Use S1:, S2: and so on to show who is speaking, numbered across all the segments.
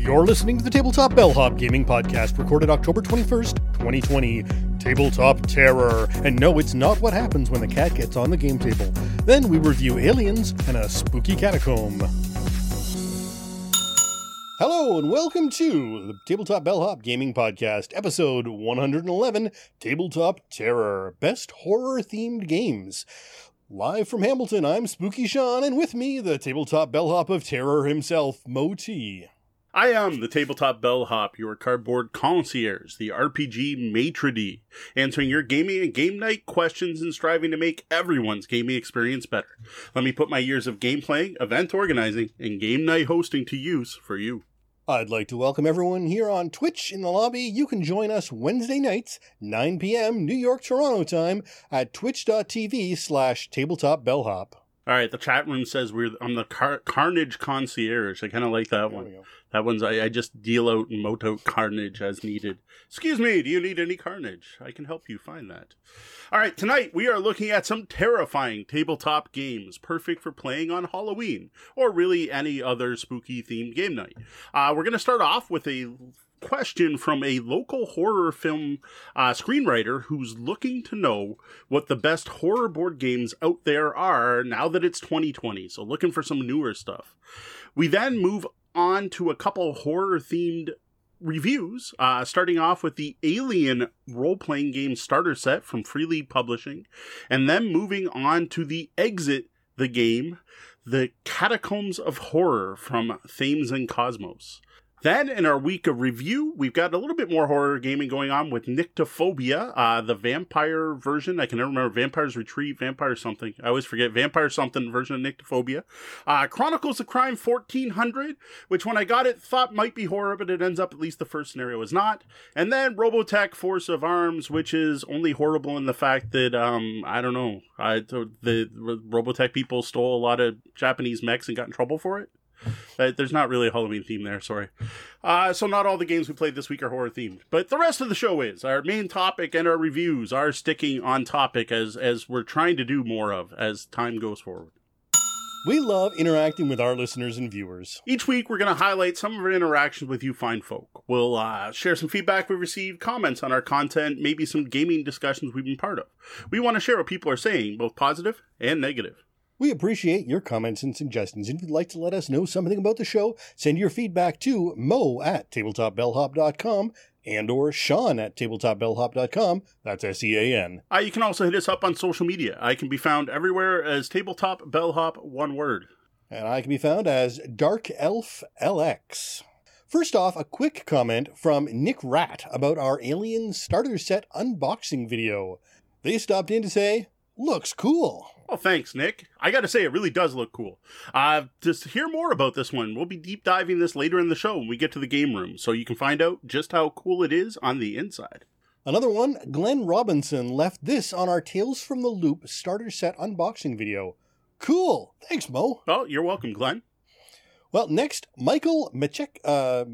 S1: You're listening to the Tabletop Bellhop Gaming Podcast, recorded October 21st, 2020. Tabletop Terror. And no, it's not what happens when the cat gets on the game table. Then we review aliens and a spooky catacomb. Hello, and welcome to the Tabletop Bellhop Gaming Podcast, episode 111 Tabletop Terror Best Horror Themed Games. Live from Hamilton, I'm Spooky Sean, and with me, the Tabletop Bellhop of Terror himself, Mo T.
S2: I am the tabletop bellhop, your cardboard concierge, the RPG maitre d', answering your gaming and game night questions and striving to make everyone's gaming experience better. Let me put my years of game playing, event organizing, and game night hosting to use for you.
S1: I'd like to welcome everyone here on Twitch in the lobby. You can join us Wednesday nights, 9 p.m. New York, Toronto time at twitch.tv slash tabletop bellhop.
S2: All right, the chat room says we're I'm the car- Carnage concierge. I kind of like that one. That one's I, I just deal out moto carnage as needed. Excuse me, do you need any carnage? I can help you find that. All right, tonight we are looking at some terrifying tabletop games, perfect for playing on Halloween or really any other spooky themed game night. Uh, we're going to start off with a question from a local horror film uh, screenwriter who's looking to know what the best horror board games out there are now that it's 2020. So, looking for some newer stuff. We then move on to a couple horror themed reviews, uh, starting off with the Alien role playing game starter set from Free League Publishing, and then moving on to the Exit the game, The Catacombs of Horror from Thames and Kosmos. Then, in our week of review, we've got a little bit more horror gaming going on with Nyctophobia, uh, the vampire version. I can never remember Vampire's Retreat, Vampire something. I always forget Vampire something version of Nyctophobia. Uh, Chronicles of Crime 1400, which when I got it thought might be horror, but it ends up at least the first scenario is not. And then Robotech Force of Arms, which is only horrible in the fact that um, I don't know, I, the, the Robotech people stole a lot of Japanese mechs and got in trouble for it. Uh, there's not really a Halloween theme there, sorry. Uh, so not all the games we played this week are horror themed, but the rest of the show is. Our main topic and our reviews are sticking on topic as as we're trying to do more of as time goes forward.
S1: We love interacting with our listeners and viewers.
S2: Each week, we're going to highlight some of our interactions with you fine folk. We'll uh, share some feedback we've received, comments on our content, maybe some gaming discussions we've been part of. We want to share what people are saying, both positive and negative.
S1: We appreciate your comments and suggestions. And if you'd like to let us know something about the show, send your feedback to mo at tabletopbellhop.com and or Sean at tabletopbellhop.com. That's S-E-A-N.
S2: Uh, you can also hit us up on social media. I can be found everywhere as Tabletop Bellhop, one word.
S1: And I can be found as Dark Elf LX. First off, a quick comment from Nick Rat about our Alien Starter Set unboxing video. They stopped in to say, looks cool.
S2: Oh, thanks, Nick. I got to say, it really does look cool. Uh, to hear more about this one, we'll be deep diving this later in the show when we get to the game room, so you can find out just how cool it is on the inside.
S1: Another one, Glenn Robinson left this on our Tales from the Loop starter set unboxing video. Cool. Thanks, Mo.
S2: Oh, you're welcome, Glenn.
S1: Well, next, Michael Machek, uh,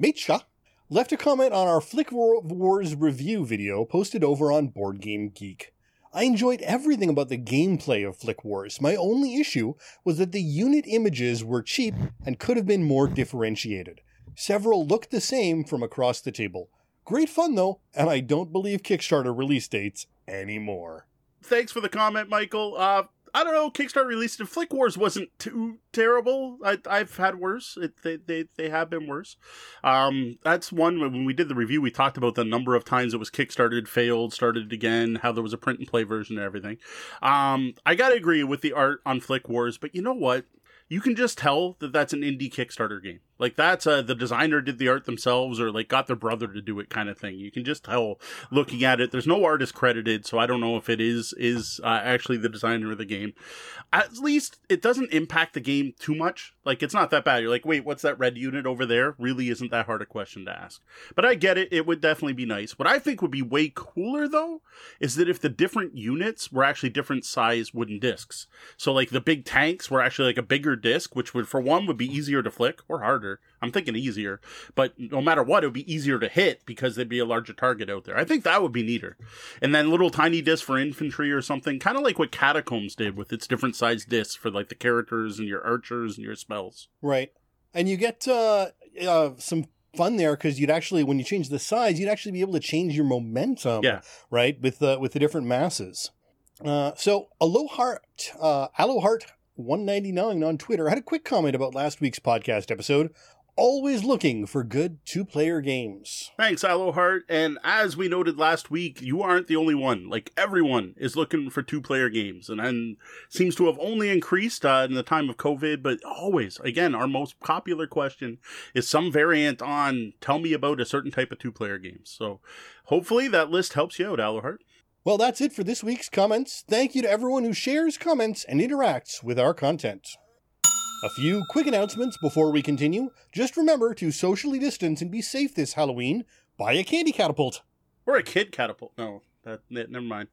S1: Mecha left a comment on our Flick Wars review video posted over on Board Game Geek. I enjoyed everything about the gameplay of Flick Wars. My only issue was that the unit images were cheap and could have been more differentiated. Several looked the same from across the table. Great fun though, and I don't believe Kickstarter release dates anymore.
S2: Thanks for the comment, Michael. Uh, I don't know. Kickstarter released it. Flick Wars wasn't too terrible. I, have had worse. It, they, they they have been worse. Um, that's one when we did the review. We talked about the number of times it was kickstarted, failed, started again. How there was a print and play version and everything. Um, I gotta agree with the art on Flick Wars, but you know what? You can just tell that that's an indie Kickstarter game. Like that's uh, the designer did the art themselves or like got their brother to do it kind of thing. You can just tell looking at it. There's no artist credited, so I don't know if it is is uh, actually the designer of the game. At least it doesn't impact the game too much. Like it's not that bad. You're like, wait, what's that red unit over there? Really isn't that hard a question to ask. But I get it. It would definitely be nice. What I think would be way cooler though is that if the different units were actually different size wooden discs. So like the big tanks were actually like a bigger disc, which would for one would be easier to flick or harder I'm thinking easier, but no matter what, it would be easier to hit because there'd be a larger target out there. I think that would be neater. And then little tiny discs for infantry or something, kind of like what Catacombs did with its different size discs for like the characters and your archers and your spells.
S1: Right. And you get uh uh, some fun there because you'd actually, when you change the size, you'd actually be able to change your momentum.
S2: Yeah.
S1: Right with the with the different masses. Uh, so Alohart, uh, Alohart 199 on Twitter had a quick comment about last week's podcast episode. Always looking for good two player games.
S2: Thanks, Alohart. And as we noted last week, you aren't the only one. Like everyone is looking for two player games, and, and seems to have only increased uh, in the time of COVID. But always, again, our most popular question is some variant on tell me about a certain type of two player games. So hopefully that list helps you out, Alohart.
S1: Well, that's it for this week's comments. Thank you to everyone who shares comments and interacts with our content. A few quick announcements before we continue. Just remember to socially distance and be safe this Halloween. Buy a candy catapult.
S2: Or a kid catapult. No, that, never mind.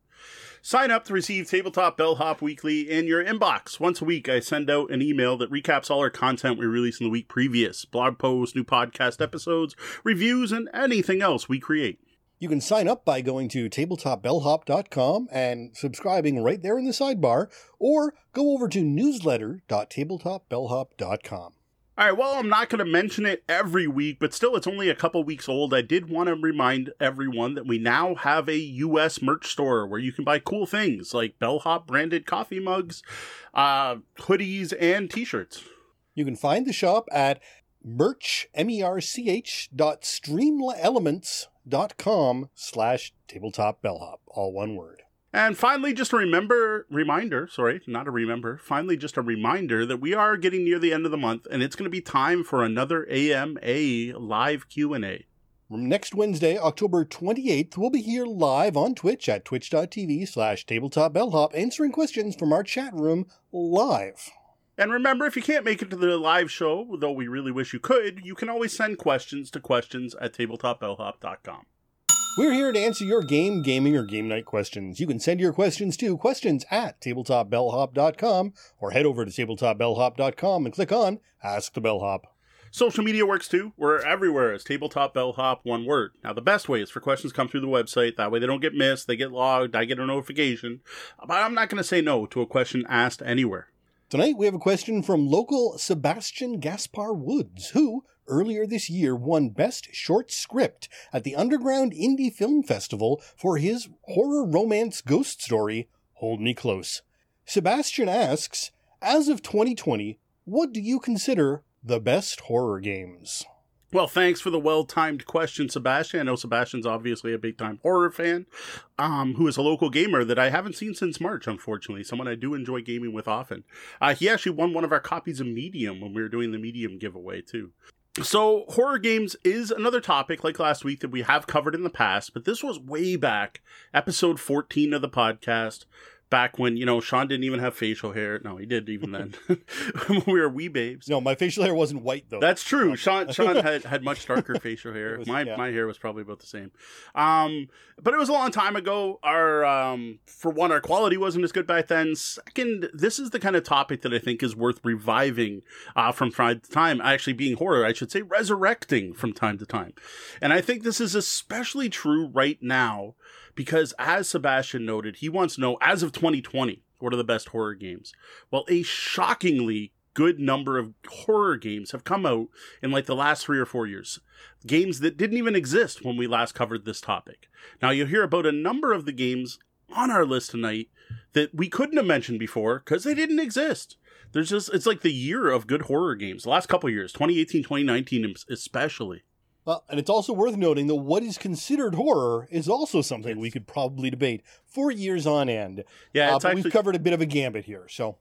S2: Sign up to receive Tabletop Bellhop Weekly in your inbox. Once a week, I send out an email that recaps all our content we release in the week previous blog posts, new podcast episodes, reviews, and anything else we create.
S1: You can sign up by going to tabletopbellhop.com and subscribing right there in the sidebar, or go over to newsletter.tabletopbellhop.com.
S2: All right, well, I'm not going to mention it every week, but still, it's only a couple weeks old. I did want to remind everyone that we now have a U.S. merch store where you can buy cool things like Bellhop branded coffee mugs, uh, hoodies, and t shirts.
S1: You can find the shop at merch, M-E-R-C-H dot com slash tabletop bellhop, all one word.
S2: And finally, just a remember reminder, sorry, not a remember, finally just a reminder that we are getting near the end of the month and it's going to be time for another AMA live Q&A.
S1: Next Wednesday, October 28th, we'll be here live on Twitch at twitch.tv slash tabletopbellhop answering questions from our chat room live.
S2: And remember, if you can't make it to the live show, though we really wish you could, you can always send questions to questions at tabletopbellhop.com.
S1: We're here to answer your game, gaming, or game night questions. You can send your questions to questions at tabletopbellhop.com or head over to tabletopbellhop.com and click on Ask the Bellhop.
S2: Social media works too. We're everywhere as Tabletop Bellhop, one word. Now, the best way is for questions come through the website. That way they don't get missed, they get logged, I get a notification. But I'm not going to say no to a question asked anywhere.
S1: Tonight we have a question from local Sebastian Gaspar Woods, who earlier this year won Best Short Script at the Underground Indie Film Festival for his horror romance ghost story, Hold Me Close. Sebastian asks, as of 2020, what do you consider the best horror games?
S2: Well, thanks for the well-timed question, Sebastian. I know Sebastian's obviously a big-time horror fan, um, who is a local gamer that I haven't seen since March, unfortunately. Someone I do enjoy gaming with often. Uh, he actually won one of our copies of Medium when we were doing the Medium giveaway too. So, horror games is another topic like last week that we have covered in the past, but this was way back, episode 14 of the podcast, back when you know Sean didn't even have facial hair. No, he did even then. we were wee babes.
S1: No, my facial hair wasn't white though.
S2: That's true. Sean Sean had, had much darker facial hair. Was, my yeah. my hair was probably about the same. Um, but it was a long time ago. Our um, for one, our quality wasn't as good back then. Second, this is the kind of topic that I think is worth reviving uh, from time to time. Actually, being horror, I should say, resurrecting from time to time. And I think this is especially true right now because as Sebastian noted, he wants to know as of 2020, what are the best horror games? Well, a shockingly good number of horror games have come out in like the last three or four years. Games that didn't even exist when we last covered this topic. Now you'll hear about a number of the games on our list tonight that we couldn't have mentioned before because they didn't exist. There's just, it's like the year of good horror games. The last couple years, 2018, 2019 especially.
S1: Well, and it's also worth noting that what is considered horror is also something we could probably debate for years on end.
S2: Yeah,
S1: uh, but actually... we've covered a bit of a gambit here, so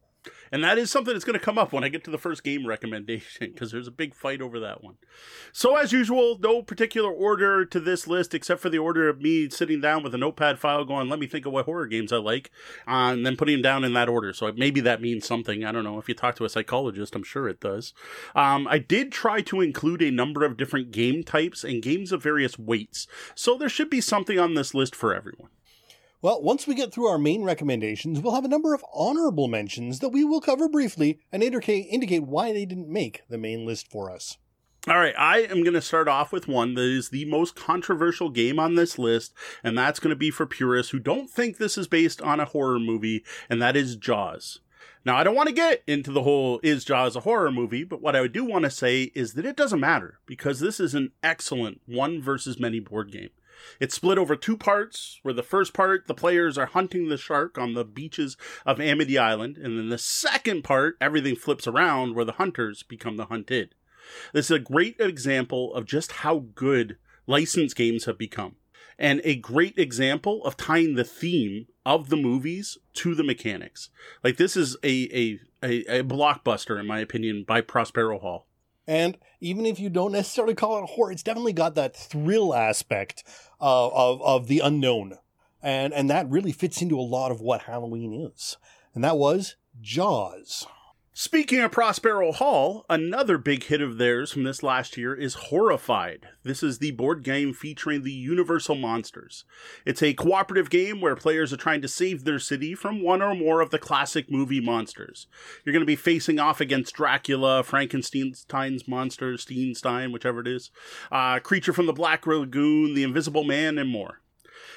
S2: and that is something that's going to come up when I get to the first game recommendation because there's a big fight over that one. So, as usual, no particular order to this list except for the order of me sitting down with a notepad file going, let me think of what horror games I like, uh, and then putting them down in that order. So, maybe that means something. I don't know. If you talk to a psychologist, I'm sure it does. Um, I did try to include a number of different game types and games of various weights. So, there should be something on this list for everyone.
S1: Well, once we get through our main recommendations, we'll have a number of honorable mentions that we will cover briefly and indicate, indicate why they didn't make the main list for us.
S2: All right, I am going to start off with one that is the most controversial game on this list, and that's going to be for purists who don't think this is based on a horror movie, and that is Jaws. Now, I don't want to get into the whole is Jaws a horror movie, but what I do want to say is that it doesn't matter because this is an excellent one versus many board game. It's split over two parts, where the first part, the players are hunting the shark on the beaches of Amity Island, and then the second part, everything flips around, where the hunters become the hunted. This is a great example of just how good licensed games have become, and a great example of tying the theme of the movies to the mechanics. Like, this is a, a, a, a blockbuster, in my opinion, by Prospero Hall.
S1: And even if you don't necessarily call it a horror, it's definitely got that thrill aspect uh, of of the unknown, and and that really fits into a lot of what Halloween is. And that was Jaws.
S2: Speaking of Prospero Hall, another big hit of theirs from this last year is Horrified. This is the board game featuring the Universal Monsters. It's a cooperative game where players are trying to save their city from one or more of the classic movie monsters. You're going to be facing off against Dracula, Frankenstein's monster, Steenstein, whichever it is, uh, Creature from the Black Lagoon, The Invisible Man, and more.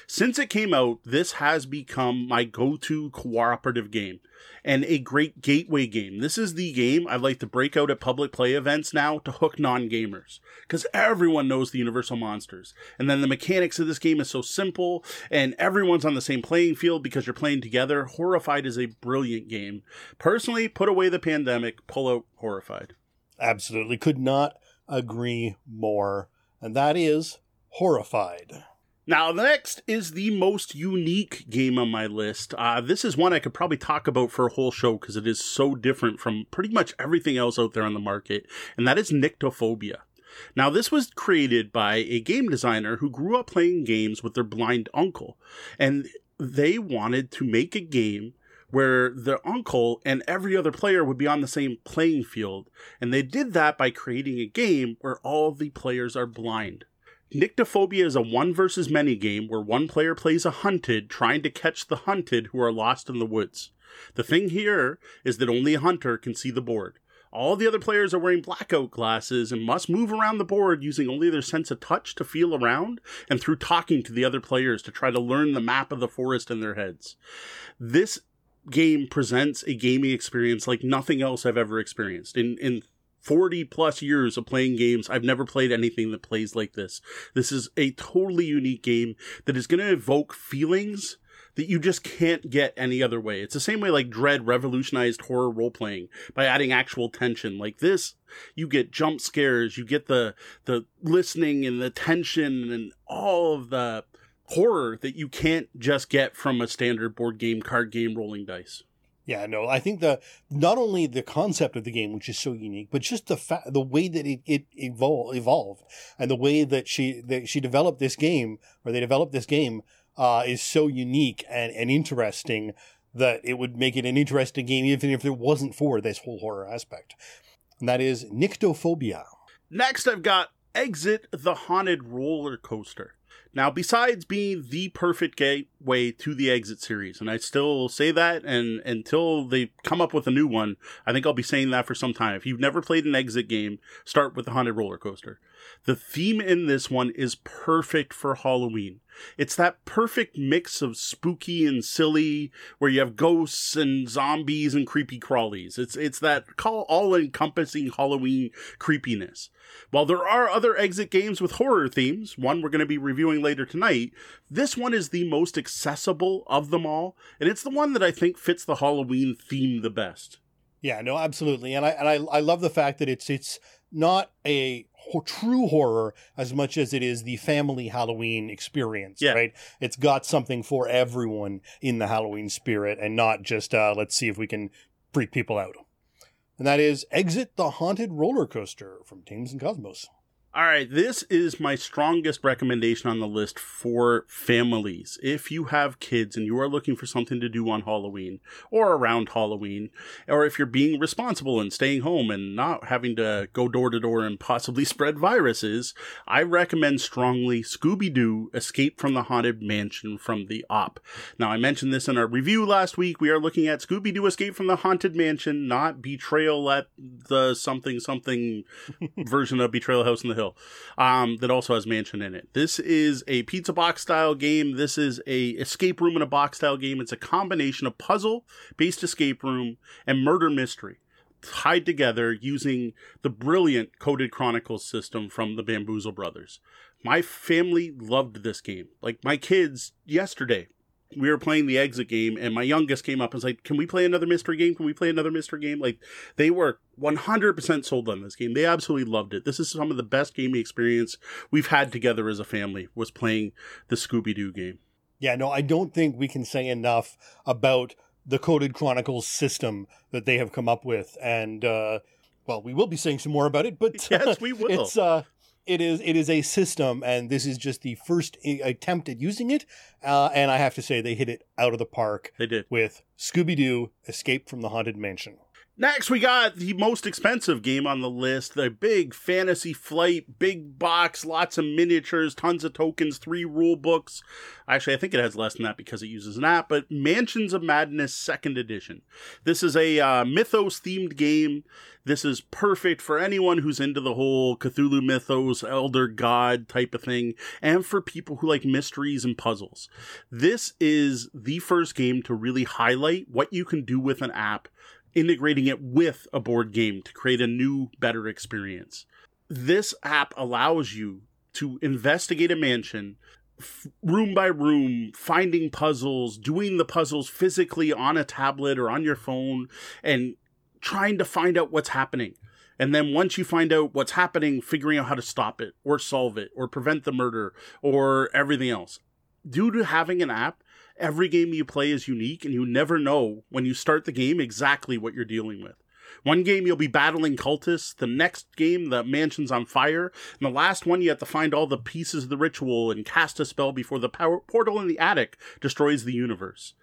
S2: Since it came out, this has become my go to cooperative game and a great gateway game. This is the game I like to break out at public play events now to hook non gamers because everyone knows the Universal Monsters. And then the mechanics of this game is so simple and everyone's on the same playing field because you're playing together. Horrified is a brilliant game. Personally, put away the pandemic, pull out Horrified.
S1: Absolutely. Could not agree more. And that is Horrified.
S2: Now, the next is the most unique game on my list. Uh, this is one I could probably talk about for a whole show because it is so different from pretty much everything else out there on the market, and that is Nyctophobia. Now, this was created by a game designer who grew up playing games with their blind uncle, and they wanted to make a game where their uncle and every other player would be on the same playing field. And they did that by creating a game where all the players are blind. Nyctophobia is a one versus many game where one player plays a hunted trying to catch the hunted who are lost in the woods. The thing here is that only a hunter can see the board. All the other players are wearing blackout glasses and must move around the board using only their sense of touch to feel around and through talking to the other players to try to learn the map of the forest in their heads. This game presents a gaming experience like nothing else I've ever experienced. In in 40 plus years of playing games, I've never played anything that plays like this. This is a totally unique game that is going to evoke feelings that you just can't get any other way. It's the same way like Dread revolutionized horror role playing by adding actual tension. Like this, you get jump scares, you get the the listening and the tension and all of the horror that you can't just get from a standard board game card game rolling dice.
S1: Yeah, no, I think the not only the concept of the game, which is so unique, but just the fa- the way that it, it evol- evolved and the way that she that she developed this game or they developed this game uh, is so unique and, and interesting that it would make it an interesting game even if it wasn't for this whole horror aspect. And that is Nyctophobia.
S2: Next, I've got Exit the Haunted Roller Coaster. Now, besides being the perfect gateway to the Exit series, and I still say that, and until they come up with a new one, I think I'll be saying that for some time. If you've never played an Exit game, start with the Haunted Roller Coaster. The theme in this one is perfect for Halloween. It's that perfect mix of spooky and silly, where you have ghosts and zombies and creepy crawlies. It's it's that all encompassing Halloween creepiness. While there are other exit games with horror themes, one we're going to be reviewing later tonight, this one is the most accessible of them all, and it's the one that I think fits the Halloween theme the best.
S1: Yeah, no, absolutely, and I and I, I love the fact that it's it's not a true horror as much as it is the family Halloween experience, yeah. right? It's got something for everyone in the Halloween spirit and not just uh, let's see if we can freak people out and that is Exit the Haunted Roller Coaster from Thames and Kosmos.
S2: All right, this is my strongest recommendation on the list for families. If you have kids and you are looking for something to do on Halloween or around Halloween, or if you're being responsible and staying home and not having to go door to door and possibly spread viruses, I recommend strongly Scooby Doo Escape from the Haunted Mansion from the Op. Now, I mentioned this in our review last week. We are looking at Scooby Doo Escape from the Haunted Mansion, not Betrayal at the something something version of Betrayal House in the Hill, um, that also has Mansion in it. This is a pizza box style game. This is a escape room in a box style game. It's a combination of puzzle based escape room and murder mystery tied together using the brilliant Coded Chronicles system from the Bamboozle Brothers. My family loved this game. Like my kids yesterday we were playing the exit game and my youngest came up and was like can we play another mystery game? Can we play another mystery game? Like they were 100% sold on this game. They absolutely loved it. This is some of the best gaming experience we've had together as a family was playing the scooby-doo game.
S1: Yeah no i don't think we can say enough about the coded chronicles system that they have come up with and uh well we will be saying some more about it but
S2: yes we will.
S1: it's uh it is it is a system, and this is just the first attempt at using it. Uh, and I have to say, they hit it out of the park.
S2: They did
S1: with Scooby Doo: Escape from the Haunted Mansion.
S2: Next, we got the most expensive game on the list the big fantasy flight, big box, lots of miniatures, tons of tokens, three rule books. Actually, I think it has less than that because it uses an app, but Mansions of Madness Second Edition. This is a uh, mythos themed game. This is perfect for anyone who's into the whole Cthulhu mythos, elder god type of thing, and for people who like mysteries and puzzles. This is the first game to really highlight what you can do with an app integrating it with a board game to create a new, better experience. This app allows you to investigate a mansion room by room, finding puzzles, doing the puzzles physically on a tablet or on your phone, and trying to find out what's happening. And then once you find out what's happening, figuring out how to stop it or solve it or prevent the murder or everything else. Due to having an app, every game you play is unique and you never know when you start the game exactly what you're dealing with. One game you'll be battling cultists, the next game the mansion's on fire, and the last one you have to find all the pieces of the ritual and cast a spell before the power portal in the attic destroys the universe.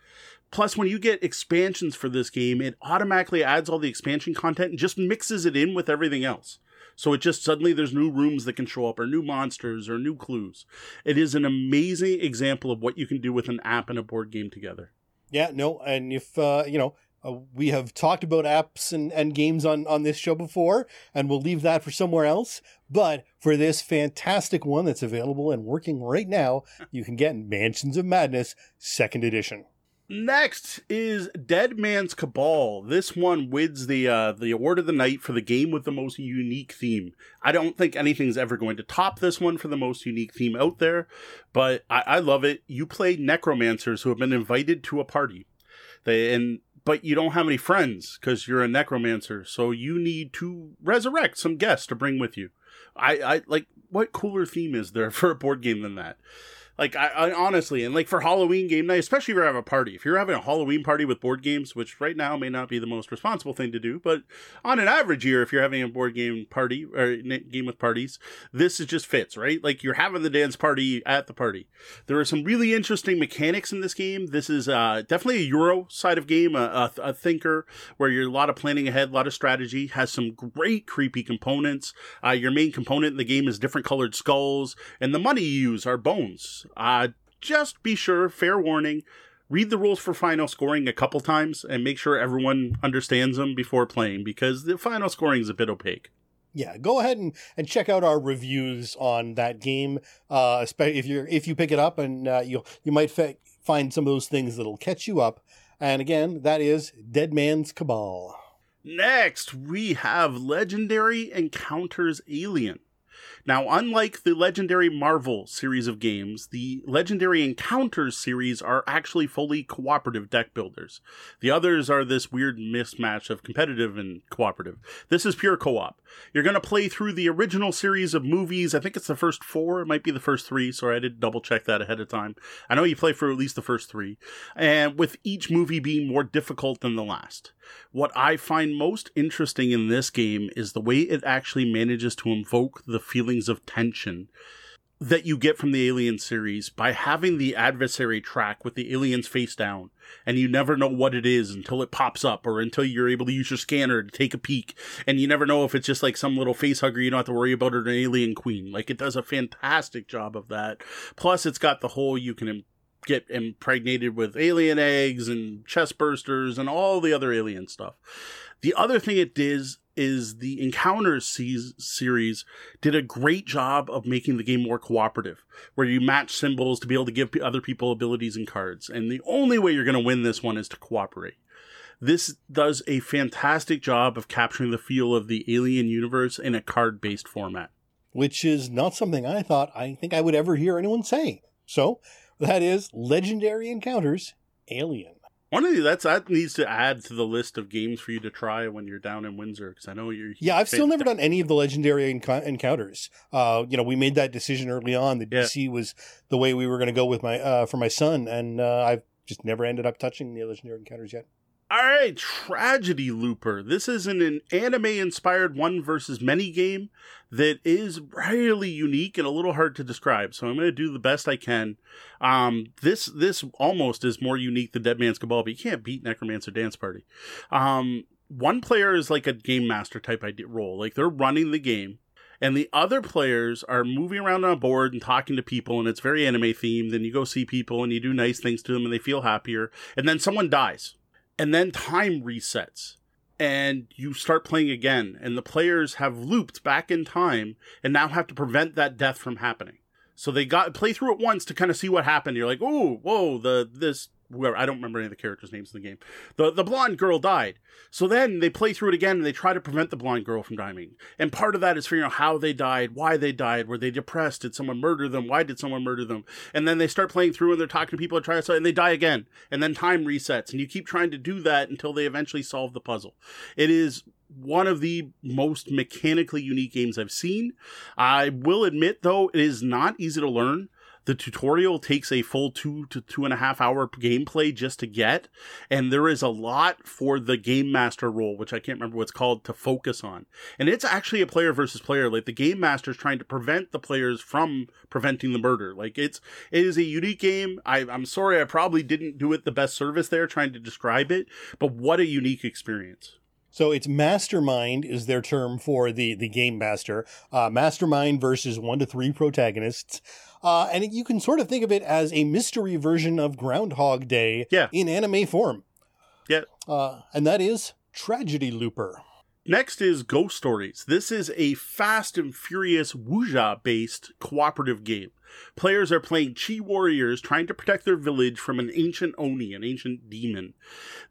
S2: Plus, when you get expansions for this game, it automatically adds all the expansion content and just mixes it in with everything else. So it just suddenly there's new rooms that can show up, or new monsters, or new clues. It is an amazing example of what you can do with an app and a board game together.
S1: Yeah, no, and if uh, you know, uh, we have talked about apps and, and games on, on this show before, and we'll leave that for somewhere else. But for this fantastic one that's available and working right now, you can get Mansions of Madness Second Edition.
S2: Next is Dead Man's Cabal. This one wins the uh, the award of the night for the game with the most unique theme. I don't think anything's ever going to top this one for the most unique theme out there, but I, I love it. You play necromancers who have been invited to a party, they and but you don't have any friends because you're a necromancer, so you need to resurrect some guests to bring with you. I, I like what cooler theme is there for a board game than that? Like I, I, honestly, and like for Halloween game night, especially if you're having a party, if you're having a Halloween party with board games, which right now may not be the most responsible thing to do, but on an average year, if you're having a board game party or game with parties, this is just fits right. Like you're having the dance party at the party. There are some really interesting mechanics in this game. This is uh, definitely a Euro side of game, a, a, a thinker where you're a lot of planning ahead, a lot of strategy. Has some great creepy components. Uh, your main component in the game is different colored skulls, and the money you use are bones. Uh, just be sure, fair warning, read the rules for final scoring a couple times and make sure everyone understands them before playing because the final scoring is a bit opaque.
S1: Yeah, go ahead and, and check out our reviews on that game. Uh, especially if you if you pick it up, and uh, you you might fa- find some of those things that'll catch you up. And again, that is Dead Man's Cabal.
S2: Next, we have Legendary Encounters Alien. Now, unlike the legendary Marvel series of games, the legendary Encounters series are actually fully cooperative deck builders. The others are this weird mismatch of competitive and cooperative. This is pure co op. You're going to play through the original series of movies. I think it's the first four. It might be the first three. Sorry, I did double check that ahead of time. I know you play for at least the first three. And with each movie being more difficult than the last. What I find most interesting in this game is the way it actually manages to invoke the feelings of tension that you get from the Alien series by having the adversary track with the aliens face down, and you never know what it is until it pops up or until you're able to use your scanner to take a peek, and you never know if it's just like some little face hugger you don't have to worry about or an alien queen. Like it does a fantastic job of that. Plus, it's got the whole you can get impregnated with alien eggs and chest bursters and all the other alien stuff. The other thing it does is the Encounters series did a great job of making the game more cooperative, where you match symbols to be able to give other people abilities and cards. And the only way you're going to win this one is to cooperate. This does a fantastic job of capturing the feel of the alien universe in a card based format.
S1: Which is not something I thought I think I would ever hear anyone say. So, that is Legendary Encounters Alien.
S2: One of the that's that needs to add to the list of games for you to try when you're down in Windsor because I know you're.
S1: Yeah, I've still never done any of the legendary encounters. Uh, you know, we made that decision early on. The yeah. DC was the way we were going to go with my uh, for my son, and uh, I've just never ended up touching the legendary encounters yet.
S2: All right, Tragedy Looper. This is an, an anime inspired one versus many game that is really unique and a little hard to describe. So I'm going to do the best I can. Um, this this almost is more unique than Dead Man's Cabal, but you can't beat Necromancer Dance Party. Um, one player is like a game master type idea role, like they're running the game, and the other players are moving around on a board and talking to people, and it's very anime themed. And you go see people and you do nice things to them, and they feel happier. And then someone dies and then time resets and you start playing again and the players have looped back in time and now have to prevent that death from happening. So they got play through it once to kind of see what happened. You're like oh whoa the this whoever I don't remember any of the characters' names in the game. The the blonde girl died. So then they play through it again and they try to prevent the blonde girl from dying. And part of that is figuring out how they died, why they died, were they depressed, did someone murder them, why did someone murder them? And then they start playing through and they're talking to people and trying to and they die again. And then time resets and you keep trying to do that until they eventually solve the puzzle. It is one of the most mechanically unique games I've seen. I will admit though, it is not easy to learn. The tutorial takes a full two to two and a half hour gameplay just to get, and there is a lot for the game master role, which I can't remember what's called, to focus on. And it's actually a player versus player. Like the game master is trying to prevent the players from preventing the murder. Like it's it is a unique game. I, I'm sorry, I probably didn't do it the best service there trying to describe it, but what a unique experience.
S1: So it's mastermind is their term for the the game master. Uh, mastermind versus one to three protagonists. Uh, and you can sort of think of it as a mystery version of Groundhog Day
S2: yeah.
S1: in anime form.
S2: Yeah.
S1: Uh, and that is Tragedy Looper.
S2: Next is Ghost Stories. This is a fast and furious Wuxia based cooperative game. Players are playing Chi warriors trying to protect their village from an ancient Oni, an ancient demon.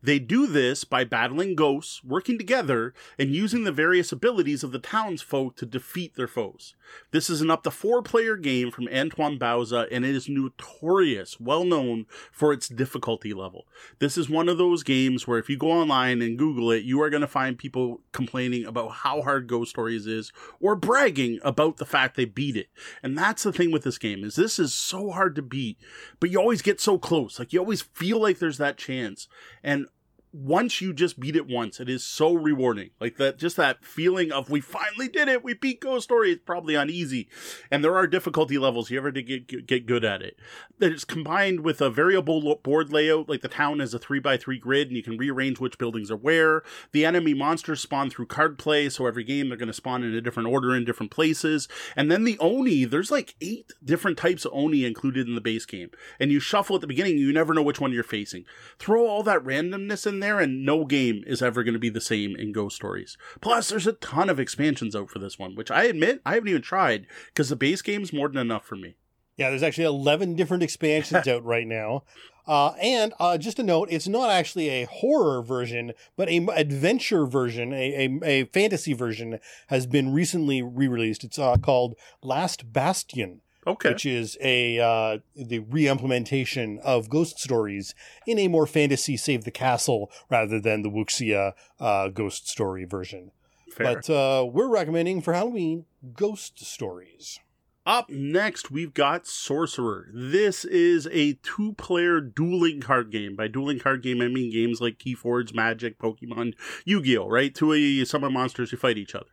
S2: They do this by battling ghosts, working together, and using the various abilities of the townsfolk to defeat their foes. This is an up to four player game from Antoine Bauza, and it is notorious, well known for its difficulty level. This is one of those games where if you go online and Google it, you are going to find people complaining about how hard Ghost Stories is, or bragging about the fact they beat it. And that's the thing with this game is this is so hard to beat, but you always get so close. Like you always feel like there's that chance. And once you just beat it once, it is so rewarding. Like that, just that feeling of we finally did it. We beat Ghost Story. It's probably uneasy, and there are difficulty levels. You ever to get get good at it. That is combined with a variable board layout. Like the town is a three by three grid, and you can rearrange which buildings are where. The enemy monsters spawn through card play, so every game they're going to spawn in a different order in different places. And then the Oni, there's like eight different types of Oni included in the base game, and you shuffle at the beginning. You never know which one you're facing. Throw all that randomness in there there, and no game is ever going to be the same in Ghost Stories. Plus, there's a ton of expansions out for this one, which I admit I haven't even tried because the base game's more than enough for me.
S1: Yeah, there's actually 11 different expansions out right now. Uh, and uh, just a note, it's not actually a horror version, but a adventure version, a, a, a fantasy version has been recently re-released. It's uh, called Last Bastion.
S2: Okay.
S1: Which is a uh, the re-implementation of ghost stories in a more fantasy save the castle rather than the Wuxia uh, ghost story version. Fair. But uh, we're recommending for Halloween ghost stories.
S2: Up next, we've got Sorcerer. This is a two player dueling card game. By dueling card game, I mean games like Keyforge, Magic, Pokemon, Yu Gi Oh!, right? Two a summon monsters who fight each other.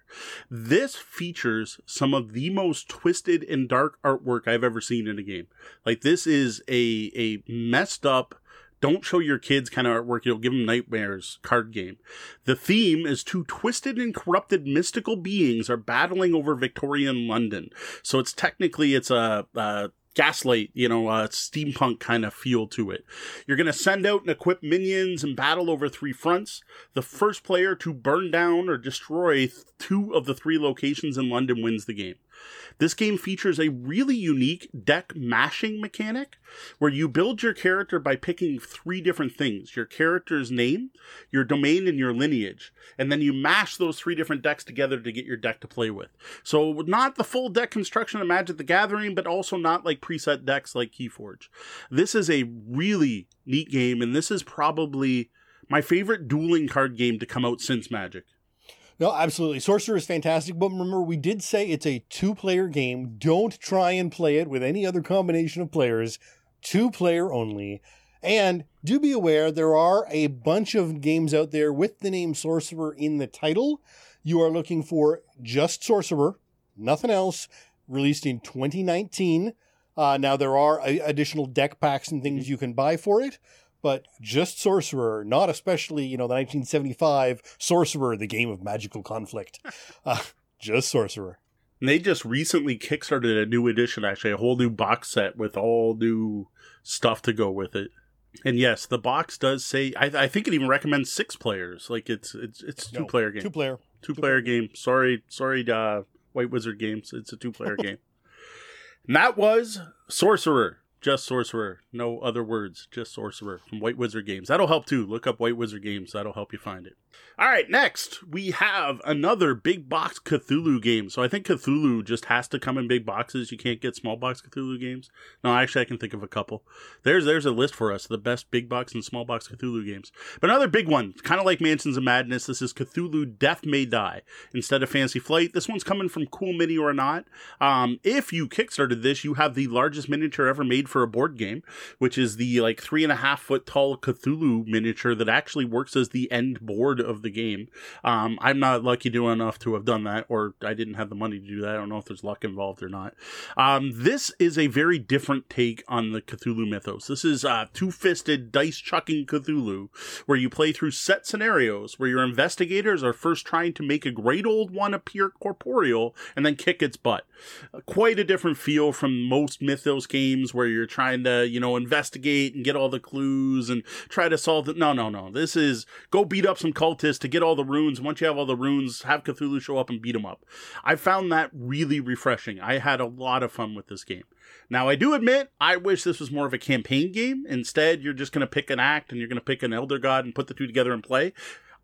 S2: This features some of the most twisted and dark artwork I've ever seen in a game. Like, this is a, a messed up don't show your kids kind of artwork, you'll give them nightmares card game. The theme is two twisted and corrupted mystical beings are battling over Victorian London. So it's technically, it's a, a gaslight, you know, steampunk kind of feel to it. You're going to send out and equip minions and battle over three fronts. The first player to burn down or destroy two of the three locations in London wins the game. This game features a really unique deck mashing mechanic where you build your character by picking three different things your character's name, your domain, and your lineage. And then you mash those three different decks together to get your deck to play with. So, not the full deck construction of Magic the Gathering, but also not like preset decks like Keyforge. This is a really neat game, and this is probably my favorite dueling card game to come out since Magic.
S1: No, absolutely. Sorcerer is fantastic, but remember, we did say it's a two player game. Don't try and play it with any other combination of players. Two player only. And do be aware, there are a bunch of games out there with the name Sorcerer in the title. You are looking for just Sorcerer, nothing else, released in 2019. Uh, now, there are a- additional deck packs and things you can buy for it but just Sorcerer, not especially, you know, the 1975 Sorcerer, the game of magical conflict. Uh, just Sorcerer.
S2: And they just recently kickstarted a new edition, actually, a whole new box set with all new stuff to go with it. And yes, the box does say I, I think it even recommends six players. Like it's it's it's two player game.
S1: Two player.
S2: Two player game. Sorry, sorry, uh, White Wizard Games. It's a two player game. And that was Sorcerer just sorcerer. No other words. Just sorcerer from white wizard games. That'll help too. Look up white wizard games. That'll help you find it. All right next we have another big box cthulhu game. So i think cthulhu just has to come in big boxes. You can't get small box cthulhu games. No actually i can think of a couple. There's there's a list for us the best big box and small box cthulhu games. But another big one kind of like mansions of madness this is cthulhu death may die instead of Fantasy Flight. This one's coming from cool mini or not. Um, if you kickstarted this you have the largest miniature ever made for a board game, which is the like three and a half foot tall Cthulhu miniature that actually works as the end board of the game. Um, I'm not lucky enough to have done that, or I didn't have the money to do that. I don't know if there's luck involved or not. Um, this is a very different take on the Cthulhu mythos. This is uh, two fisted dice chucking Cthulhu, where you play through set scenarios where your investigators are first trying to make a great old one appear corporeal and then kick its butt. Uh, quite a different feel from most mythos games where you're you're trying to, you know, investigate and get all the clues and try to solve it. No, no, no. This is go beat up some cultists to get all the runes. Once you have all the runes, have Cthulhu show up and beat them up. I found that really refreshing. I had a lot of fun with this game. Now, I do admit, I wish this was more of a campaign game. Instead, you're just going to pick an act and you're going to pick an elder god and put the two together and play.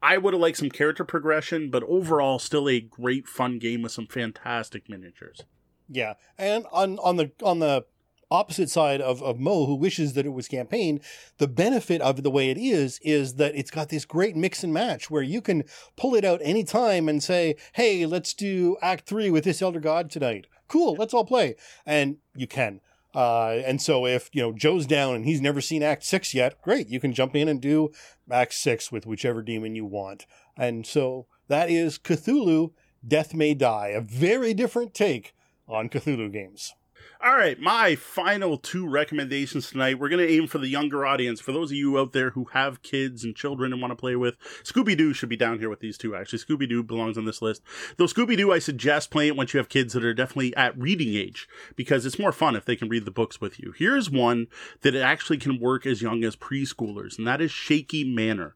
S2: I would have liked some character progression, but overall, still a great fun game with some fantastic miniatures.
S1: Yeah, and on on the on the opposite side of, of Mo, who wishes that it was campaign, the benefit of the way it is, is that it's got this great mix and match where you can pull it out anytime and say, hey, let's do act three with this Elder God tonight. Cool, let's all play. And you can. Uh, and so if, you know, Joe's down and he's never seen act six yet, great. You can jump in and do act six with whichever demon you want. And so that is Cthulhu Death May Die, a very different take on Cthulhu games.
S2: All right, my final two recommendations tonight. We're going to aim for the younger audience. For those of you out there who have kids and children and want to play with, Scooby Doo should be down here with these two, actually. Scooby Doo belongs on this list. Though Scooby Doo, I suggest playing it once you have kids that are definitely at reading age because it's more fun if they can read the books with you. Here's one that actually can work as young as preschoolers, and that is Shaky Manor.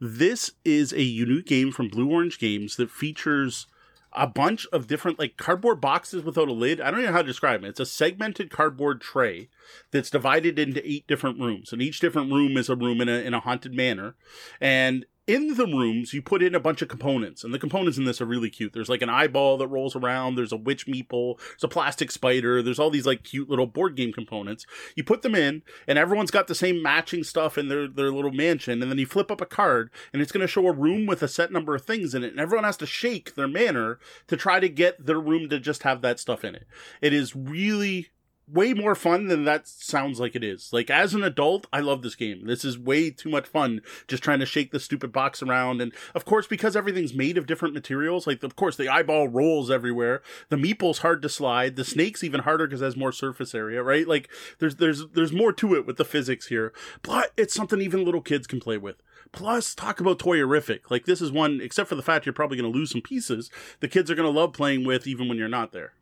S2: This is a unique game from Blue Orange Games that features a bunch of different like cardboard boxes without a lid. I don't know how to describe it. It's a segmented cardboard tray that's divided into eight different rooms, and each different room is a room in a in a haunted manor. And in the rooms, you put in a bunch of components, and the components in this are really cute. There's like an eyeball that rolls around, there's a witch meeple, there's a plastic spider, there's all these like cute little board game components. You put them in, and everyone's got the same matching stuff in their, their little mansion, and then you flip up a card, and it's going to show a room with a set number of things in it, and everyone has to shake their manor to try to get their room to just have that stuff in it. It is really way more fun than that sounds like it is. Like as an adult, I love this game. This is way too much fun just trying to shake the stupid box around and of course because everything's made of different materials, like of course the eyeball rolls everywhere. The meeple's hard to slide. The snake's even harder cuz it has more surface area, right? Like there's there's there's more to it with the physics here. But it's something even little kids can play with. Plus, talk about toyerific. Like this is one, except for the fact you're probably going to lose some pieces, the kids are going to love playing with even when you're not there.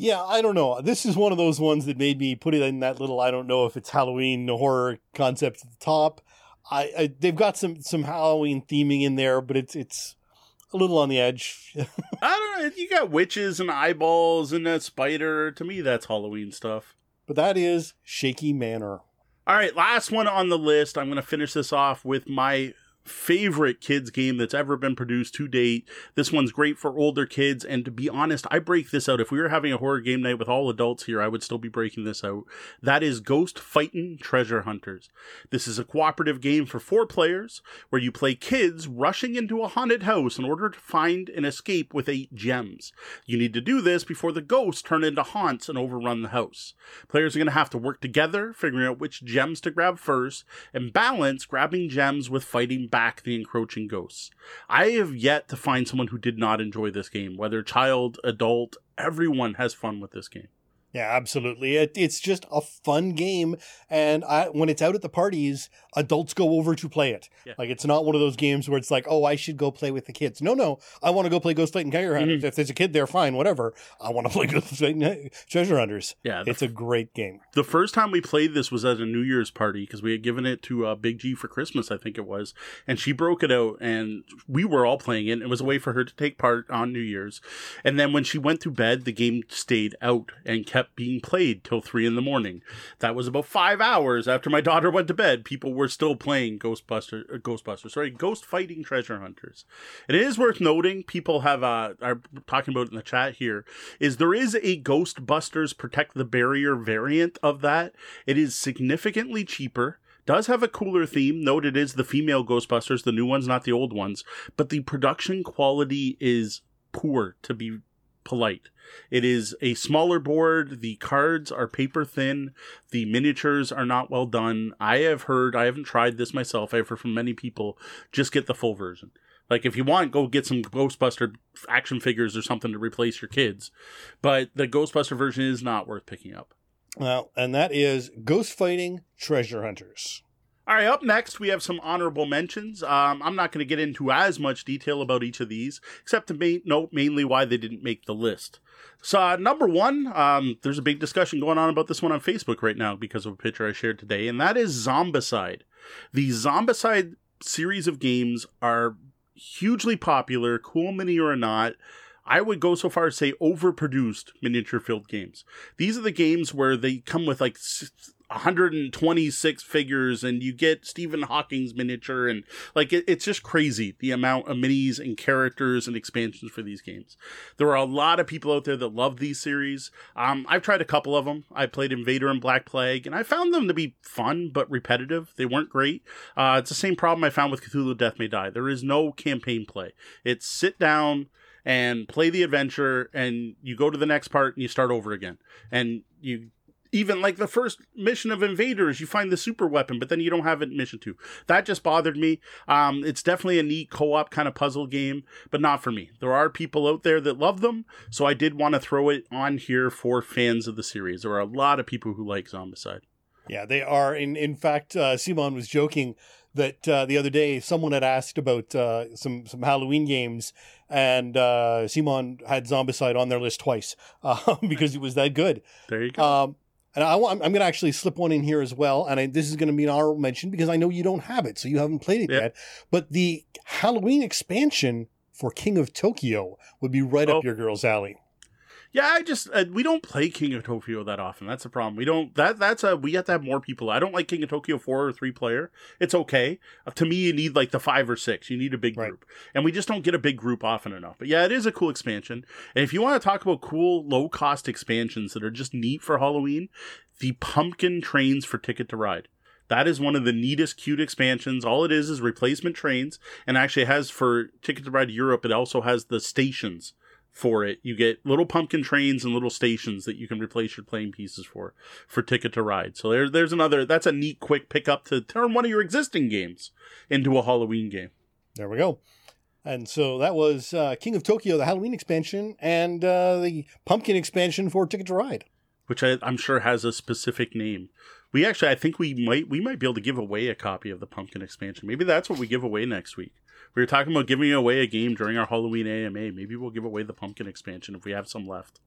S1: Yeah, I don't know. This is one of those ones that made me put it in that little I don't know if it's Halloween horror concept at the top. I, I they've got some some Halloween theming in there, but it's it's a little on the edge.
S2: I don't know. You got witches and eyeballs and a spider. To me, that's Halloween stuff.
S1: But that is Shaky Manor.
S2: All right, last one on the list. I'm going to finish this off with my favorite kids game that's ever been produced to date. This one's great for older kids. And to be honest, I break this out. If we were having a horror game night with all adults here, I would still be breaking this out. That is Ghost Fightin' Treasure Hunters. This is a cooperative game for four players where you play kids rushing into a haunted house in order to find and escape with eight gems. You need to do this before the ghosts turn into haunts and overrun the house. Players are going to have to work together, figuring out which gems to grab first, and balance grabbing gems with fighting the encroaching ghosts. I have yet to find someone who did not enjoy this game, whether child, adult, everyone has fun with this game.
S1: Yeah, absolutely. It, it's just a fun game, and I, when it's out at the parties, adults go over to play it. Yeah. Like it's not one of those games where it's like, oh, I should go play with the kids. No, no, I want to go play Ghost and Treasure Hunters. Mm-hmm. If there's a kid there, fine, whatever. I want to play Ghost Fightin' Treasure Hunters. Yeah, it's a great game.
S2: The first time we played this was at a New Year's party because we had given it to uh, Big G for Christmas, I think it was, and she broke it out, and we were all playing it. It was a way for her to take part on New Year's, and then when she went to bed, the game stayed out and kept being played till three in the morning. That was about five hours after my daughter went to bed. People were still playing Ghostbuster, uh, Ghostbusters, sorry, Ghost Fighting Treasure Hunters. And it is worth noting, people have uh, are talking about in the chat here, is there is a Ghostbusters Protect the Barrier variant of that. It is significantly cheaper does have a cooler theme. Note it is the female Ghostbusters, the new ones, not the old ones, but the production quality is poor to be polite. It is a smaller board. The cards are paper thin. The miniatures are not well done. I have heard, I haven't tried this myself. I've heard from many people, just get the full version. Like if you want, go get some Ghostbuster action figures or something to replace your kids. But the Ghostbuster version is not worth picking up.
S1: Well, and that is Ghost Fighting Treasure Hunters.
S2: All right, up next, we have some honorable mentions. Um, I'm not going to get into as much detail about each of these, except to ma- note mainly why they didn't make the list. So, uh, number one, um, there's a big discussion going on about this one on Facebook right now because of a picture I shared today, and that is Zombicide. The Zombicide series of games are hugely popular, CoolMiniOrNot. I would go so far as to say overproduced miniature filled games. These are the games where they come with like 126 figures and you get Stephen Hawking's miniature and like it, it's just crazy the amount of minis and characters and expansions for these games. There are a lot of people out there that love these series. Um, I've tried a couple of them. I played Invader and Black Plague and I found them to be fun but repetitive. They weren't great. Uh, it's the same problem I found with Cthulhu Death May Die. There is no campaign play. It's sit down and play the adventure and you go to the next part and you start over again. And you even like the first mission of invaders you find the super weapon but then you don't have it in mission two. That just bothered me. Um, it's definitely a neat co-op kind of puzzle game but not for me. There are people out there that love them so i did want to throw it on here for fans of the series. There are a lot of people who like zombicide.
S1: Yeah they are. In in fact uh, simon was joking that uh, the other day someone had asked about uh, some some Halloween games, and uh, Simon had Zombicide on their list twice uh, because it was that good.
S2: There you go. Um,
S1: and I, am going to actually slip one in here as well. And I, this is going to be an honorable mention because I know you don't have it, so you haven't played it yep. yet. But the Halloween expansion for King of Tokyo would be right oh. up your girl's alley.
S2: Yeah, I just uh, we don't play King of Tokyo that often. That's a problem. We don't that that's a we have to have more people. I don't like King of Tokyo four or three player. It's okay. Uh, to me, you need like the five or six. You need a big right. group, and we just don't get a big group often enough. But yeah, it is a cool expansion. And if you want to talk about cool low cost expansions that are just neat for Halloween, the pumpkin trains for Ticket to Ride. That is one of the neatest, cute expansions. All it is is replacement trains, and actually has for Ticket to Ride Europe. It also has the stations for it. You get little pumpkin trains and little stations that you can replace your playing pieces for for Ticket to Ride. So there's there's another that's a neat quick pickup to turn one of your existing games into a Halloween game.
S1: There we go. And so that was uh, King of Tokyo, the Halloween expansion, and uh, the pumpkin expansion for Ticket to Ride,
S2: which I, I'm sure has a specific name. We actually, I think we might we might be able to give away a copy of the pumpkin expansion. Maybe that's what we give away next week. We were talking about giving away a game during our Halloween AMA. Maybe we'll give away the pumpkin expansion if we have some left.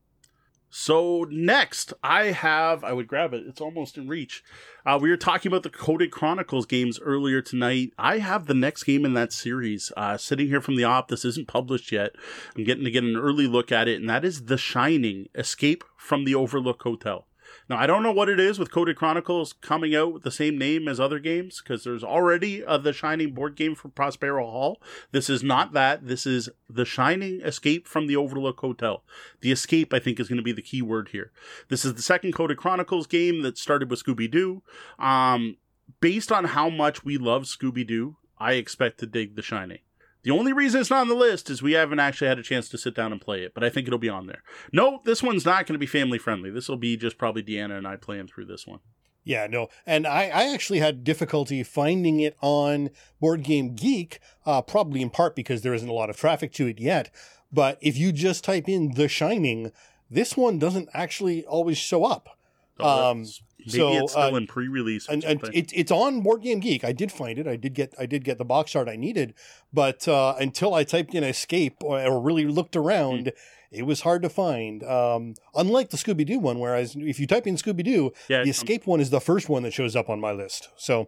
S2: So next, I have I would grab it. It's almost in reach. Uh, we were talking about the Coded Chronicles games earlier tonight. I have the next game in that series uh, sitting here from the op. This isn't published yet. I'm getting to get an early look at it, and that is The Shining: Escape from the Overlook Hotel. Now, I don't know what it is with Coded Chronicles coming out with the same name as other games because there's already a The Shining board game for Prospero Hall. This is not that. This is The Shining Escape from the Overlook Hotel. The escape, I think, is going to be the key word here. This is the second Coded Chronicles game that started with Scooby Doo. Um, based on how much we love Scooby Doo, I expect to dig The Shining. The only reason it's not on the list is we haven't actually had a chance to sit down and play it, but I think it'll be on there. No, this one's not going to be family friendly. This will be just probably Deanna and I playing through this one.
S1: Yeah, no, and I, I actually had difficulty finding it on Board Game Geek, uh, probably in part because there isn't a lot of traffic to it yet. But if you just type in The Shining, this one doesn't actually always show up.
S2: Oh, um, Maybe so, it's still uh, in pre-release,
S1: and, and it, it's on Board Game Geek. I did find it. I did get I did get the box art I needed, but uh, until I typed in escape or, or really looked around, mm. it was hard to find. Um, unlike the Scooby Doo one, whereas if you type in Scooby Doo, yeah, the escape um, one is the first one that shows up on my list. So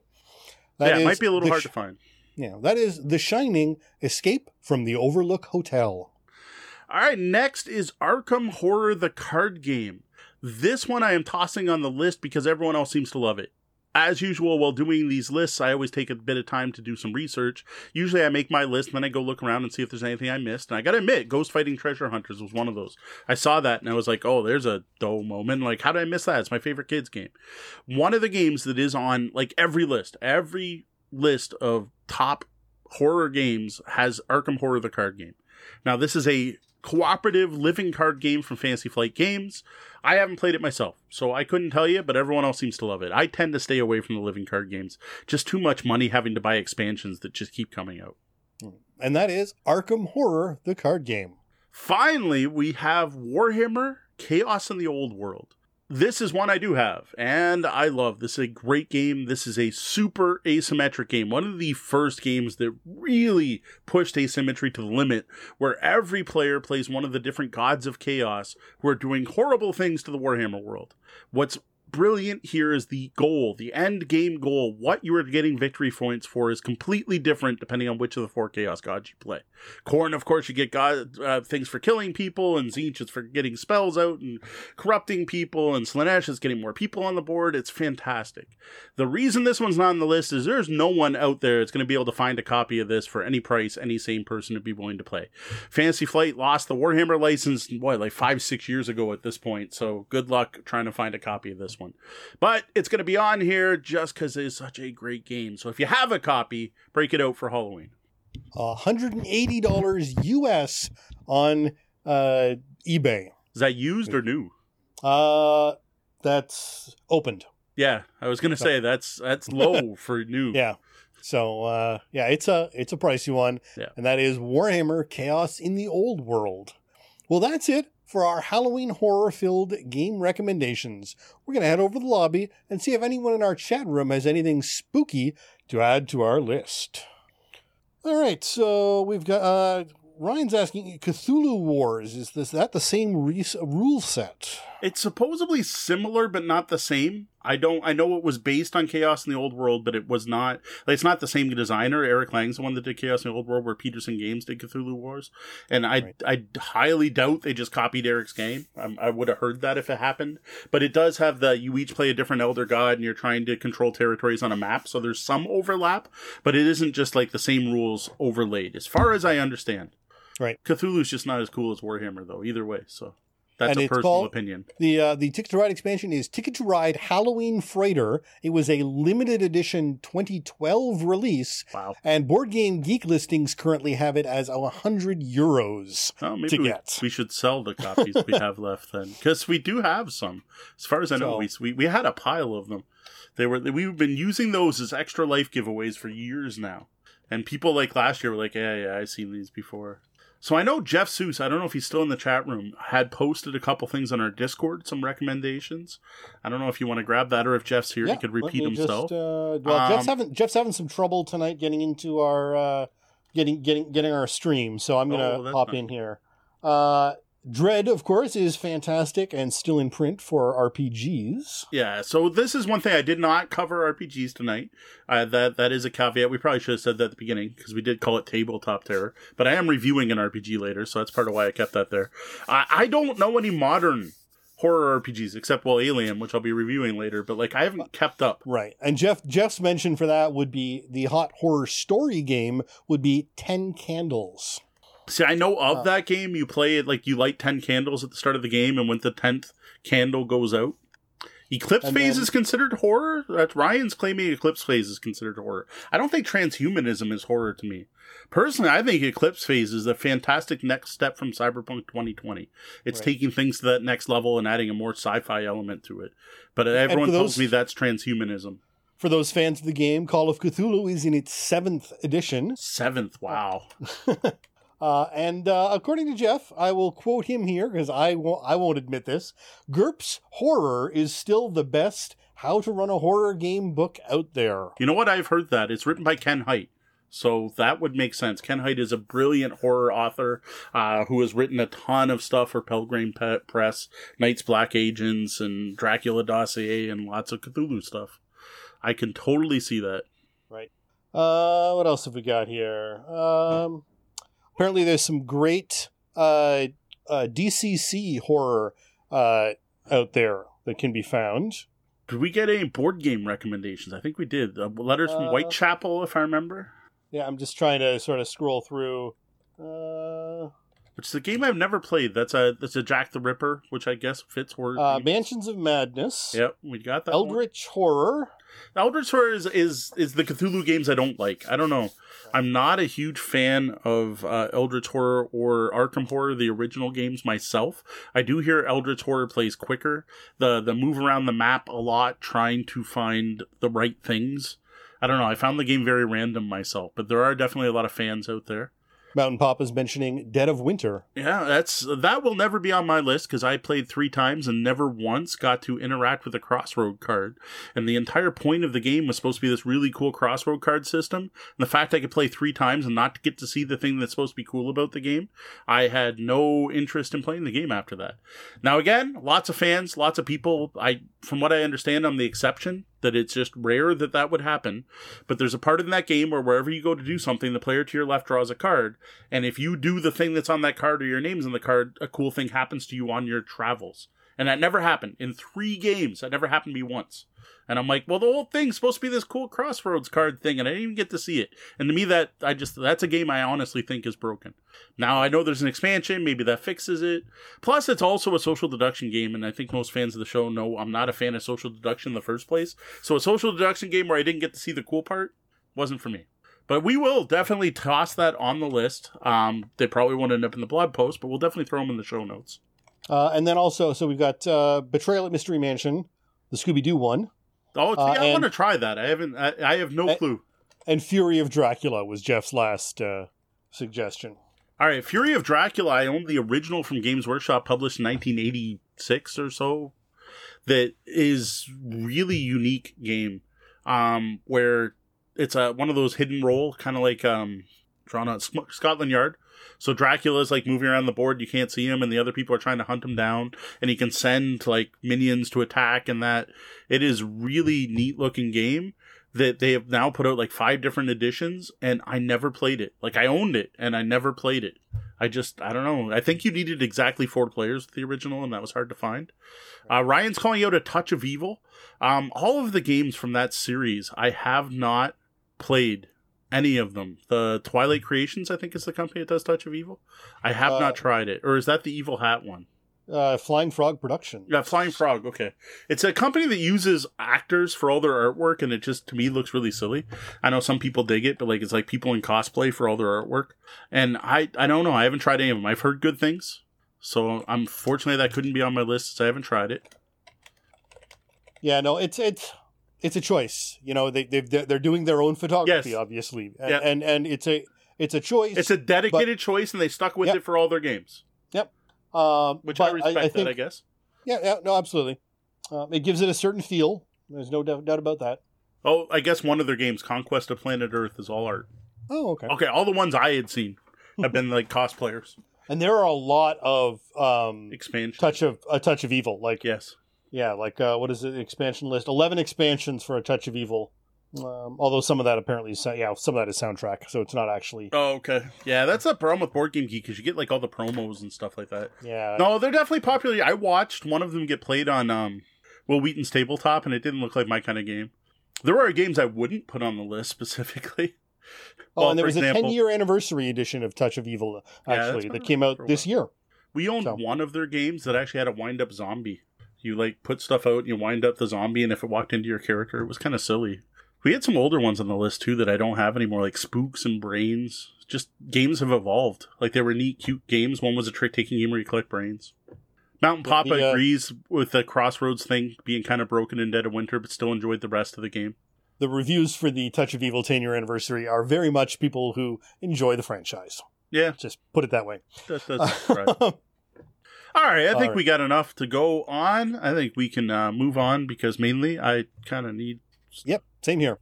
S2: yeah, it might be a little hard sh- to find.
S1: Yeah, that is The Shining: Escape from the Overlook Hotel.
S2: All right, next is Arkham Horror the card game. This one I am tossing on the list because everyone else seems to love it. As usual, while doing these lists, I always take a bit of time to do some research. Usually, I make my list, then I go look around and see if there's anything I missed. And I gotta admit, Ghost Fighting Treasure Hunters was one of those. I saw that and I was like, oh, there's a dull moment. Like, how did I miss that? It's my favorite kids game. One of the games that is on like every list, every list of top horror games has Arkham Horror the card game. Now, this is a cooperative living card game from Fantasy Flight Games. I haven't played it myself, so I couldn't tell you, but everyone else seems to love it. I tend to stay away from the living card games. Just too much money having to buy expansions that just keep coming out.
S1: And that is Arkham Horror, the card game.
S2: Finally, we have Warhammer Chaos in the Old World this is one I do have, and I love. This is a great game. This is a super asymmetric game. One of the first games that really pushed asymmetry to the limit, where every player plays one of the different gods of chaos who are doing horrible things to the Warhammer world. What's brilliant here is the goal, the end game goal. What you are getting victory points for is completely different depending on which of the four Chaos Gods you play. Khorne, of course, you get god, uh, things for killing people, and Tzeentch is for getting spells out and corrupting people, and Slaanesh is getting more people on the board. It's fantastic. The reason this one's not on the list is there's no one out there that's going to be able to find a copy of this for any price any sane person would be willing to play. Fantasy Flight lost the Warhammer license, boy, like five, six years ago at this point, so good luck trying to find a copy of this one one. But it's going to be on here just because it is such a great game. So if you have a copy, break it out for Halloween.
S1: $180 US on uh, eBay.
S2: Is that used or new?
S1: Uh, that's opened.
S2: Yeah, I was gonna say that's that's low for new.
S1: Yeah. So uh, yeah, it's a it's a pricey one,
S2: yeah.
S1: and that is Warhammer Chaos in the Old World. Well, that's it for our Halloween horror filled game recommendations. We're going to head over to the lobby and see if anyone in our chat room has anything spooky to add to our list. All right, so we've got uh, Ryan's asking Cthulhu Wars. Is this that the same re- rule set?
S2: It's supposedly similar, but not the same. I don't. I know it was based on Chaos in the Old World, but it was not. Like, it's not the same designer. Eric Lang's the one that did Chaos in the Old World, where Petersen Games did Cthulhu Wars, and I right. I highly doubt they just copied Eric's game. I, I would have heard that if it happened, but it does have the you each play a different Elder God, and you're trying to control territories on a map. So there's some overlap, but it isn't just like the same rules overlaid, as far as I understand.
S1: Right.
S2: Cthulhu's just not as cool as Warhammer, though. Either way, so that's and a personal opinion.
S1: The uh, the Ticket to Ride expansion is Ticket to Ride Halloween Freighter. It was a limited edition 2012 release.
S2: Wow.
S1: And Board Game Geek listings currently have it as 100 euros
S2: oh, maybe
S1: to
S2: we,
S1: get.
S2: We should sell the copies we have left then, because we do have some. As far as I know, so, we, we we had a pile of them. They were we've been using those as extra life giveaways for years now. And people like last year were like, "Yeah, yeah, I've seen these before." So I know Jeff Seuss, I don't know if he's still in the chat room, had posted a couple things on our Discord, some recommendations. I don't know if you want to grab that or if Jeff's here, yeah, he could repeat himself. Just,
S1: uh, well, um, Jeff's having Jeff's having some trouble tonight getting into our uh, getting getting getting our stream, so I'm gonna oh, hop nice. in here. Uh, Dread, of course, is fantastic and still in print for RPGs.
S2: Yeah, so this is one thing I did not cover RPGs tonight. Uh, that that is a caveat. We probably should have said that at the beginning because we did call it tabletop terror. But I am reviewing an RPG later, so that's part of why I kept that there. I, I don't know any modern horror RPGs except well Alien, which I'll be reviewing later. But like I haven't kept up.
S1: Right, and Jeff Jeff's mention for that would be the hot horror story game would be Ten Candles.
S2: See, I know of uh. that game. You play it like you light 10 candles at the start of the game, and when the 10th candle goes out, Eclipse phase
S1: then-
S2: is considered horror. That's Ryan's claiming Eclipse phase is considered horror. I don't think transhumanism is horror to me. Personally, I think Eclipse phase is a fantastic next step from Cyberpunk 2020. It's
S1: Right.
S2: taking things to that next level and adding a more sci-fi element to it. But everyone
S1: for
S2: tells me that's transhumanism.
S1: For those fans of the game, Call of Cthulhu is in its seventh edition.
S2: Seventh, wow.
S1: Uh, and uh, according to Jeff, I will quote him here because I won't, I won't admit this. GURPS Horror is still the best how to run a horror game book out there.
S2: You know what? I've heard that. It's written by Ken Hite. So that would make sense. Ken Hite is a brilliant horror author uh, who has written a ton of stuff for Pelgrane Pe- Press, Night's Black Agents, and Dracula Dossier, and lots of Cthulhu stuff. I can totally see that. Right.
S1: Uh, what else have we got here? Um, apparently, there's some great uh, uh, DCC horror uh, out there that can be found.
S2: Did we get any board game recommendations? I think we did. Uh, letters from
S1: Uh,
S2: Whitechapel, if I remember.
S1: Yeah, I'm just trying to sort of scroll through. Uh,
S2: Which is a game I've never played. That's a that's a Jack the Ripper, which I guess fits horror.
S1: uh. Mansions of Madness.
S2: Yep, we got that. one.
S1: Eldritch Horror.
S2: Eldritch Horror is, is is the Cthulhu games I don't like. I don't know. I'm not a huge fan of uh, Eldritch Horror or Arkham Horror, the original games myself. I do hear Eldritch Horror plays quicker. The the move around the map a lot, trying to find the right things. I don't know. I found the game very random myself, but there are definitely a lot of fans out there.
S1: Mountain Papa's mentioning Dead of Winter.
S2: Yeah, that's that will never be on my list because I played three times and never once got to interact with a crossroad card. And the entire point of the game was supposed to be this really cool crossroad card system. And the fact I could play three times and not get to see the thing that's supposed to be cool about the game, I had no interest in playing the game after that. Now again, lots of fans, lots of people. I, from what I understand, I'm the exception. That it's just rare that that would happen. But there's a part in that game where wherever you go to do something, the player to your left draws a card, and if you do the thing that's on that card or your name's on the card, a cool thing happens to you on your travels. And that never happened in three games. That never happened to me once. And I'm like, well, the whole thing's supposed to be this cool Crossroads card thing, and I didn't even get to see it. And to me, that I just that's a game I honestly think is broken. Now I know there's an expansion, maybe that fixes it. Plus, it's also a social deduction game, and I think most fans of the show know I'm not a fan of social deduction in the first place. So a social deduction game where I didn't get to see the cool part wasn't for me. But we will definitely toss that on the list. Um, they probably won't end up in the blog post, but we'll definitely throw them in the show notes.
S1: Uh, and then also, so we've got uh, Betrayal at Mystery Mansion, the Scooby Doo one,
S2: Oh, see,
S1: Uh,
S2: I
S1: and-
S2: want to try that. I haven't. I, I have no
S1: Uh,
S2: clue.
S1: and Fury of Dracula was Jeff's last uh, suggestion.
S2: All right, Fury of Dracula. I own the original from Games Workshop, published in 1986 or so. That is really unique game, um, where it's a one of those hidden role, kind of like um, drawn out Scotland Yard. So Dracula's like moving around the board, you can't see him, and the other people are trying to hunt him down, and he can send like minions to attack, and that it is really neat looking game that they have now put out like five different editions, and I never played it. Like I owned it, and I never played it. I just I don't know. I think you needed exactly four players with the original, and that was hard to find. Uh, Ryan's calling out a touch of evil. Um, all of the games from that series, I have not played any of them. The Twilight Creations, I think, is the company that does Touch of Evil. I have
S1: Uh,
S2: not tried it, or is that the Evil Hat one?
S1: Uh, Flying Frog Production.
S2: Yeah, Flying Frog. Okay, it's a company that uses actors for all their artwork, and it just to me looks really silly. I know some people dig it, but like it's like people in cosplay for all their artwork, and I I don't know. I haven't tried any of them. I've heard good things, so unfortunately that couldn't be on my list. since I haven't tried it.
S1: Yeah, no, it's it's it's a choice. You know, they they they're doing their own photography,
S2: Yes.
S1: obviously, and,
S2: Yeah.
S1: and and it's a it's a choice.
S2: It's a dedicated choice, and they stuck with
S1: Yep.
S2: it for all their games, Yep.
S1: um,
S2: which I respect.
S1: I, think
S2: that I guess.
S1: yeah, yeah, no, absolutely. Um, it gives it a certain feel. There's no doubt, doubt about that.
S2: Oh, I guess one of their games, Conquest of Planet Earth, is all art.
S1: Oh, okay.
S2: Okay, all the ones I had seen have been like cosplayers.
S1: And there are a lot of um,
S2: Expansion.
S1: touch of a touch of evil. Like
S2: Yes.
S1: Yeah, like uh, what is it? Expansion list. Eleven expansions for a touch of evil. Um, although some of that apparently, is, yeah, some of that is soundtrack, so it's not actually.
S2: Oh, okay. Yeah, that's a problem with Board Game Geek because you get like all the promos and stuff like that.
S1: Yeah,
S2: No, they're definitely popular. I watched one of them get played on um, Wil Wheaton's tabletop, and it didn't look like my kind of game. There are games I wouldn't put on the list specifically.
S1: Oh,
S2: Well,
S1: and there was
S2: example-
S1: a 10 year anniversary edition of Touch of Evil, actually,
S2: been
S1: that came out this year.
S2: We owned
S1: So-
S2: one of their games that actually had a wind up zombie. You like put stuff out and you wind up the zombie, and if it walked into your character, it was kind of silly. We had some older ones on the list too that I don't have anymore, like Spooks and Brains. Just games have evolved. Like they were neat, cute games. One was a trick taking game where you collect brains. Mountain Papa
S1: the, uh,
S2: agrees with the Crossroads thing being kind of broken in Dead of Winter, but still enjoyed the rest of the game.
S1: The reviews for the Touch of Evil 10 year anniversary are very much people who enjoy the franchise.
S2: Yeah,
S1: Just put it that way.
S2: that, that's right. All right, I
S1: All
S2: think
S1: right.
S2: we got enough to go on. I think we can uh, move on because mainly I kind of need
S1: yep, same here.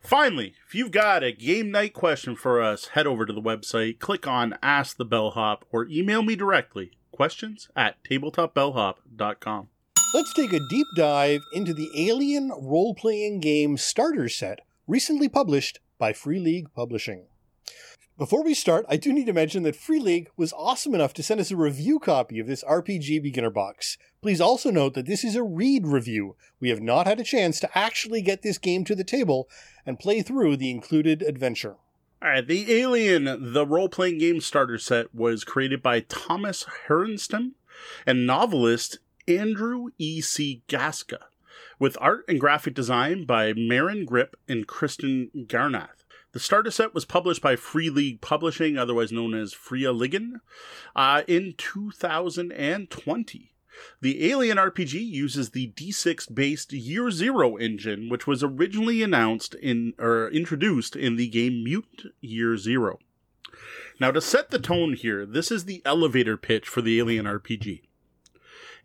S2: Finally, if you've got a game night question for us, head over to the website, click on Ask the Bellhop, or email me directly. Questions at tabletopbellhop.com.
S1: Let's take a deep dive into the Alien role playing game starter set recently published by Free League Publishing. Before we start, I do need to mention that Free League was awesome enough to send us a review copy of this RPG beginner box. Please also note that this is a read review. We have not had a chance to actually get this game to the table and play through the included adventure.
S2: All right, the Alien, the role playing game starter set, was created by Tomas Härenstam and novelist Andrew E. C. Gaska, with art and graphic design by Martin Grip and Christian Granath. The starter set was published by Free League Publishing, otherwise known as Fria Ligan, uh, in 2020. The Alien RPG uses the D6 based Year Zero engine, which was originally announced in or introduced in the game Mutant Year Zero. Now, to set the tone here, this is the elevator pitch for the Alien RPG.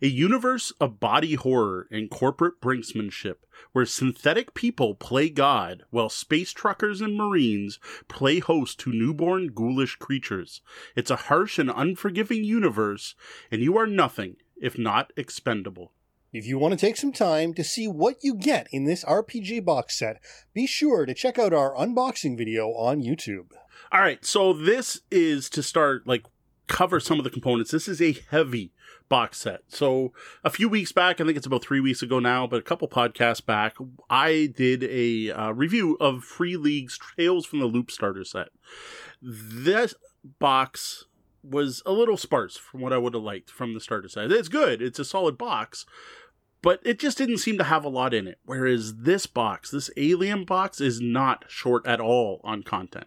S2: A universe of body horror and corporate brinksmanship where synthetic people play God while space truckers and marines play host to newborn ghoulish creatures. It's a harsh and unforgiving universe, and you are nothing if not expendable.
S1: If you want to take some time to see what you get in this RPG box set, be sure to check out our unboxing video on YouTube.
S2: All right, so this is to start like cover some of the components. This is a heavy box set. So a few weeks back, I think it's about three weeks ago now, but a couple podcasts back, I did a uh, review of Free League's Trails from the Loop starter set. This box was a little sparse from what I would have liked from the starter set. It's good. It's a solid box. But it just didn't seem to have a lot in it. Whereas this box, this alien box, is not short at all on content.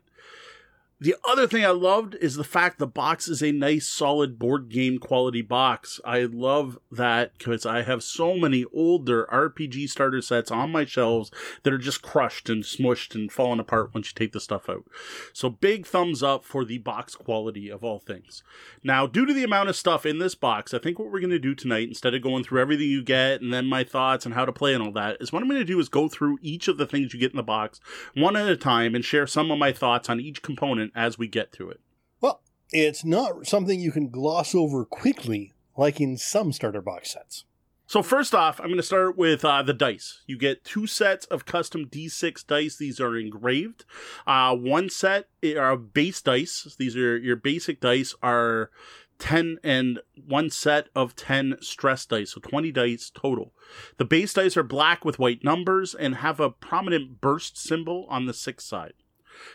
S2: The other thing I loved is the fact the box is a nice, solid board game quality box. I love that because I have so many older RPG starter sets on my shelves that are just crushed and smushed and falling apart once you take the stuff out. So, big thumbs up for the box quality of all things. Now, due to the amount of stuff in this box, I think what we're going to do tonight, instead of going through everything you get and then my thoughts and how to play and all that, is what I'm going to do is go through each of the things you get in the box one at a time and share some of my thoughts on each component as we get to it.
S1: Well, it's not something you can gloss over quickly like in some starter box sets.
S2: So first off, I'm going to start with uh, the dice. You get two sets of custom D6 dice. These are engraved. Uh, one set are base dice. These are your basic dice are 10 and one set of 10 stress dice, so 20 dice total. The base dice are black with white numbers and have a prominent burst symbol on the six side.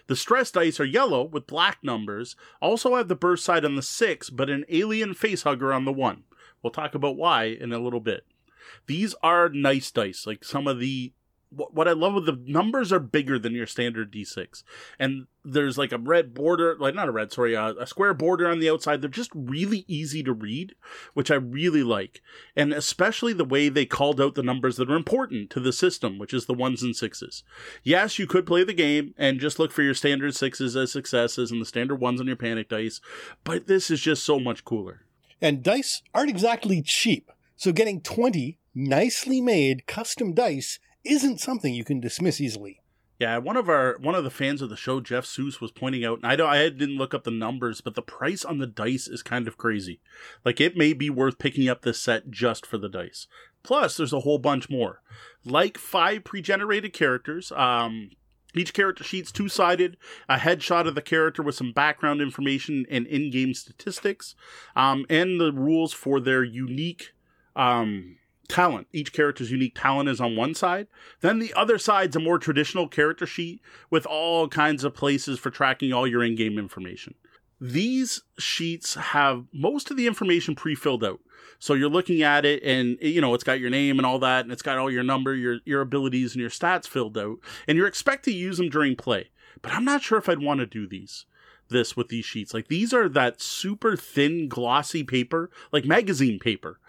S2: The stress dice are yellow with black numbers, also have the burst side on the six, but an alien facehugger on the one. We'll talk about why in a little bit. These are nice dice, like some of the what I love with the numbers are bigger than your standard D6. And there's like a red border, like not a red, sorry, a, a square border on the outside. They're just really easy to read, which I really like. And especially the way they called out the numbers that are important to the system, which is the ones and sixes. Yes, you could play the game and just look for your standard sixes as successes and the standard ones on your panic dice, but this is just so much cooler.
S1: And dice aren't exactly cheap, so getting 20 nicely made custom dice isn't something you can dismiss easily.
S2: Yeah, one of our one of the fans of the show, Jeff Seuss, was pointing out, and I don't, I didn't look up the numbers, but the price on the dice is kind of crazy. Like it may be worth picking up this set just for the dice. Plus, there's a whole bunch more, like five pre-generated characters. Um, each character sheet's two sided, a headshot of the character with some background information and in game statistics, um, and the rules for their unique um, talent. Each character's unique talent is on one side. Then the other side's a more traditional character sheet with all kinds of places for tracking all your in game information. These sheets have most of the information pre filled out. So you're looking at it and you know it's got your name and all that and it's got all your number, your your abilities and your stats filled out and you're expect to use them during play. But I'm not sure if I'd want to do these this with these sheets. Like these are that super thin glossy paper, like magazine paper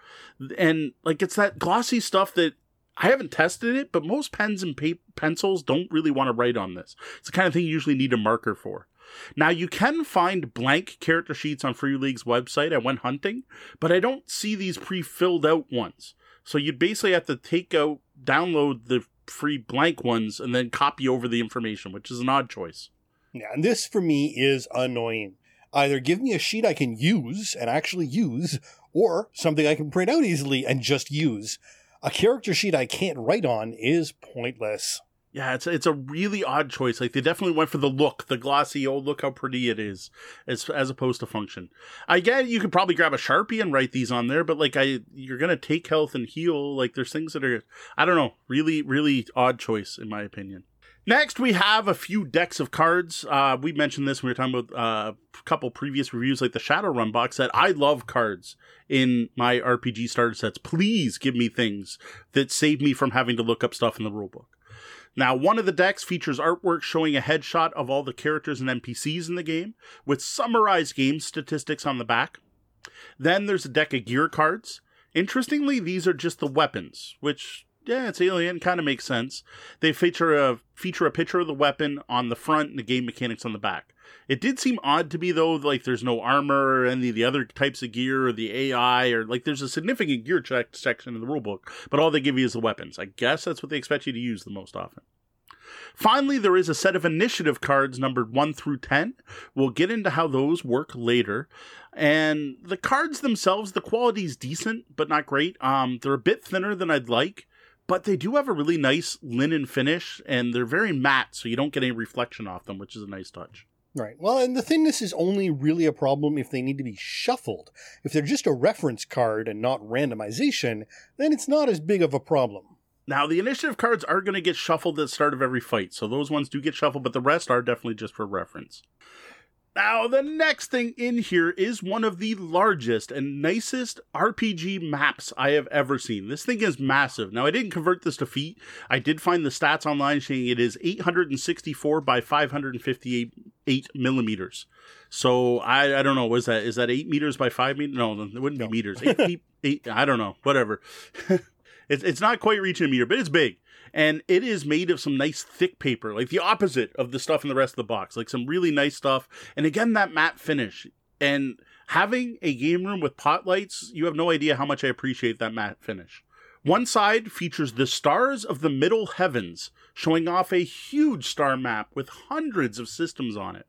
S2: and like it's that glossy stuff that I haven't tested it, but most pens and pa- pencils don't really want to write on this. It's the kind of thing you usually need a marker for. Now you can find blank character sheets on Free League's website. I went hunting, but I don't see these pre-filled out ones. So you'd basically have to take out, download the free blank ones, and then copy over the information, which is an odd choice.
S1: Yeah, and this for me is annoying. Either give me a sheet I can use and actually use, or something I can print out easily and just use. A character sheet I can't write on is pointless.
S2: Yeah, it's it's a really odd choice. Like they definitely went for the look, the glossy, oh look how pretty it is, as as opposed to function. I get you could probably grab a sharpie and write these on there, but like I, you're gonna take health and heal. Like there's things that are, I don't know, really really odd choice in my opinion. Next, we have a few decks of cards. Uh, we mentioned this when we were talking about uh, a couple previous reviews, like the Shadowrun box set. I love cards in my RPG starter sets. Please give me things that save me from having to look up stuff in the rulebook. Now, one of the decks features artwork showing a headshot of all the characters and NPCs in the game, with summarized game statistics on the back. Then there's a deck of gear cards. Interestingly, these are just the weapons, which yeah, it's alien. Kind of makes sense. They feature a feature a picture of the weapon on the front and the game mechanics on the back. It did seem odd to me though, like there's no armor or any of the other types of gear or the AI or like there's a significant gear check section in the rulebook, but all they give you is the weapons. I guess that's what they expect you to use the most often. Finally, there is a set of initiative cards numbered 1 through 10. We'll get into how those work later. And the cards themselves, the quality is decent, but not great. Um, they're a bit thinner than I'd like but they do have a really nice linen finish and they're very matte so you don't get any reflection off them which is a nice touch.
S1: Right. Well and the thinness is only really a problem if they need to be shuffled. If they're just a reference card and not randomization then it's not as big of a problem.
S2: Now the initiative cards are going to get shuffled at the start of every fight so those ones do get shuffled but the rest are definitely just for reference now, the next thing in here is one of the largest and nicest RPG maps I have ever seen. This thing is massive. Now, I didn't convert this to feet. I did find the stats online saying it is 864 by 558 millimeters. So I, I don't know. Was that is that eight meters by five meters? No, it wouldn't be meters. Eight feet. Eight. I don't know. Whatever. it's it's not quite reaching a meter, but it's big and it is made of some nice thick paper, like the opposite of the stuff in the rest of the box, like some really nice stuff. And again, that matte finish. And having a game room with pot lights, you have no idea how much I appreciate that matte finish. One side features the stars of the middle heavens, showing off a huge star map with hundreds of systems on it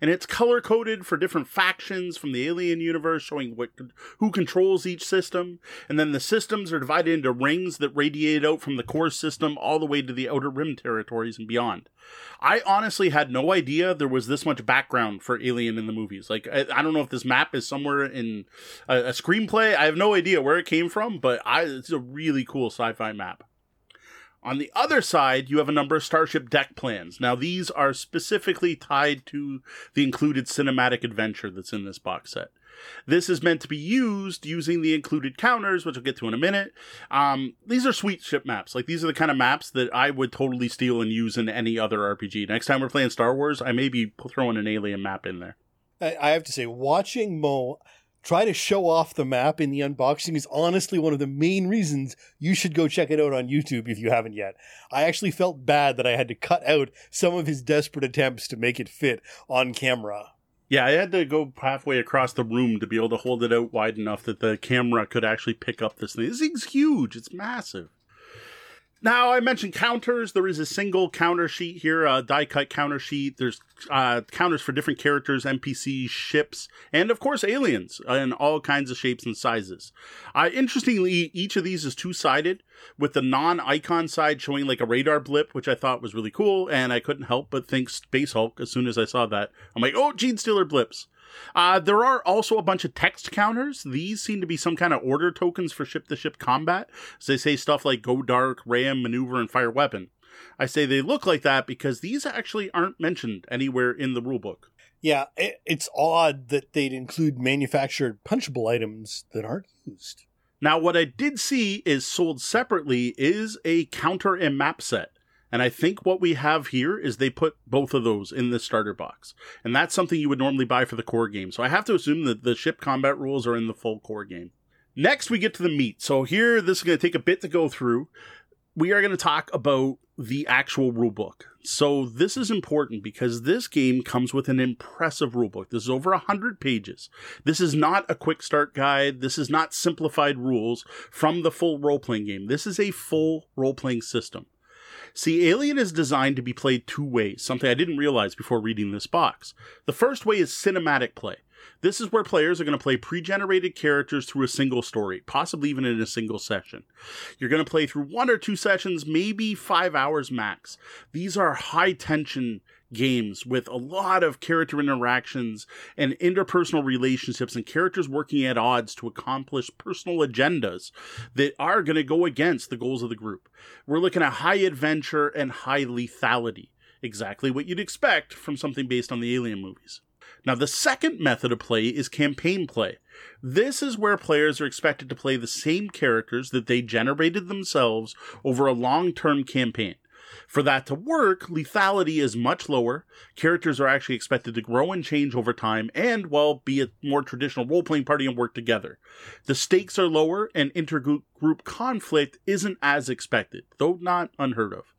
S2: and it's color coded for different factions from the alien universe showing what who controls each system. And then the systems are divided into rings that radiate out from the core system all the way to the outer rim territories and beyond. I honestly had no idea there was this much background for alien in the movies. Like i, I don't know if this map is somewhere in a, a screenplay. I have no idea where it came from but I, it's a really cool sci-fi map on the other side, you have a number of Starship deck plans. Now, these are specifically tied to the included cinematic adventure that's in this box set. This is meant to be used using the included counters, which I'll get to in a minute. Um, these are sweet ship maps. Like, these are the kind of maps that I would totally steal and use in any other RPG. Next time we're playing Star Wars, I may be throwing an alien map in there.
S1: I have to say, watching Mo try to show off the map in the unboxing is honestly one of the main reasons you should go check it out on YouTube if you haven't yet. I actually felt bad that I had to cut out some of his desperate attempts to make it fit on camera.
S2: Yeah, I had to go halfway across the room to be able to hold it out wide enough that the camera could actually pick up this thing. This thing's huge. It's massive. Now, I mentioned counters. There is a single counter sheet here, a die cut counter sheet. There's uh, counters for different characters, NPCs, ships, and of course, aliens in all kinds of shapes and sizes. Uh, interestingly, each of these is two sided, with the non icon side showing like a radar blip, which I thought was really cool, and I couldn't help but think Space Hulk as soon as I saw that. I'm like, oh, Genestealer blips. Uh, there are also a bunch of text counters. These seem to be some kind of order tokens for ship to ship combat. So they say stuff like go dark, ram, maneuver, and fire weapon. I say they look like that because these actually aren't mentioned anywhere in the rulebook.
S1: Yeah, it, it's odd that they'd include manufactured punchable items that aren't used.
S2: Now, what I did see is sold separately is a counter and map set. And I think what we have here is they put both of those in the starter box. And that's something you would normally buy for the core game. So I have to assume that the ship combat rules are in the full core game. Next, we get to the meat. So here, this is going to take a bit to go through. We are going to talk about the actual rulebook. So this is important because this game comes with an impressive rulebook. This is over 100 pages. This is not a quick start guide. This is not simplified rules from the full role playing game. This is a full role playing system. See, Alien is designed to be played two ways, something I didn't realize before reading this box. The first way is cinematic play. This is where players are going to play pre generated characters through a single story, possibly even in a single session. You're going to play through one or two sessions, maybe five hours max. These are high tension games with a lot of character interactions and interpersonal relationships and characters working at odds to accomplish personal agendas that are going to go against the goals of the group. We're looking at high adventure and high lethality. Exactly what you'd expect from something based on the Alien movies. Now, the second method of play is campaign play. This is where players are expected to play the same characters that they generated themselves over a long term campaign. For that to work, lethality is much lower. Characters are actually expected to grow and change over time and, well, be a more traditional role playing party and work together. The stakes are lower and intergroup conflict isn't as expected, though not unheard of.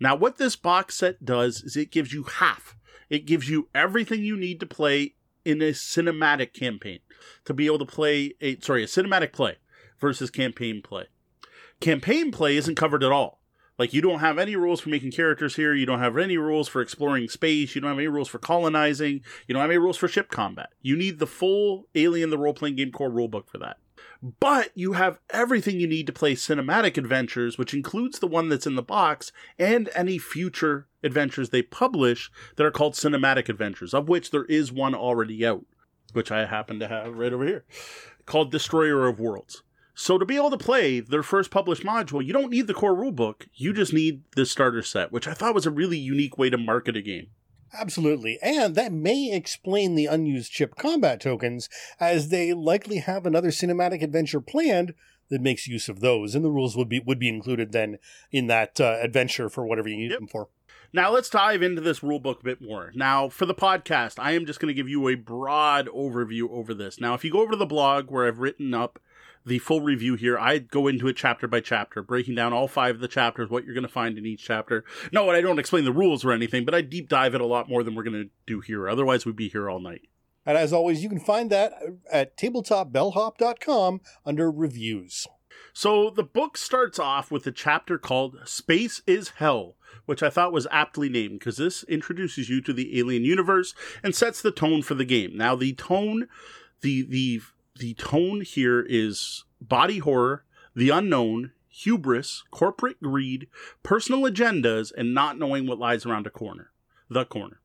S2: Now, what this box set does is it gives you half. It gives you everything you need to play in a cinematic campaign to be able to play a sorry a cinematic play versus campaign play. Campaign play isn't covered at all. Like you don't have any rules for making characters here. You don't have any rules for exploring space. You don't have any rules for colonizing. You don't have any rules for ship combat. You need the full Alien the role playing game core rulebook for that. But you have everything you need to play cinematic adventures, which includes the one that's in the box and any future adventures they publish that are called cinematic adventures, of which there is one already out, which I happen to have right over here, called Destroyer of Worlds. So to be able to play their first published module, you don't need the core rulebook. You just need the starter set, which I thought was a really unique way to market a game.
S1: Absolutely. And that may explain the unused chip combat tokens, as they likely have another cinematic adventure planned that makes use of those, and the rules would be would be included then in that uh, adventure for whatever you need yep. them for.
S2: Now let's dive into this rulebook a bit more. Now, for the podcast, I am just going to give you a broad overview over this. Now, if you go over to the blog where I've written up the full review here. I go into it chapter by chapter, breaking down all five of the chapters, what you're going to find in each chapter. No, I don't explain the rules or anything, but I deep dive it a lot more than we're going to do here. Otherwise, we'd be here all night.
S1: And as always, you can find that at tabletopbellhop.com under reviews.
S2: So the book starts off with a chapter called Space is Hell, which I thought was aptly named because this introduces you to the alien universe and sets the tone for the game. Now the tone the the the tone here is body horror, the unknown, hubris, corporate greed, personal agendas, and not knowing what lies around a corner. The corner.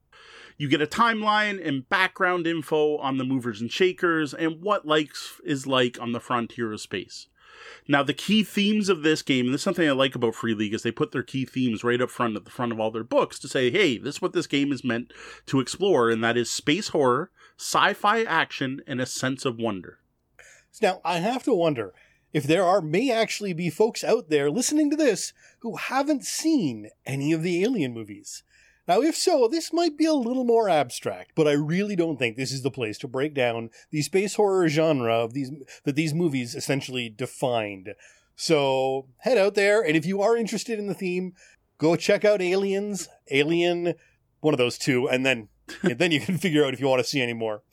S2: You get a timeline and background info on the movers and shakers and what life is like on the frontier of space. Now, the key themes of this game, and this is something I like about Free League, is they put their key themes right up front at the front of all their books to say, hey, this is what this game is meant to explore, and that is space horror, sci fi action, and a sense of wonder.
S1: Now, I have to wonder if there are may actually be folks out there listening to this who haven't seen any of the Alien movies. Now, if so, this might be a little more abstract, but I really don't think this is the place to break down the space horror genre of these that these movies essentially defined. So head out there, and if you are interested in the theme, go check out Aliens, Alien, one of those two, and then and then you can figure out if you want to see any more.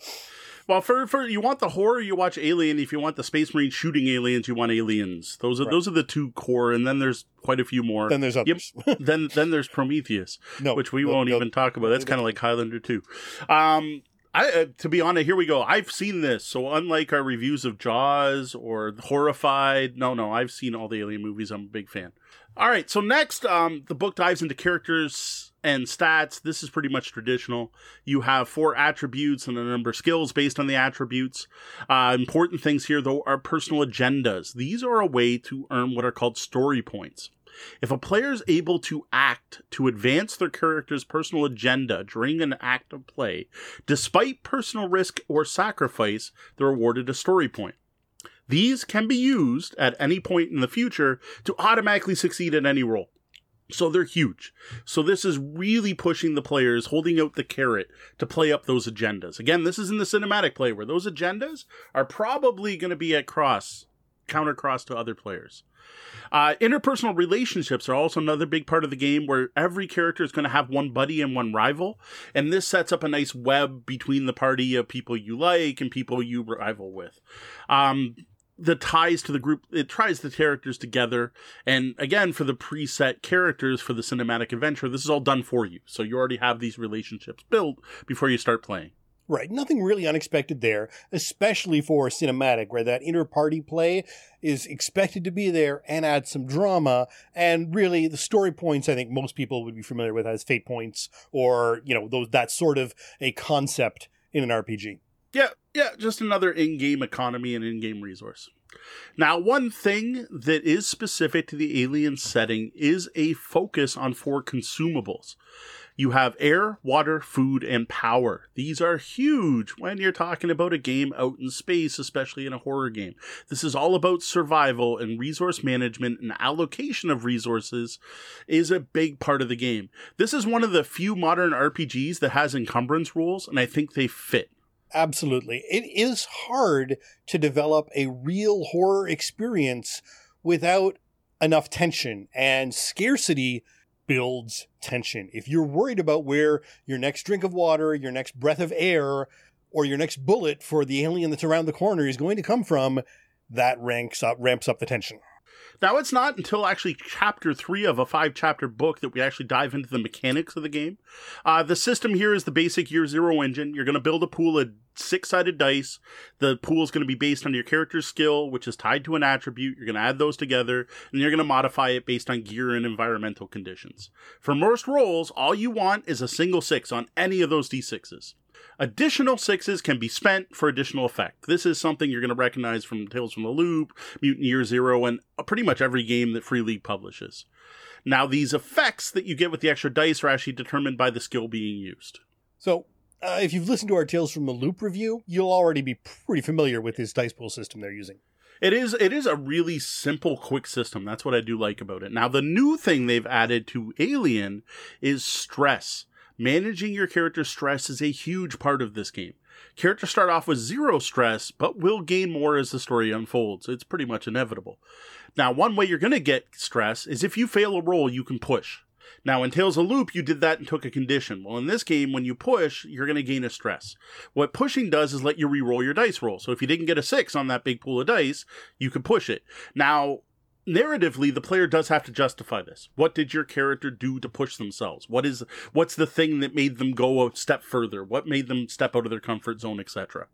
S2: Well, for for you want the horror, you watch Alien. If you want the Space Marine shooting aliens, you want Aliens. Those are right. those are the two core, and then there's quite a few more.
S1: Then there's others.
S2: Yep. then then there's Prometheus, no, which we no, won't no, even talk about. That's kind of like Highlander two. Um, I, uh, to be honest, here we go. I've seen this, so unlike our reviews of Jaws or Horrified, no, no, I've seen all the Alien movies. I'm a big fan. All right, so next, um, the book dives into characters and stats. This is pretty much traditional. You have four attributes and a number of skills based on the attributes. Uh, important things here, though, are personal agendas. These are a way to earn what are called story points. If a player is able to act to advance their character's personal agenda during an act of play, despite personal risk or sacrifice, they're awarded a story point. These can be used at any point in the future to automatically succeed at any role. So they're huge. So this is really pushing the players, holding out the carrot to play up those agendas. Again, this is in the cinematic play where those agendas are probably going to be at cross, counter cross to other players. Uh, interpersonal relationships are also another big part of the game where every character is going to have one buddy and one rival. And this sets up a nice web between the party of people you like and people you rival with. Um, the ties to the group it ties the characters together and again for the preset characters for the cinematic adventure this is all done for you so you already have these relationships built before you start playing
S1: Right. Nothing really unexpected there, especially for cinematic, where that inter-party play is expected to be there and add some drama. And really, the story points, I think most people would be familiar with as fate points or, you know, those, that sort of a concept in an RPG.
S2: Yeah. Yeah. Just another in-game economy and in-game resource. Now, one thing that is specific to the alien setting is a focus on four consumables. You have air, water, food, and power. These are huge when you're talking about a game out in space, especially in a horror game. This is all about survival and resource management and allocation of resources is a big part of the game. This is one of the few modern RPGs that has encumbrance rules, and I think they fit.
S1: Absolutely. It is hard to develop a real horror experience without enough tension and scarcity builds tension. If you're worried about where your next drink of water, your next breath of air, or your next bullet for the alien that's around the corner is going to come from, that ranks up ramps up the tension.
S2: Now, it's not until actually chapter three of a five chapter book that we actually dive into the mechanics of the game. Uh, the system here is the basic year zero engine. You're going to build a pool of six sided dice. The pool is going to be based on your character's skill, which is tied to an attribute. You're going to add those together, and you're going to modify it based on gear and environmental conditions. For most rolls, all you want is a single six on any of those d6s. Additional sixes can be spent for additional effect. This is something you're going to recognize from Tales from the Loop, Mutant Year Zero, and pretty much every game that Free League publishes. Now, these effects that you get with the extra dice are actually determined by the skill being used.
S1: So, uh, if you've listened to our Tales from the Loop review, you'll already be pretty familiar with this dice pool system they're using.
S2: It is it is a really simple, quick system. That's what I do like about it. Now, the new thing they've added to Alien is stress. Managing your character stress is a huge part of this game. Characters start off with zero stress, but will gain more as the story unfolds. It's pretty much inevitable. Now, one way you're going to get stress is if you fail a roll, you can push. Now, in Tales of Loop, you did that and took a condition. Well, in this game, when you push, you're going to gain a stress. What pushing does is let you re-roll your dice roll. So if you didn't get a six on that big pool of dice, you could push it. Now, narratively the player does have to justify this what did your character do to push themselves what is what's the thing that made them go a step further what made them step out of their comfort zone etc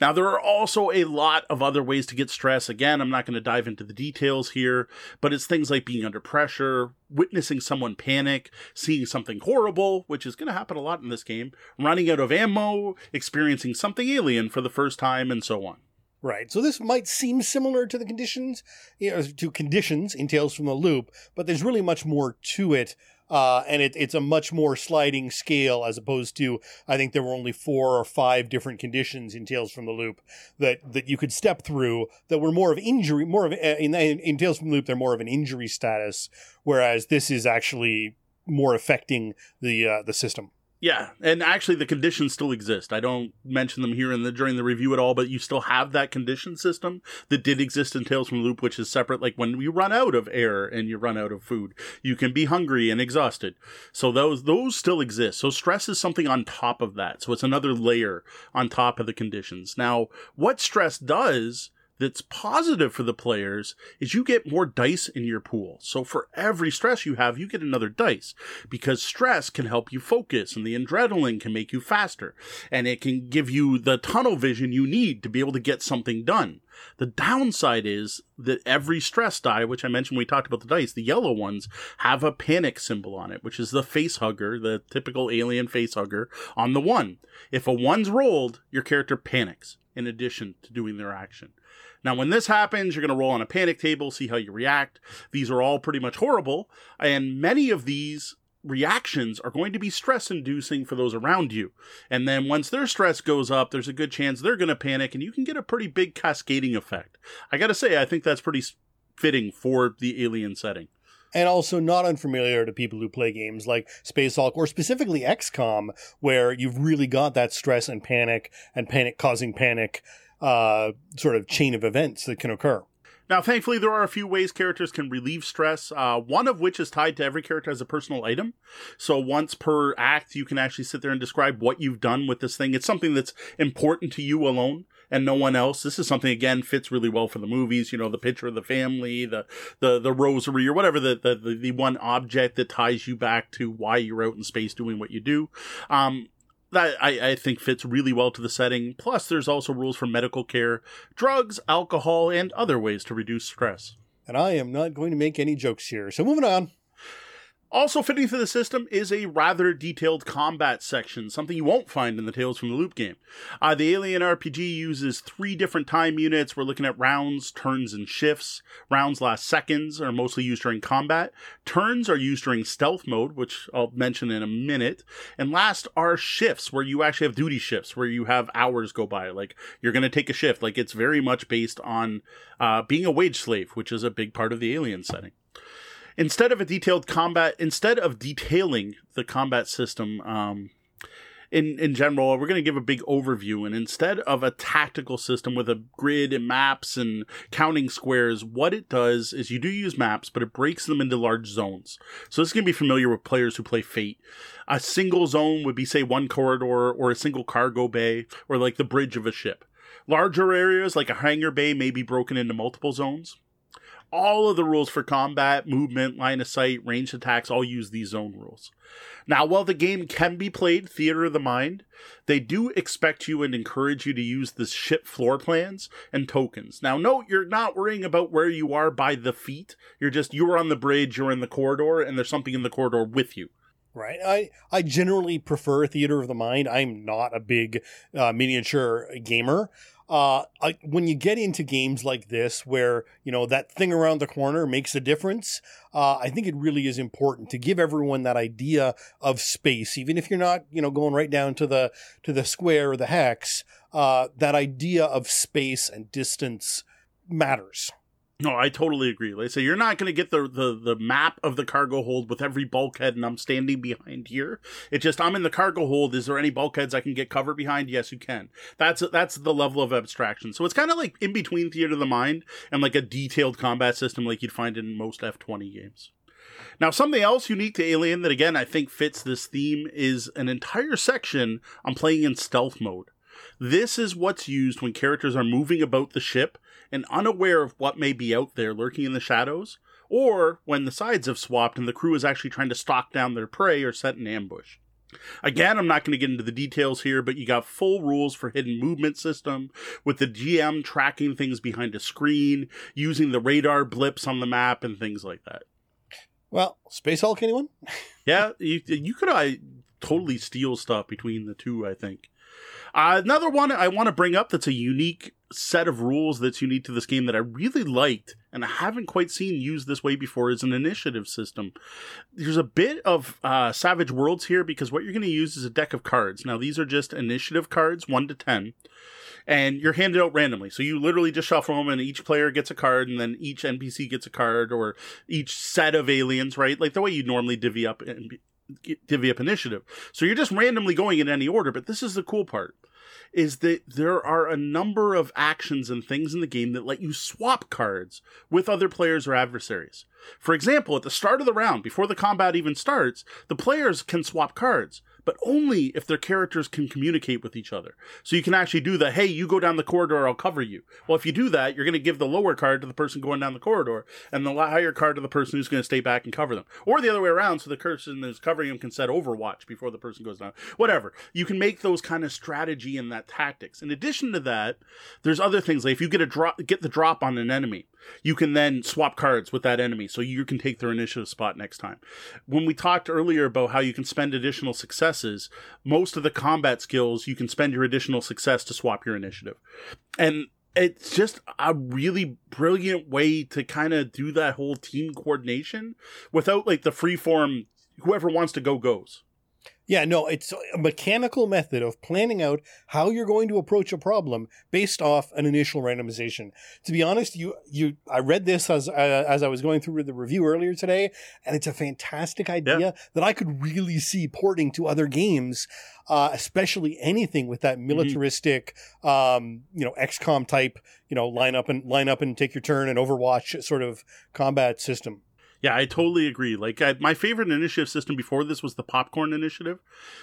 S2: now there are also a lot of other ways to get stress again i'm not going to dive into the details here but it's things like being under pressure witnessing someone panic seeing something horrible which is going to happen a lot in this game running out of ammo experiencing something alien for the first time and so on
S1: Right. So this might seem similar to the conditions, you know, to conditions in Tales from the Loop, but there's really much more to it. Uh, and it, it's a much more sliding scale as opposed to I think there were only four or five different conditions in Tales from the Loop that that you could step through that were more of injury, more of uh, in, in Tales from the Loop they're more of an injury status, whereas this is actually more affecting the uh, the system.
S2: Yeah, and actually, the conditions still exist. I don't mention them here in the during the review at all, but you still have that condition system that did exist in Tales from the Loop, which is separate. Like when you run out of air and you run out of food, you can be hungry and exhausted. So those those still exist. So stress is something on top of that. So it's another layer on top of the conditions. Now, what stress does that's positive for the players is you get more dice in your pool. So for every stress you have, you get another dice because stress can help you focus and the adrenaline can make you faster and it can give you the tunnel vision you need to be able to get something done. The downside is that every stress die, which I mentioned when we talked about the dice, the yellow ones have a panic symbol on it, which is the face hugger, the typical alien face hugger on the one. If a one's rolled, your character panics in addition to doing their action. Now, when this happens, you're going to roll on a panic table, see how you react. These are all pretty much horrible, and many of these reactions are going to be stress inducing for those around you. And then once their stress goes up, there's a good chance they're going to panic, and you can get a pretty big cascading effect. I got to say, I think that's pretty fitting for the alien setting
S1: and also not unfamiliar to people who play games like Space Hulk or specifically XCOM, where you've really got that stress and panic and panic causing panic uh, sort of chain of events that can occur.
S2: Now, thankfully, there are a few ways characters can relieve stress, uh, one of which is tied to every character as a personal item. So once per act, you can actually sit there and describe what you've done with this thing. It's something that's important to you alone and no one else. This is something again fits really well for the movies. You know, the picture of the family, the the the rosary, or whatever the the the one object that ties you back to why you're out in space doing what you do. Um, that I, I think fits really well to the setting. Plus, there's also rules for medical care, drugs, alcohol, and other ways to reduce stress.
S1: And I am not going to make any jokes here. So moving on.
S2: Also fitting for the system is a rather detailed combat section, something you won't find in the Tales from the Loop game. Uh, the Alien RPG uses three different time units. We're looking at rounds, turns, and shifts. Rounds last seconds, are mostly used during combat. Turns are used during stealth mode, which I'll mention in a minute. And last are shifts, where you actually have duty shifts, where you have hours go by. Like, you're going to take a shift. Like, it's very much based on uh, being a wage slave, which is a big part of the Alien setting instead of a detailed combat, instead of detailing the combat system, um, in in general, we're going to give a big overview, and instead of a tactical system with a grid and maps and counting squares, what it does is you do use maps, but it breaks them into large zones. So this can be familiar with players who play Fate. A single zone would be, say, one corridor or a single cargo bay, or like the bridge of a ship. Larger areas, like a hangar bay, may be broken into multiple zones all of the rules for combat, movement, line of sight, ranged attacks all use these zone rules. Now, while the game can be played theater of the mind, they do expect you and encourage you to use the ship floor plans and tokens. Now, note you're not worrying about where you are by the feet. You're just you're on the bridge, you're in the corridor, and there's something in the corridor with you.
S1: Right. I, I generally prefer theater of the mind. I'm not a big uh, miniature gamer uh, I, when you get into games like this, where you know that thing around the corner makes a difference, uh, I think it really is important to give everyone that idea of space, even if you're not, you know, going right down to the to the square or the hex. Uh, that idea of space and distance matters.
S2: No, I totally agree. Like say, you're not going to get the, the the map of the cargo hold with every bulkhead, and I'm standing behind here. It's just I'm in the cargo hold. Is there any bulkheads I can get cover behind? Yes, you can. That's that's the level of abstraction. So it's kind of like in between theater of the mind and like a detailed combat system like you'd find in most F20 games. Now, something else unique to Alien that again I think fits this theme is an entire section on playing in stealth mode. This is what's used when characters are moving about the ship and unaware of what may be out there lurking in the shadows, or when the sides have swapped and the crew is actually trying to stalk down their prey or set an ambush. Again, I'm not going to get into the details here, but you got full rules for hidden movement system with the GM tracking things behind a screen, using the radar blips on the map and things like that.
S1: Well, Space Hulk, anyone?
S2: yeah, you, you could I totally steal stuff between the two, I think. Uh, another one I want to bring up that's a unique set of rules that's unique to this game that I really liked and I haven't quite seen used this way before is an initiative system. There's a bit of uh, Savage Worlds here because what you're going to use is a deck of cards. Now, these are just initiative cards, 1 to 10 and you're handed out randomly. So you literally just shuffle them, and each player gets a card, and then each NPC gets a card, or each set of aliens, right? Like the way you normally divvy up divvy up initiative. So you're just randomly going in any order, but this is the cool part is that there are a number of actions and things in the game that let you swap cards with other players or adversaries. For example, at the start of the round, before the combat even starts, the players can swap cards but only if their characters can communicate with each other. So you can actually do the, hey, you go down the corridor, I'll cover you. Well, if you do that, you're going to give the lower card to the person going down the corridor and the higher card to the person who's going to stay back and cover them. Or the other way around, so the person that's covering them can set Overwatch before the person goes down. Whatever. You can make those kind of strategy and that tactics. In addition to that, there's other things like if you get a drop, get the drop on an enemy, you can then swap cards with that enemy so you can take their initiative spot next time. When we talked earlier about how you can spend additional successes, most of the combat skills you can spend your additional success to swap your initiative. And it's just a really brilliant way to kind of do that whole team coordination without like the free form whoever wants to go goes.
S1: Yeah, no, it's a mechanical method of planning out how you're going to approach a problem based off an initial randomization. To be honest, you you I read this as uh, as I was going through the review earlier today, and it's a fantastic idea yeah. that I could really see porting to other games, uh, especially anything with that mm-hmm. militaristic, mm-hmm. um, you know, XCOM type, you know, line up and line up and take your turn and Overwatch sort of combat system.
S2: Yeah, I totally agree. Like I, my favorite initiative system before this was the popcorn initiative,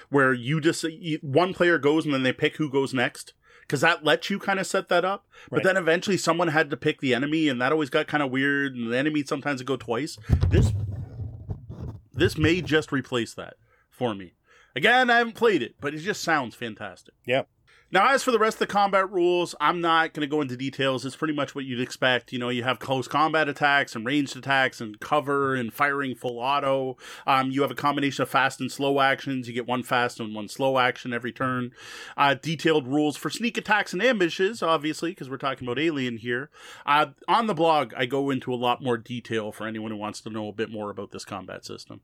S2: where you just you, one player goes and then they pick who goes next because that lets you kind of set that up. But then eventually someone had to pick the enemy, and that always got kind of weird. And the enemy sometimes would go twice. This this may just replace that for me. Again, I haven't played it, but it just sounds fantastic.
S1: Yeah.
S2: Now, as for the rest of the combat rules, I'm not going to go into details. It's pretty much what you'd expect. You know, you have close combat attacks and ranged attacks and cover and firing full auto. Um, you have a combination of fast and slow actions. You get one fast and one slow action every turn. Uh, detailed rules for sneak attacks and ambushes, obviously, because we're talking about Alien here. Uh, on the blog, I go into a lot more detail for anyone who wants to know a bit more about this combat system.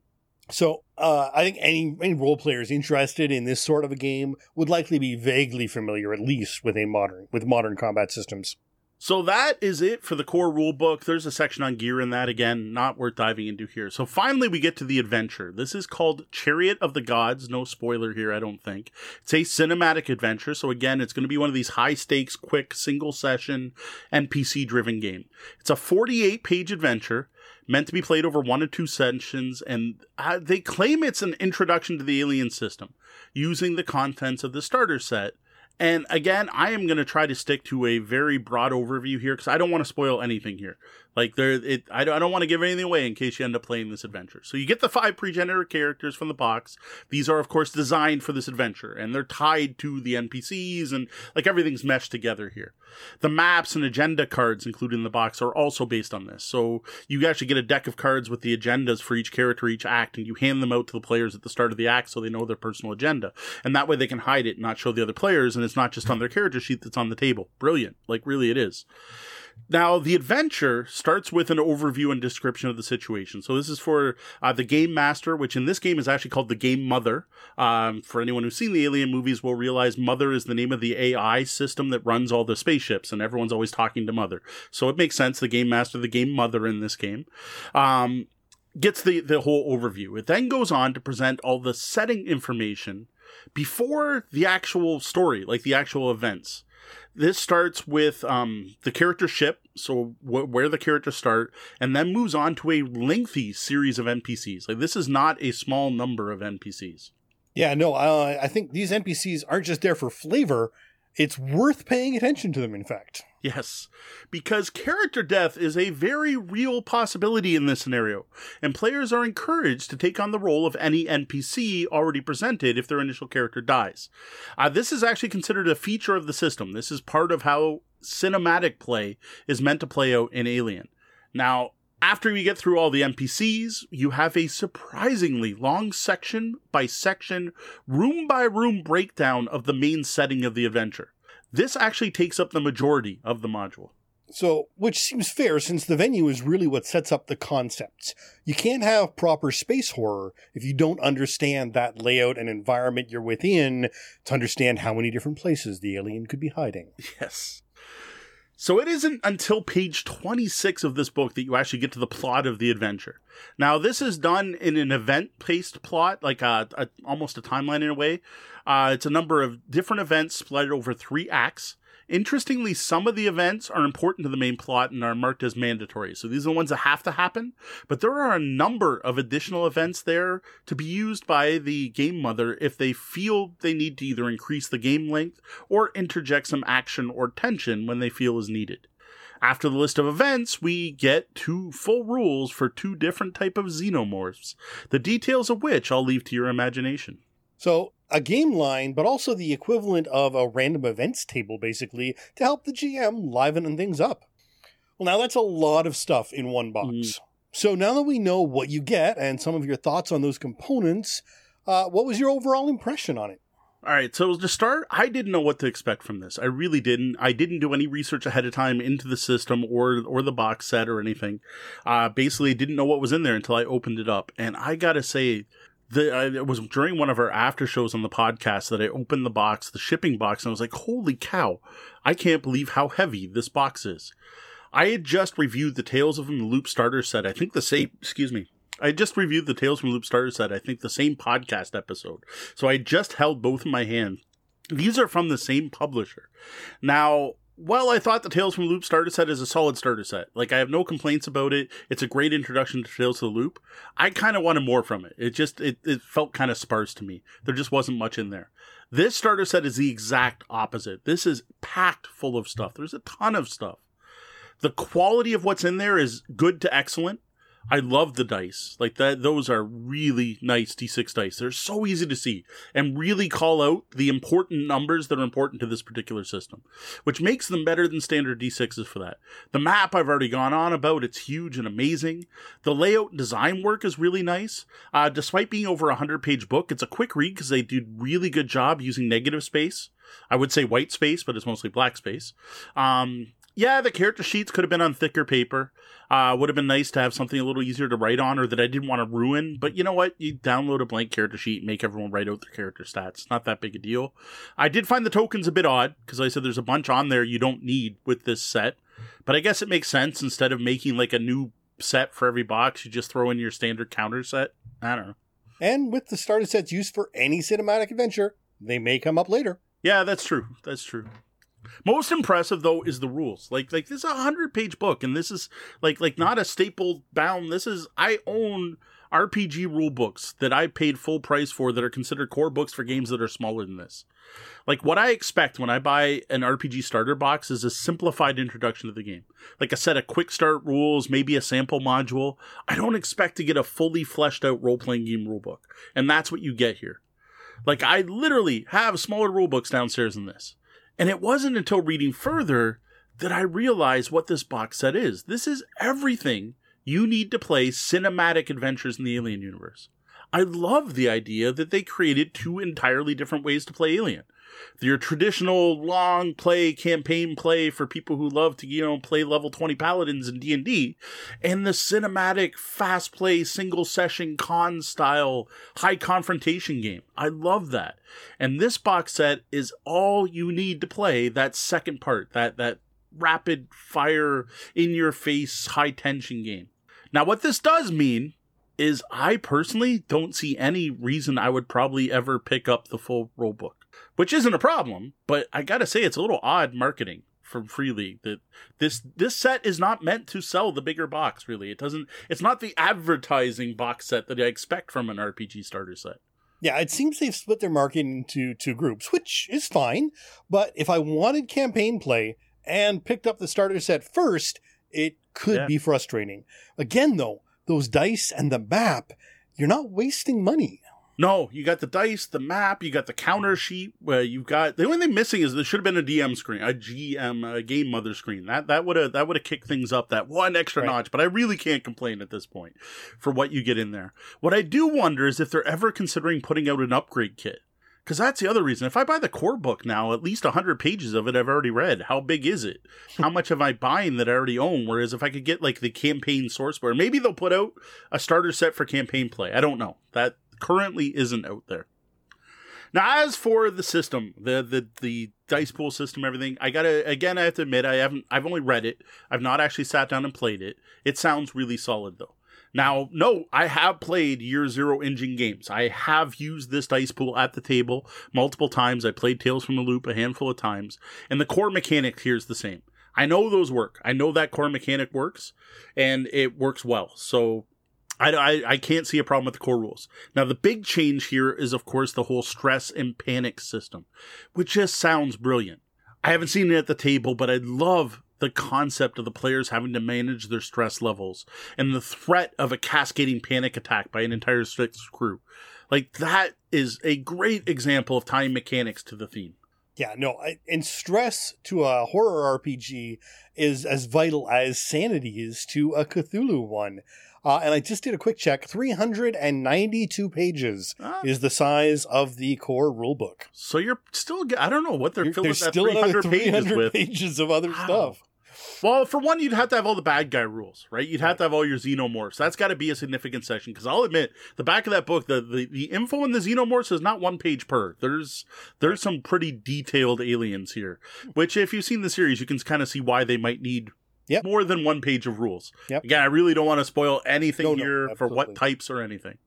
S1: So uh, I think any any role players interested in this sort of a game would likely be vaguely familiar, at least with a modern with modern combat systems.
S2: So that is it for the core rule book. There's a section on gear in that again, not worth diving into here. So finally we get to the adventure. This is called Chariot of the Gods. No spoiler here, I don't think. It's a cinematic adventure. So again, it's going to be one of these high stakes, quick, single session NPC driven game. It's a 48 page adventure meant to be played over one or two sessions, and uh, they claim it's an introduction to the alien system using the contents of the starter set. And again, I am going to try to stick to a very broad overview here because I don't want to spoil anything here. Like there, it I don't, I don't want to give anything away in case you end up playing this adventure. So you get the five pre-generated characters from the box. These are of course designed for this adventure, and they're tied to the NPCs, and like everything's meshed together here. The maps and agenda cards included in the box are also based on this. So you actually get a deck of cards with the agendas for each character, each act, and you hand them out to the players at the start of the act so they know their personal agenda, and that way they can hide it, and not show the other players, and it's not just on their character sheet that's on the table. Brilliant, like really it is. Now, the adventure starts with an overview and description of the situation. So, this is for uh, the game master, which in this game is actually called the game mother. Um, for anyone who's seen the Alien movies, will realize Mother is the name of the AI system that runs all the spaceships, and everyone's always talking to Mother. So, it makes sense the game master, the game mother in this game. Um, gets the, the whole overview. It then goes on to present all the setting information before the actual story, like the actual events. This starts with um, the character ship, so wh- where the characters start, and then moves on to a lengthy series of NPCs. Like this is not a small number of NPCs.
S1: Yeah, no, uh, I think these NPCs aren't just there for flavor it's worth paying attention to them, in fact.
S2: Yes, because character death is a very real possibility in this scenario, and players are encouraged to take on the role of any NPC already presented if their initial character dies. Uh, this is actually considered a feature of the system. This is part of how cinematic play is meant to play out in Alien. Now, after we get through all the NPCs, you have a surprisingly long section by section, room by room breakdown of the main setting of the adventure. This actually takes up the majority of the module.
S1: So, which seems fair since the venue is really what sets up the concepts. You can't have proper space horror if you don't understand that layout and environment you're within to understand how many different places the alien could be hiding.
S2: Yes. So it isn't until page 26 of this book that you actually get to the plot of the adventure. Now, this is done in an event-paced plot, like a, a, almost a timeline in a way. Uh, it's a number of different events split over three acts. Interestingly, some of the events are important to the main plot and are marked as mandatory. So these are the ones that have to happen. But there are a number of additional events there to be used by the game mother if they feel they need to either increase the game length or interject some action or tension when they feel is needed. After the list of events, we get two full rules for two different type of xenomorphs, the details of which I'll leave to your imagination.
S1: So a game line, but also the equivalent of a random events table, basically, to help the GM liven things up. Well, now that's a lot of stuff in one box. Mm. So now that we know what you get and some of your thoughts on those components, uh, what was your overall impression on it?
S2: All right, so to start, I didn't know what to expect from this. I really didn't. I didn't do any research ahead of time into the system or or the box set or anything. Uh, basically, didn't know what was in there until I opened it up, and I gotta say, the, uh, it was during one of our after shows on the podcast that I opened the box, the shipping box, and I was like, holy cow, I can't believe how heavy this box is. I had just reviewed the Tales of the Loop starter set. I think the same, excuse me. I just reviewed the Tales from Loop starter set. I think the same podcast episode. So I just held both in my hand. These are from the same publisher. Now, well, I thought the Tales from the Loop starter set is a solid starter set. Like, I have no complaints about it. It's a great introduction to Tales of the Loop. I kind of wanted more from it. It just, it, it felt kind of sparse to me. There just wasn't much in there. This starter set is the exact opposite. This is packed full of stuff. There's a ton of stuff. The quality of what's in there is good to excellent. I love the dice. Like that those are really nice D6 dice. They're so easy to see and really call out the important numbers that are important to this particular system, which makes them better than standard D6s for that. The map I've already gone on about. It's huge and amazing. The layout and design work is really nice. Uh, despite being over a 100 page book, it's a quick read because they did really good job using negative space. I would say white space, but it's mostly black space. Um, yeah, the character sheets could have been on thicker paper. Uh, would have been nice to have something a little easier to write on or that I didn't want to ruin. But you know what? You download a blank character sheet, make everyone write out their character stats. Not that big a deal. I did find the tokens a bit odd because I said there's a bunch on there you don't need with this set. But I guess it makes sense instead of making like a new set for every box, you just throw in your standard counter set. I don't know.
S1: And with the starter sets used for any cinematic adventure, they may come up later.
S2: Yeah, that's true. That's true. Most impressive though is the rules. Like like this is a hundred page book, and this is like like not a staple bound. This is I own RPG rule books that I paid full price for that are considered core books for games that are smaller than this. Like what I expect when I buy an RPG starter box is a simplified introduction to the game. Like a set of quick start rules, maybe a sample module. I don't expect to get a fully fleshed out role playing game rulebook. And that's what you get here. Like I literally have smaller rule books downstairs than this. And it wasn't until reading further that I realized what this box set is. This is everything you need to play cinematic adventures in the Alien universe. I love the idea that they created two entirely different ways to play Alien your traditional long play campaign play for people who love to you know play level 20 paladins in d&d and the cinematic fast play single session con style high confrontation game. I love that. And this box set is all you need to play that second part that that rapid fire in your face high tension game. Now what this does mean is I personally don't see any reason I would probably ever pick up the full rulebook which isn't a problem. But I gotta say, it's a little odd marketing from Free League that this this set is not meant to sell the bigger box. Really, it doesn't. It's not the advertising box set that I expect from an RPG starter set.
S1: Yeah, it seems they've split their marketing into two groups, which is fine. But if I wanted campaign play and picked up the starter set first, it could yeah. be frustrating. Again, though, those dice and the map, you're not wasting money.
S2: No, you got the dice, the map, you got the counter sheet. Uh, where you've got the only thing missing is there should have been a DM screen, a GM, a game mother screen. That that would have that would have kicked things up that one extra right. notch. But I really can't complain at this point for what you get in there. What I do wonder is if they're ever considering putting out an upgrade kit. Because that's the other reason. If I buy the core book now, at least 100 pages of it I've already read. How big is it? How much am I buying that I already own? Whereas if I could get like the campaign source maybe they'll put out a starter set for campaign play. I don't know. That currently isn't out there. Now, as for the system, the the the dice pool system, everything. I gotta again, I have to admit, I haven't. I've only read it. I've not actually sat down and played it. It sounds really solid though. Now, no, I have played Year Zero engine games. I have used this dice pool at the table multiple times. I played Tales from the Loop a handful of times, and the core mechanic here is the same. I know those work. I know that core mechanic works, and it works well. So I, I, I, can't see a problem with the core rules. Now, the big change here is, of course, the whole stress and panic system, which just sounds brilliant. I haven't seen it at the table, but I love the concept of the players having to manage their stress levels and the threat of a cascading panic attack by an entire six crew. Like, that is a great example of tying mechanics to the theme.
S1: Yeah, no, and stress to a horror RPG is as vital as sanity is to a Cthulhu one. Uh, and I just did a quick check. 392 pages ah. is the size of the core rulebook.
S2: So you're still, I don't know what they're you're, filling that still 300, 300 pages with.
S1: pages of other wow. stuff.
S2: Well, for one, you'd have to have all the bad guy rules, right? You'd have to have all your xenomorphs. That's got to be a significant section because I'll admit, the back of that book, the, the the info in the xenomorphs is not one page per. There's there's some pretty detailed aliens here, which if you've seen the series, you can kind of see why they might need Yep. More than one page of rules. Yep. Again, I really don't want to spoil anything no, here no, for what types or anything.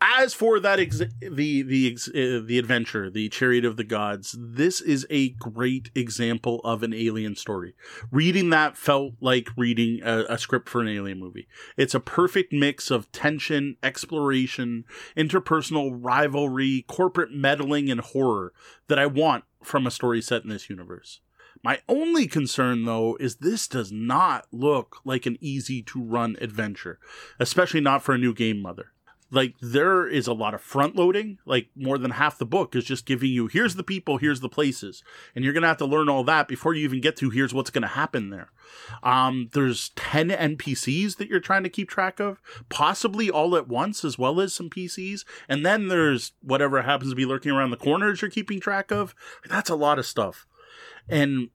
S2: As for that ex- the the uh, the adventure, the Chariot of the Gods, this is a great example of an alien story. Reading that felt like reading a, a script for an alien movie. It's a perfect mix of tension, exploration, interpersonal rivalry, corporate meddling, and horror that I want from a story set in this universe. My only concern, though, is this does not look like an easy to run adventure, especially not for a new game mother. Like, there is a lot of front loading. Like, more than half the book is just giving you here's the people, here's the places. And you're going to have to learn all that before you even get to here's what's going to happen there. Um, there's 10 NPCs that you're trying to keep track of, possibly all at once, as well as some PCs. And then there's whatever happens to be lurking around the corners you're keeping track of. That's a lot of stuff. And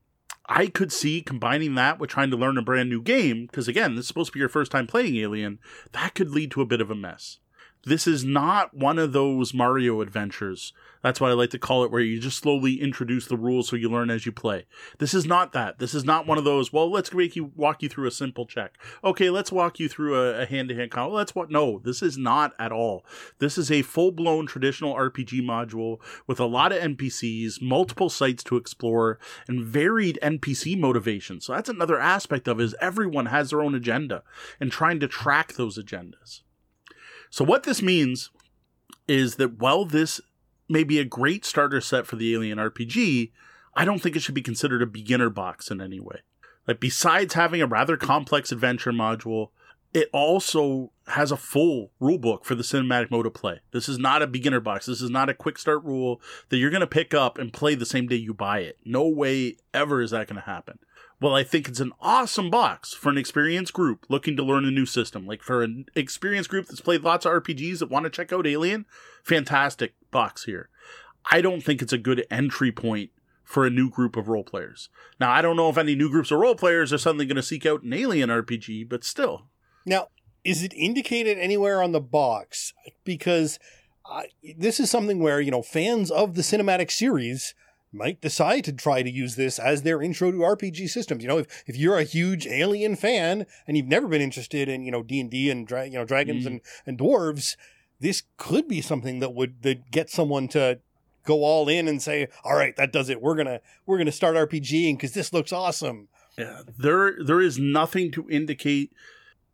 S2: I could see combining that with trying to learn a brand new game, because again, this is supposed to be your first time playing Alien, that could lead to a bit of a mess. This is not one of those Mario adventures. That's what I like to call it, where you just slowly introduce the rules so you learn as you play. This is not that. This is not one of those. Well, let's make you walk you through a simple check. Okay, let's walk you through a hand to hand combat. Let's what? No, this is not at all. This is a full blown traditional RPG module with a lot of NPCs, multiple sites to explore, and varied NPC motivations. So that's another aspect of it, is everyone has their own agenda and trying to track those agendas. So what this means is that while this may be a great starter set for the Alien RPG, I don't think it should be considered a beginner box in any way. Like besides having a rather complex adventure module, it also has a full rule book for the cinematic mode of play. This is not a beginner box. This is not a quick start rule that you're going to pick up and play the same day you buy it. No way ever is that going to happen. Well, I think it's an awesome box for an experienced group looking to learn a new system. Like for an experienced group that's played lots of RPGs that want to check out Alien, fantastic box here. I don't think it's a good entry point for a new group of role players. Now, I don't know if any new groups of role players are suddenly going to seek out an Alien RPG, but still.
S1: Now, is it indicated anywhere on the box? Because uh, this is something where, you know, fans of the cinematic series might decide to try to use this as their intro to RPG systems. You know, if, if you're a huge Alien fan and you've never been interested in, you know, D&D and, dra- you know, dragons mm. and, and dwarves, this could be something that would that get someone to go all in and say, "All right, that does it. We're going to we're going to start RPGing cuz this looks awesome."
S2: Yeah, there there is nothing to indicate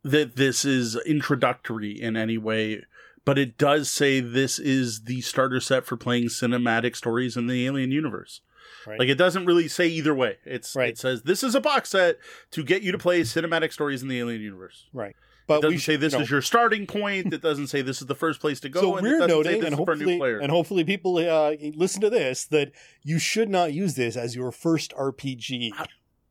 S2: that this is introductory in any way but it does say this is the starter set for playing cinematic stories in the Alien universe. Right. Like it doesn't really say either way. It's right. it says this is a box set to get you to play cinematic stories in the Alien universe.
S1: Right.
S2: But it doesn't we say this you know, is your starting point. It doesn't say this is the first place to go.
S1: So we're noting, and hopefully, and hopefully people uh, listen to this that you should not use this as your first RPG.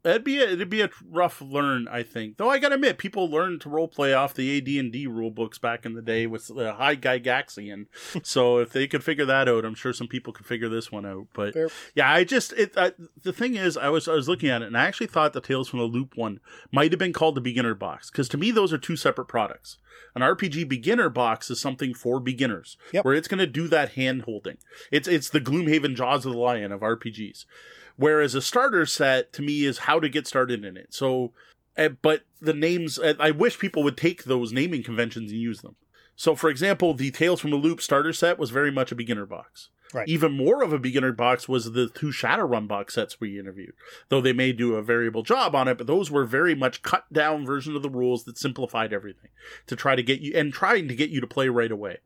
S2: It'd be a, it'd be a rough learn, I think. Though I gotta admit, people learned to role play off the AD and D rule books back in the day with uh, High Gygaxian. so if they could figure that out, I'm sure some people could figure this one out. But Fair. yeah, I just it I, the thing is, I was I was looking at it and I actually thought the Tales from the Loop one might have been called the beginner box because to me those are two separate products. An RPG beginner box is something for beginners, yep. where it's going to do that hand holding. It's it's the Gloomhaven Jaws of the Lion of RPGs. Whereas a starter set to me is how to get started in it. So, uh, but the names, uh, I wish people would take those naming conventions and use them. So, for example, the Tales from the Loop starter set was very much a beginner box. Right. Even more of a beginner box was the two Shadowrun box sets we interviewed, though they may do a variable job on it. But those were very much cut down version of the rules that simplified everything to try to get you and trying to get you to play right away.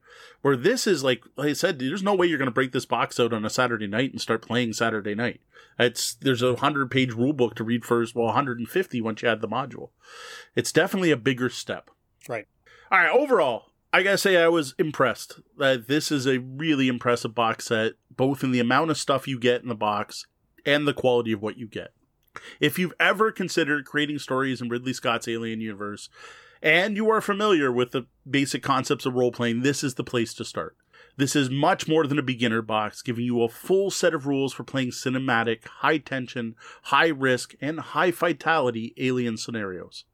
S2: Where this is like, like I said, there's no way you're going to break this box out on a Saturday night and start playing Saturday night. It's there's a hundred page rule book to read first, well, 150 once you add the module. It's definitely a bigger step.
S1: Right.
S2: All right. Overall, I gotta say, I was impressed. That this is a really impressive box set, both in the amount of stuff you get in the box and the quality of what you get. If you've ever considered creating stories in Ridley Scott's Alien universe, and you are familiar with the basic concepts of role playing, this is the place to start. This is much more than a beginner box, giving you a full set of rules for playing cinematic, high tension, high risk, and high vitality alien scenarios.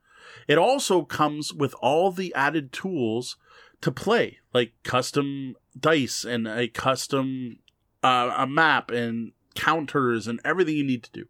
S2: It also comes with all the added tools to play, like custom dice and a custom uh, a map and counters and everything you need to do.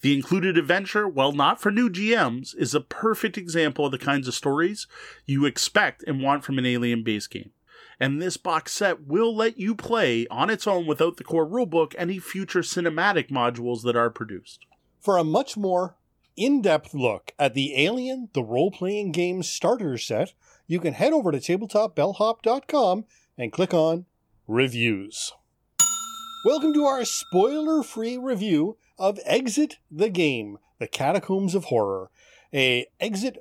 S2: The included adventure, while not for new GMs, is a perfect example of the kinds of stories you expect and want from an alien base game. And this box set will let you play on its own without the core rulebook any future cinematic modules that are produced.
S1: For a much more in depth look at the Alien, the role playing game starter set, you can head over to tabletopbellhop.com and click on Reviews. Welcome to our spoiler free review of Exit the Game, The Catacombs of Horror, a exit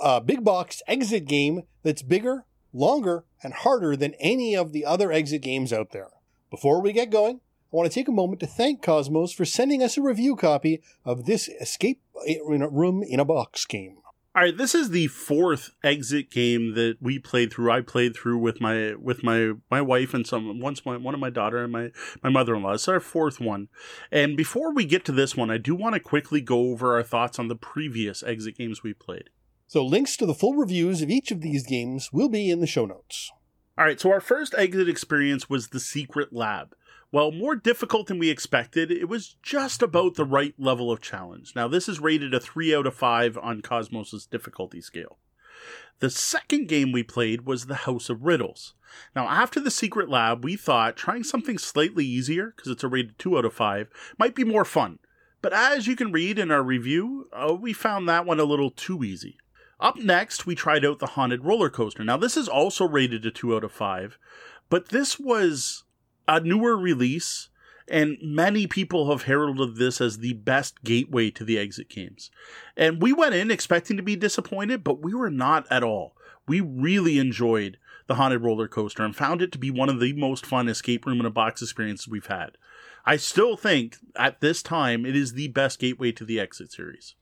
S1: uh, big box exit game that's bigger, longer, and harder than any of the other exit games out there. Before we get going, I want to take a moment to thank Kosmos for sending us a review copy of this Escape eh, Room in a Box game.
S2: All right, this is the fourth exit game that we played through. I played through with my with my my wife and some once my one of my daughter and my my mother in law. It's our fourth one. And before we get to this one, I do want to quickly go over our thoughts on the previous exit games we played.
S1: So links to the full reviews of each of these games will be in the show notes.
S2: All right, so our first exit experience was the Secret Lab. While more difficult than we expected, it was just about the right level of challenge. Now, this is rated a 3 out of 5 on Kosmos' difficulty scale. The second game we played was the House of Riddles. Now, after the Secret Lab, we thought trying something slightly easier, because it's a rated 2 out of 5, might be more fun. But as you can read in our review, uh, we found that one a little too easy. Up next, we tried out the Haunted Roller Coaster. Now, this is also rated a 2 out of 5, but this was a newer release, and many people have heralded this as the best gateway to the exit games. And we went in expecting to be disappointed, but we were not at all. We really enjoyed the Haunted Roller Coaster and found it to be one of the most fun escape room in a box experiences we've had. I still think at this time it is the best gateway to the exit series.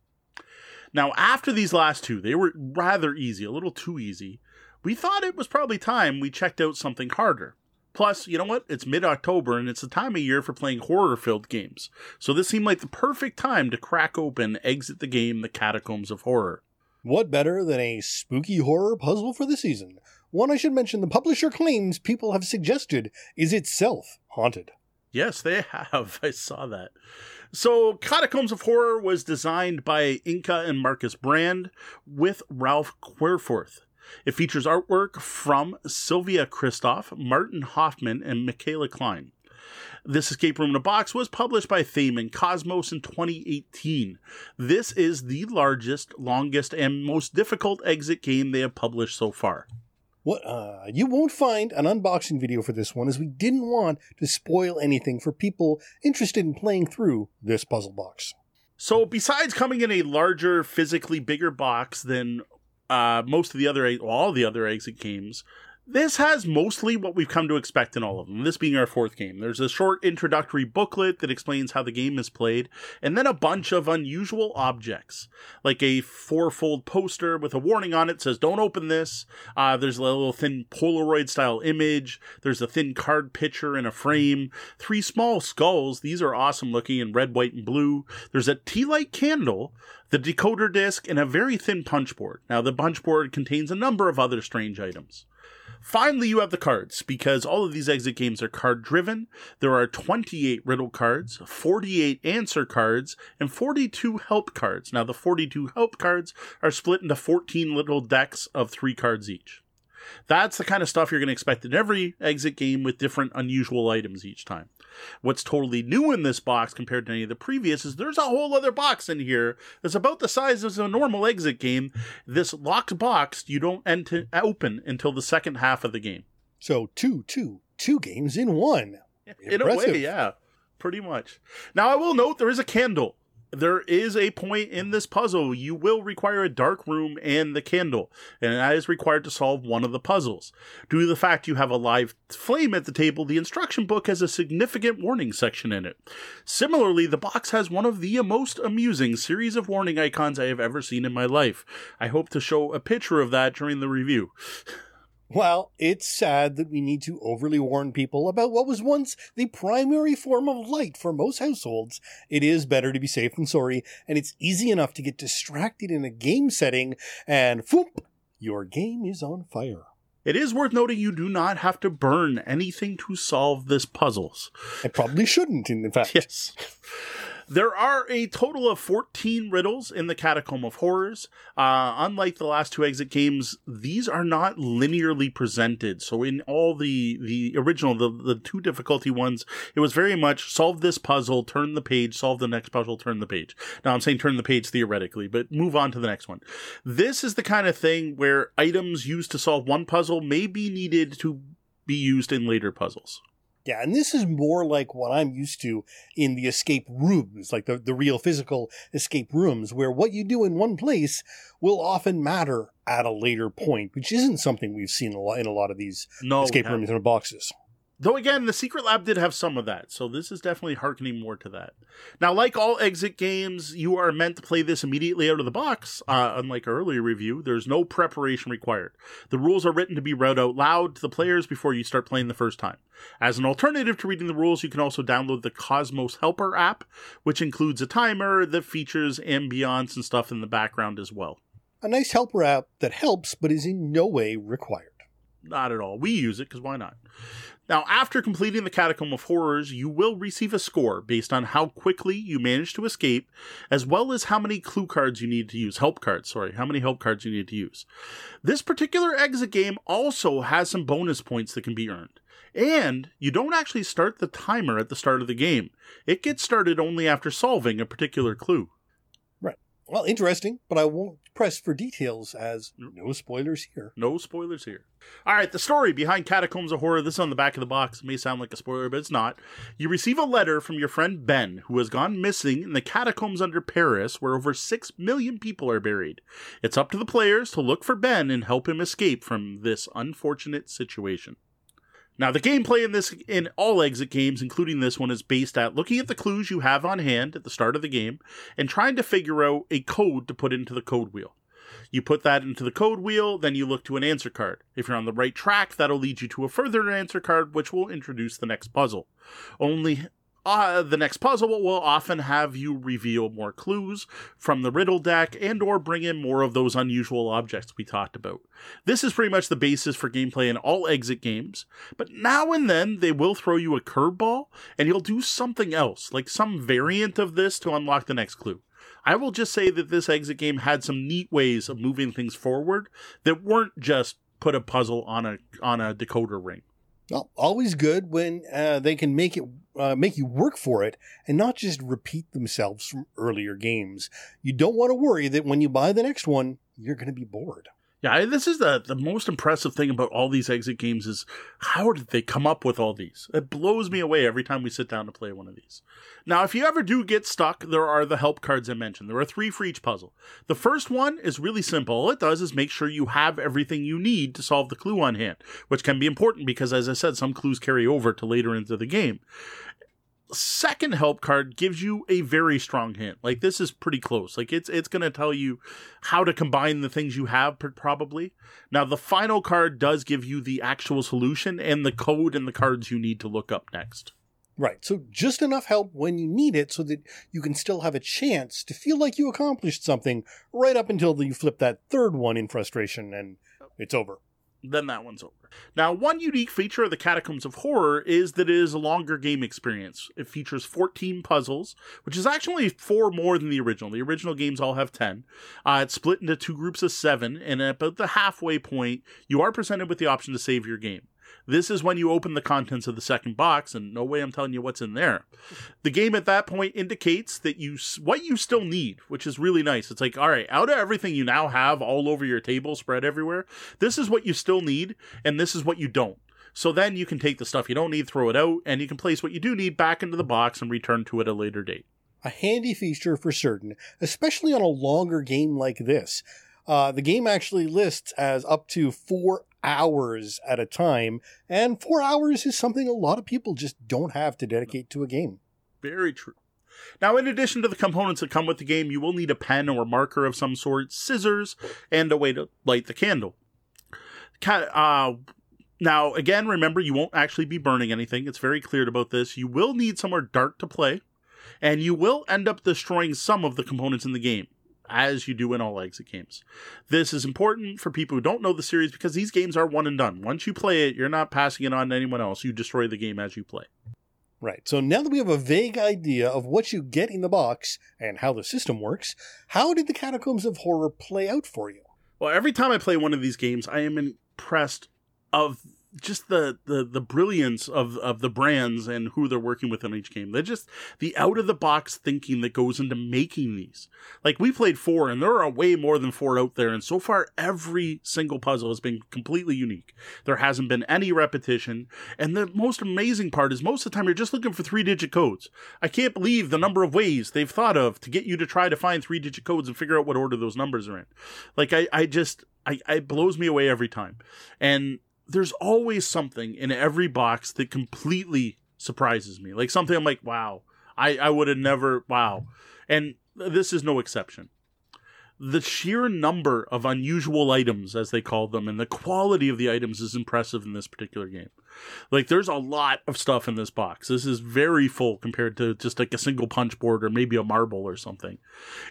S2: Now, after these last two, they were rather easy, a little too easy. We thought it was probably time we checked out something harder. Plus, you know what? It's mid October and it's the time of year for playing horror filled games. So this seemed like the perfect time to crack open Exit the Game The Catacombs of Horror.
S1: What better than a spooky horror puzzle for the season? One I should mention the publisher claims people have suggested is itself haunted.
S2: Yes, they have. I saw that. So, Catacombs of Horror was designed by Inka and Markus Brand with Ralph Querfurth. It features artwork from Silvia Christoph, Martin Hoffmann, and Michaela Kienle. This Escape Room in a Box was published by Thames and Kosmos in 2018. This is the largest, longest, and most difficult exit game they have published so far.
S1: What uh, you won't find an unboxing video for this one, as we didn't want to spoil anything for people interested in playing through this puzzle box.
S2: So, besides coming in a larger, physically bigger box than uh, most of the other, well, all the other exit games, This has mostly what we've come to expect in all of them, this being our fourth game. There's a short introductory booklet that explains how the game is played, and then a bunch of unusual objects, like a fourfold poster with a warning on it says, Don't open this. Uh, there's a little thin Polaroid style image. There's a thin card picture in a frame. Three small skulls. These are awesome looking in red, white, and blue. There's a tea light candle, the decoder disc, and a very thin punch board. Now, the punch board contains a number of other strange items. Finally, you have the cards because all of these exit games are card driven. There are 28 riddle cards, 48 answer cards, and 42 help cards. Now, the 42 help cards are split into 14 little decks of three cards each. That's the kind of stuff you're going to expect in every exit game with different unusual items each time. What's totally new in this box compared to any of the previous is there's a whole other box in here that's about the size of a normal exit game. This locked box you don't enter, open until the second half of the game.
S1: So two, two, two games in one.
S2: In Impressive. a way, yeah, pretty much. Now I will note there is a candle there is a point in this puzzle you will require a dark room and the candle, and that is required to solve one of the puzzles. Due to the fact you have a live flame at the table, the instruction book has a significant warning section in it. Similarly, the box has one of the most amusing series of warning icons I have ever seen in my life. I hope to show a picture of that during the review.
S1: Well, it's sad that we need to overly warn people about what was once the primary form of light for most households. It is better to be safe than sorry, and it's easy enough to get distracted in a game setting, and whoop, your game is on fire.
S2: It is worth noting you do not have to burn anything to solve this puzzles.
S1: I probably shouldn't, in fact.
S2: Yes. There are a total of 14 riddles in the Catacomb of Horrors. Uh, unlike the last two exit games, these are not linearly presented. So in all the the original, the, the two difficulty ones, it was very much solve this puzzle, turn the page, solve the next puzzle, turn the page. Now I'm saying turn the page theoretically, but move on to the next one. This is the kind of thing where items used to solve one puzzle may be needed to be used in later puzzles.
S1: Yeah, and this is more like what I'm used to in the escape rooms, like the, the real physical escape rooms, where what you do in one place will often matter at a later point, which isn't something we've seen a lot in a lot of these no, escape rooms and boxes.
S2: Though again, the Secret Lab did have some of that, so this is definitely harkening more to that. Now, like all exit games, you are meant to play this immediately out of the box. Uh, unlike earlier review, there's no preparation required. The rules are written to be read out loud to the players before you start playing the first time. As an alternative to reading the rules, you can also download the Kosmos Helper app, which includes a timer that features ambiance and stuff in the background as well.
S1: A nice helper app that helps, but is in no way required.
S2: Not at all. We use it because why not? Now, after completing the Catacomb of Horrors, you will receive a score based on how quickly you manage to escape, as well as how many clue cards you need to use. Help cards, sorry, how many help cards you need to use. This particular exit game also has some bonus points that can be earned. And you don't actually start the timer at the start of the game. It gets started only after solving a particular clue.
S1: Right. Well, interesting, but I won't press for details as no spoilers here.
S2: No spoilers here. All right, the story behind Catacombs of Horror. This is on the back of the box. It may sound like a spoiler, but it's not. You receive a letter from your friend Ben, who has gone missing in the catacombs under Paris, where over 6 million people are buried. It's up to the players to look for Ben and help him escape from this unfortunate situation. Now, the gameplay in this in all exit games, including this one, is based at looking at the clues you have on hand at the start of the game and trying to figure out a code to put into the code wheel. You put that into the code wheel, then you look to an answer card. If you're on the right track, that'll lead you to a further answer card, which will introduce the next puzzle. Only uh, the next puzzle will often have you reveal more clues from the riddle deck and or bring in more of those unusual objects we talked about. This is pretty much the basis for gameplay in all exit games, but now and then they will throw you a curveball and you'll do something else, like some variant of this to unlock the next clue. I will just say that this exit game had some neat ways of moving things forward that weren't just put a puzzle on a on a decoder ring.
S1: Well, always good when uh, they can make it uh, make you work for it and not just repeat themselves from earlier games. You don't want to worry that when you buy the next one, you're going to be bored.
S2: Yeah, this is the the most impressive thing about all these exit games is how did they come up with all these? It blows me away every time we sit down to play one of these. Now, if you ever do get stuck, there are the help cards I mentioned. There are three for each puzzle. The first one is really simple. All it does is make sure you have everything you need to solve the clue on hand, which can be important because, as I said, some clues carry over to later into the game second help card gives you a very strong hint. Like this is pretty close. Like it's it's going to tell you how to combine the things you have probably. Now the final card does give you the actual solution and the code and the cards you need to look up next.
S1: Right. So just enough help when you need it so that you can still have a chance to feel like you accomplished something right up until you flip that third one in frustration and it's over
S2: then that one's over. Now, one unique feature of the Catacombs of Horror is that it is a longer game experience. It features 14 puzzles, which is actually four more than the original. The original games all have 10. Uh, it's split into two groups of seven, and at about the halfway point, you are presented with the option to save your game. This is when you open the contents of the second box, and no way I'm telling you what's in there. The game at that point indicates that you what you still need, which is really nice. It's like, all right, out of everything you now have all over your table, spread everywhere, this is what you still need, and this is what you don't. So then you can take the stuff you don't need, throw it out, and you can place what you do need back into the box and return to it a later date.
S1: A handy feature for certain, especially on a longer game like this. Uh, the game actually lists as up to four hours at a time, and four hours is something a lot of people just don't have to dedicate to a game.
S2: Very true. Now, in addition to the components that come with the game, you will need a pen or marker of some sort, scissors, and a way to light the candle. Uh, now, again, remember, you won't actually be burning anything. It's very clear about this. You will need somewhere dark to play, and you will end up destroying some of the components in the game as you do in all exit games. This is important for people who don't know the series because these games are one and done. Once you play it, you're not passing it on to anyone else. You destroy the game as you play.
S1: Right. So now that we have a vague idea of what you get in the box and how the system works, how did the Catacombs of Horror play out for you?
S2: Well, every time I play one of these games, I am impressed of just the, the the brilliance of of the brands and who they're working with in each game. They're just the out of the box thinking that goes into making these. Like we played four, and there are way more than four out there, and so far every single puzzle has been completely unique. There hasn't been any repetition, and the most amazing part is most of the time you're just looking for three digit codes. I can't believe the number of ways they've thought of to get you to try to find three digit codes and figure out what order those numbers are in. Like I I just I, it blows me away every time. And there's always something in every box that completely surprises me. Like something I'm like, wow, I, I would have never, wow. And this is no exception the sheer number of unusual items, as they call them, and the quality of the items is impressive in this particular game. Like, there's a lot of stuff in this box. This is very full compared to just like a single punch board or maybe a marble or something.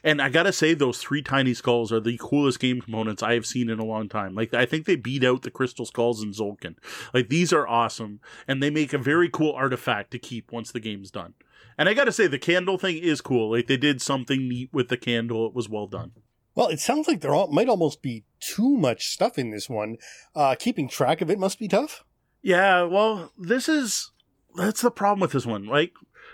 S2: And I gotta say, those three tiny skulls are the coolest game components I have seen in a long time. Like, I think they beat out the crystal skulls in Tzolk'in. Like, these are awesome, and they make a very cool artifact to keep once the game's done. And I gotta say, the candle thing is cool. Like, they did something neat with the candle. It was well done.
S1: Well, it sounds like there might almost be too much stuff in this one. Uh, keeping track of it must be tough.
S2: Yeah, well, this is that's the problem with this one, right?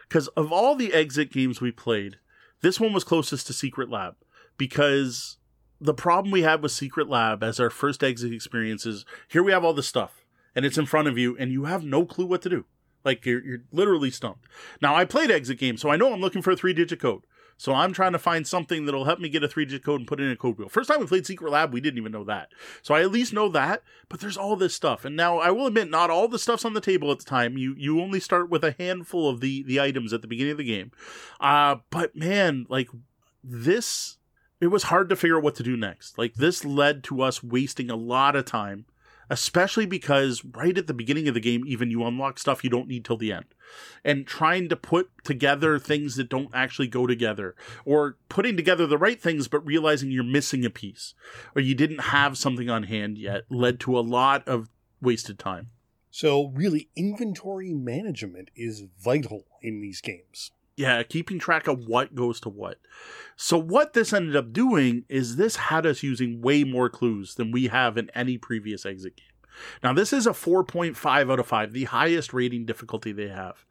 S2: Because of all the exit games we played, this one was closest to Secret Lab because the problem we had with Secret Lab as our first exit experience is here we have all this stuff and it's in front of you and you have no clue what to do. Like you're, you're literally stumped. Now I played exit games, so I know I'm looking for a three digit code. So I'm trying to find something that'll help me get a three digit code and put it in a code wheel. First time we played Secret Lab, we didn't even know that. So I at least know that, but there's all this stuff. And now I will admit, not all the stuff's on the table at the time. You you only start with a handful of the the items at the beginning of the game. Uh, but man, like this it was hard to figure out what to do next. Like this led to us wasting a lot of time especially because right at the beginning of the game, even you unlock stuff you don't need till the end. And trying to put together things that don't actually go together, or putting together the right things but realizing you're missing a piece, or you didn't have something on hand yet, led to a lot of wasted time.
S1: So, really, inventory management is vital in these games.
S2: Yeah, keeping track of what goes to what. So, what this ended up doing is this had us using way more clues than we have in any previous exit game. Now, this is a 4.5 out of 5, the highest rating difficulty they have.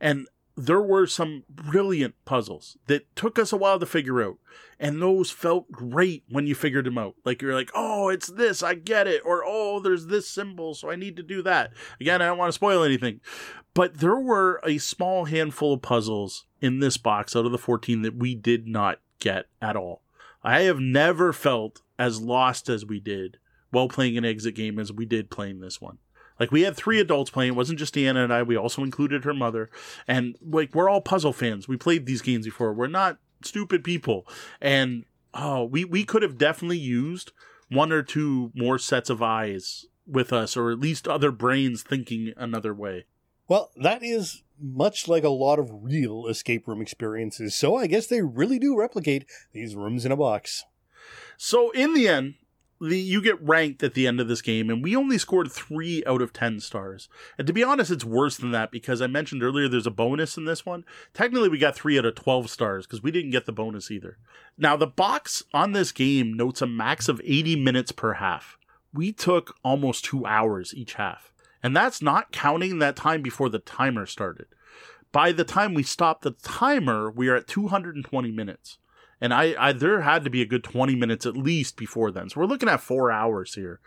S2: And there were some brilliant puzzles that took us a while to figure out. And those felt great when you figured them out. Like you're like, oh, it's this, I get it. Or, oh, there's this symbol, so I need to do that. Again, I don't want to spoil anything. But there were a small handful of puzzles in this box out of the 14 that we did not get at all. I have never felt as lost as we did while playing an exit game as we did playing this one. Like we had three adults playing. It wasn't just Deanna and I. We also included her mother. And like we're all puzzle fans. We played these games before. We're not stupid people. And oh, we we could have definitely used one or two more sets of eyes with us, or at least other brains thinking another way.
S1: Well, that is much like a lot of real escape room experiences. So I guess they really do replicate these rooms in a box.
S2: So in the end, the you get ranked at the end of this game, and we only scored three out of ten stars. And to be honest, it's worse than that because I mentioned earlier there's a bonus in this one. Technically, we got three out of twelve stars because we didn't get the bonus either. Now, the box on this game notes a max of 80 minutes per half. We took almost two hours each half, and that's not counting that time before the timer started. By the time we stopped the timer, we are at 220 minutes and I, I there had to be a good 20 minutes at least before then. So we're looking at four hours here.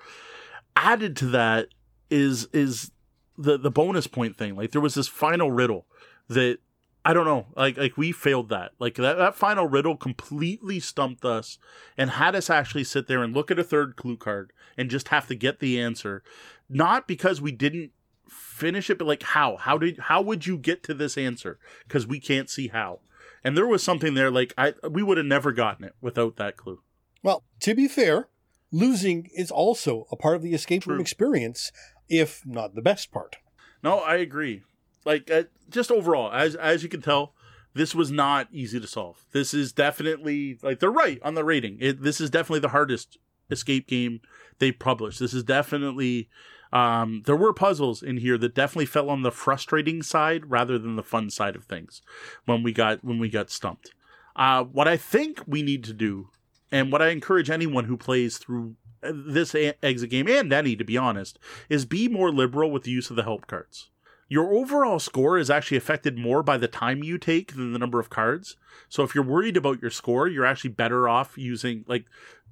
S2: Added to that is is the the bonus point thing. Like there was this final riddle that i don't know like like we failed that. Like that, that final riddle completely stumped us and had us actually sit there and look at a third clue card and just have to get the answer. Not because we didn't finish it but like how? How did how would you get to this answer? Because we can't see how and there was something there like I we would have never gotten it without that clue.
S1: Well, to be fair, losing is also a part of the escape room experience, if not the best part.
S2: No, I agree. Like uh, just overall, as as you can tell, this was not easy to solve. This is definitely like they're right on the rating. It, this is definitely the hardest escape game they published. This is definitely um, there were puzzles in here that definitely fell on the frustrating side rather than the fun side of things when we got when we got stumped. Uh, what I think we need to do, and what I encourage anyone who plays through uh, this exit game and any to be honest, is be more liberal with the use of the help cards. Your overall score is actually affected more by the time you take than the number of cards. So if you're worried about your score, you're actually better off using like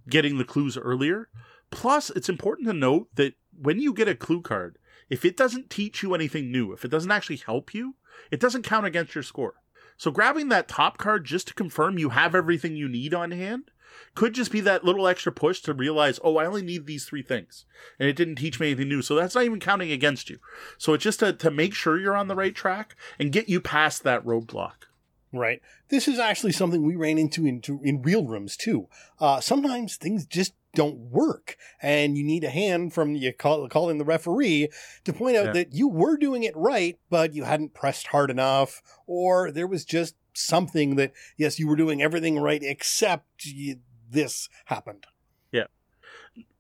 S2: getting the clues earlier. Plus, it's important to note that when you get a clue card, if it doesn't teach you anything new, if it doesn't actually help you, it doesn't count against your score. So grabbing that top card just to confirm you have everything you need on hand could just be that little extra push to realize, oh, I only need these three things. And it didn't teach me anything new. So that's not even counting against you. So it's just to, to make sure you're on the right track and get you past that roadblock.
S1: Right. This is actually something we ran into in, in real rooms too. Uh, sometimes things just don't work. And you need a hand from you call, calling the referee to point out yeah. that you were doing it right, but you hadn't pressed hard enough, or there was just something that, yes, you were doing everything right, except you, this happened.
S2: Yeah.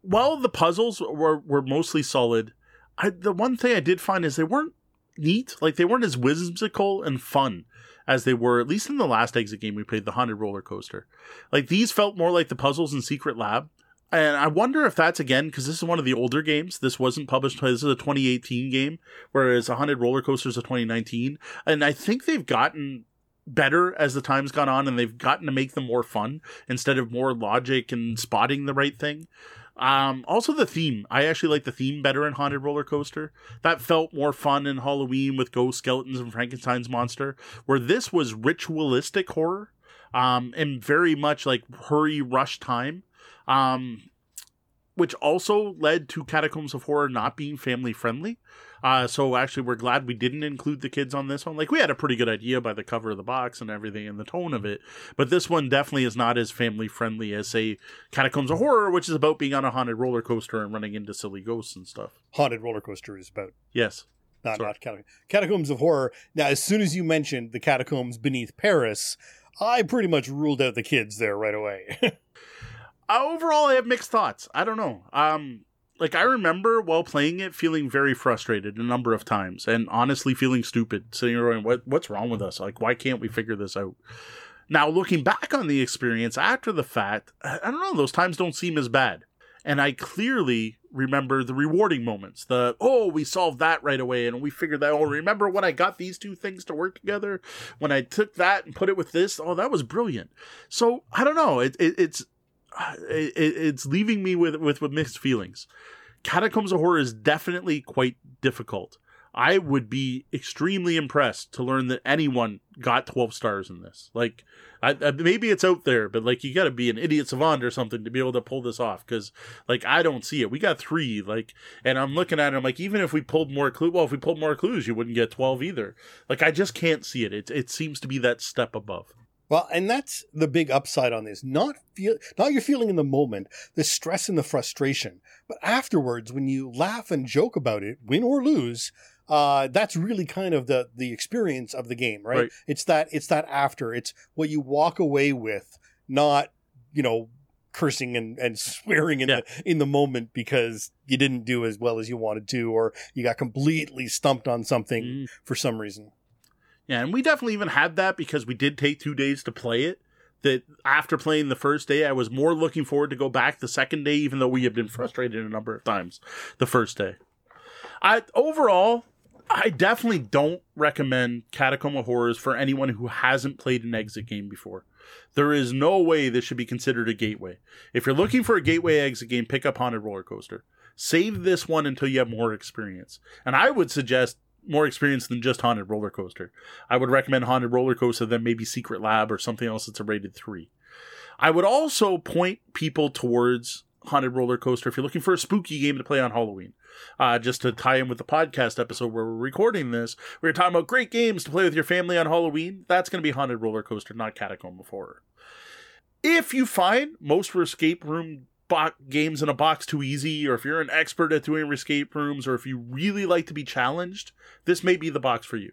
S2: While the puzzles were, were mostly solid, I, the one thing I did find is they weren't neat. Like they weren't as whimsical and fun as they were, at least in the last exit game we played, the Haunted Roller Coaster. Like these felt more like the puzzles in Secret Lab, and I wonder if that's again because this is one of the older games. This wasn't published. This is a 2018 game, whereas Haunted Roller Coaster's of 2019. And I think they've gotten better as the time's gone on, and they've gotten to make them more fun instead of more logic and spotting the right thing. Um, also the theme. I actually like the theme better in Haunted Roller Coaster. That felt more fun in Halloween with ghost skeletons and Frankenstein's monster, where this was ritualistic horror, um, and very much like hurry rush time um, which also led to Catacombs of Horror not being family friendly. Uh, so actually, we're glad we didn't include the kids on this one. Like we had a pretty good idea by the cover of the box and everything and the tone of it, but this one definitely is not as family friendly as say Catacombs of Horror, which is about being on a haunted roller coaster and running into silly ghosts and stuff.
S1: Haunted roller coaster is about
S2: yes,
S1: not Sorry. not catacombs. catacombs of Horror. Now, as soon as you mentioned the catacombs beneath Paris, I pretty much ruled out the kids there right away.
S2: overall, I have mixed thoughts. I don't know. Um, like I remember while playing it, feeling very frustrated a number of times, and honestly feeling stupid, sitting there going, "What? What's wrong with us? Like, why can't we figure this out?" Now, looking back on the experience after the fact, I don't know. Those times don't seem as bad, and I clearly remember the rewarding moments. The oh, we solved that right away, and we figured that. Oh, remember when I got these two things to work together? When I took that and put it with this, oh, that was brilliant. So I don't know. It, it, it's it, it's leaving me with, with with mixed feelings. Catacombs of Horror is definitely quite difficult. I would be extremely impressed to learn that anyone got 12 stars in this. Like, I, I, maybe it's out there, but like, you got to be an idiot savant or something to be able to pull this off. Cause, like, I don't see it. We got three, like, and I'm looking at it, I'm like, even if we pulled more clues, well, if we pulled more clues, you wouldn't get 12 either. Like, I just can't see it. It, it seems to be that step above.
S1: Well, and that's the big upside on this. Not feel, not you're feeling in the moment, the stress and the frustration, but afterwards, when you laugh and joke about it, win or lose, uh, that's really kind of the the experience of the game, right? right? It's that it's that after. It's what you walk away with, not you know cursing and, and swearing in yeah. the in the moment because you didn't do as well as you wanted to, or you got completely stumped on something mm. for some reason.
S2: Yeah, and we definitely even had that because we did take two days to play it. That after playing the first day, I was more looking forward to go back the second day, even though we had been frustrated a number of times the first day. I overall, I definitely don't recommend Catacomb of Horrors for anyone who hasn't played an exit game before. There is no way this should be considered a gateway. If you're looking for a gateway exit game, pick up Haunted Roller Coaster. Save this one until you have more experience. And I would suggest more experience than just Haunted Roller Coaster. I would recommend Haunted Roller Coaster, then maybe Secret Lab or something else that's a rated three. I would also point people towards Haunted Roller Coaster if you're looking for a spooky game to play on Halloween. Uh, just to tie in with the podcast episode where we're recording this, we are talking about great games to play with your family on Halloween. That's going to be Haunted Roller Coaster, not Catacomb of Horror. If you find most escape room bo- games in a box too easy, or if you're an expert at doing escape rooms, or if you really like to be challenged, this may be the box for you.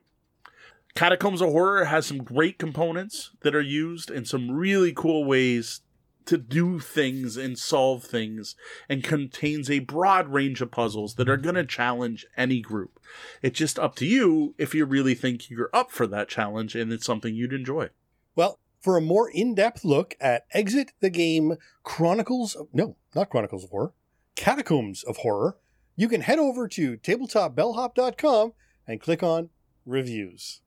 S2: Catacombs of Horror has some great components that are used in some really cool ways to do things and solve things and contains a broad range of puzzles that are going to challenge any group. It's just up to you if you really think you're up for that challenge and it's something you'd enjoy.
S1: For a more in-depth look at Exit the Game Chronicles of, no, not Chronicles of Horror, Catacombs of Horror, you can head over to tabletopbellhop.com and click on reviews.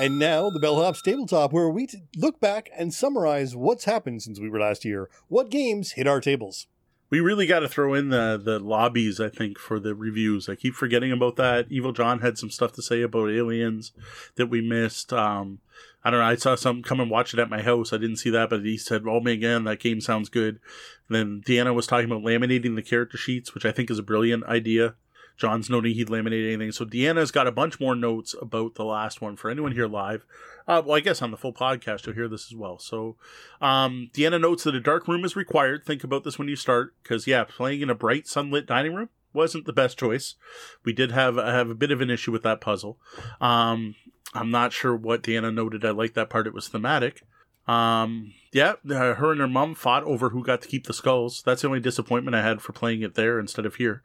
S1: And now, the Bellhop's Tabletop, where we t- look back and summarize what's happened since we were last here. What games hit our tables?
S2: We really got to throw in the the lobbies, I think, for the reviews. I keep forgetting about that. Evil John had some stuff to say about aliens that we missed. Um, I don't know. I saw some come and watch it at my house. I didn't see that, but he said, "Oh man, again, that game sounds good." And then Deanna was talking about laminating the character sheets, which I think is a brilliant idea. John's noting he'd laminate anything. So Deanna's got a bunch more notes about the last one for anyone here live. Uh, well, I guess on the full podcast you'll hear this as well. So um, Deanna notes that a dark room is required. Think about this when you start, because yeah, playing in a bright sunlit dining room wasn't the best choice. We did have have a bit of an issue with that puzzle. Um, I'm not sure what Deanna noted. I like that part; it was thematic. Um, yeah, uh, her and her mom fought over who got to keep the skulls. That's the only disappointment I had for playing it there instead of here.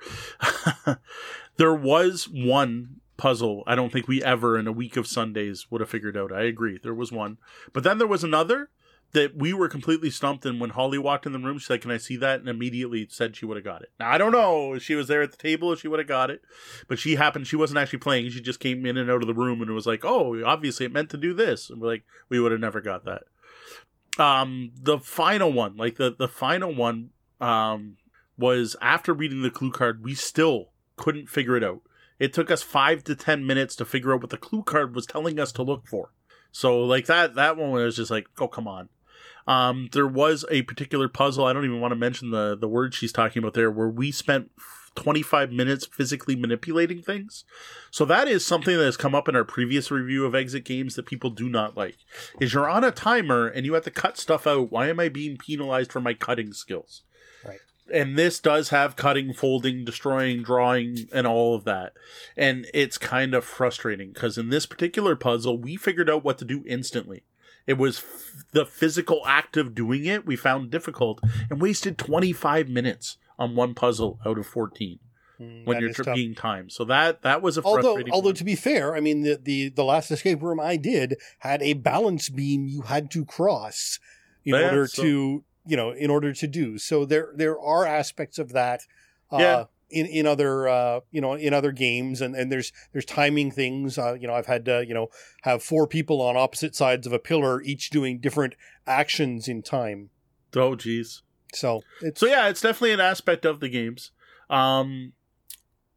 S2: there was one puzzle I don't think we ever in a week of Sundays would have figured out. I agree. There was one. But then there was another that we were completely stumped and when Holly walked in the room, she said, Can I see that? And immediately said she would have got it. Now I don't know if she was there at the table she would have got it. But she happened she wasn't actually playing. She just came in and out of the room and was like, Oh, obviously it meant to do this. And we're like, we would have never got that um the final one like the the final one um was after reading the clue card we still couldn't figure it out it took us five to ten minutes to figure out what the clue card was telling us to look for so like that that one was just like oh come on um there was a particular puzzle i don't even want to mention the the word she's talking about there where we spent 25 minutes physically manipulating things. So that is something that has come up in our previous review of exit games that people do not like. Is you're on a timer and you have to cut stuff out. Why am I being penalized for my cutting skills?
S1: Right.
S2: And this does have cutting, folding, destroying, drawing, and all of that. And it's kind of frustrating because in this particular puzzle, we figured out what to do instantly. It was f- the physical act of doing it we found difficult and wasted 25 minutes on one puzzle out of 14 mm, when you're being timed. So that that was a
S1: although although to be fair, I mean the, the the last escape room I did had a balance beam you had to cross in yeah, order so. to you know in order to do. So there there are aspects of that Uh,
S2: Yeah.
S1: In, in other uh, you know in other games and, and there's there's timing things uh, you know I've had to you know have four people on opposite sides of a pillar each doing different actions in time
S2: Oh, geez.
S1: so it's
S2: So yeah, it's definitely an aspect of the games. Um,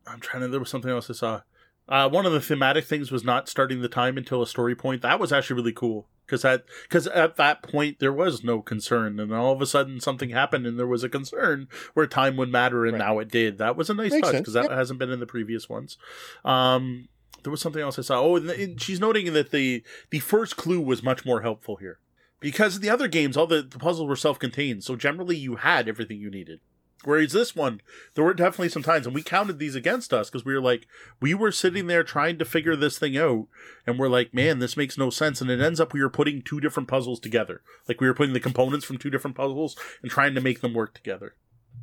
S2: I'm trying to. There was something else I saw. Uh, one of the thematic things was not starting the time until a story point. That was actually really cool because that because at that point there was no concern, and all of a sudden something happened, and there was a concern where time would matter, and
S1: Right.
S2: now it did. That was a nice
S1: Makes
S2: touch because that
S1: yeah.
S2: hasn't been in the previous ones. Um, there was something else I saw. Oh, and, and she's noting that the the first clue was much more helpful here because the other games all the, the puzzles were self-contained so generally you had everything you needed whereas this one. There were definitely some times and we counted these against us because we were like we were sitting there trying to figure this thing out and we're like man this makes no sense and it ends up we were putting two different puzzles together. Like we were putting the components from two different puzzles and trying to make them work together.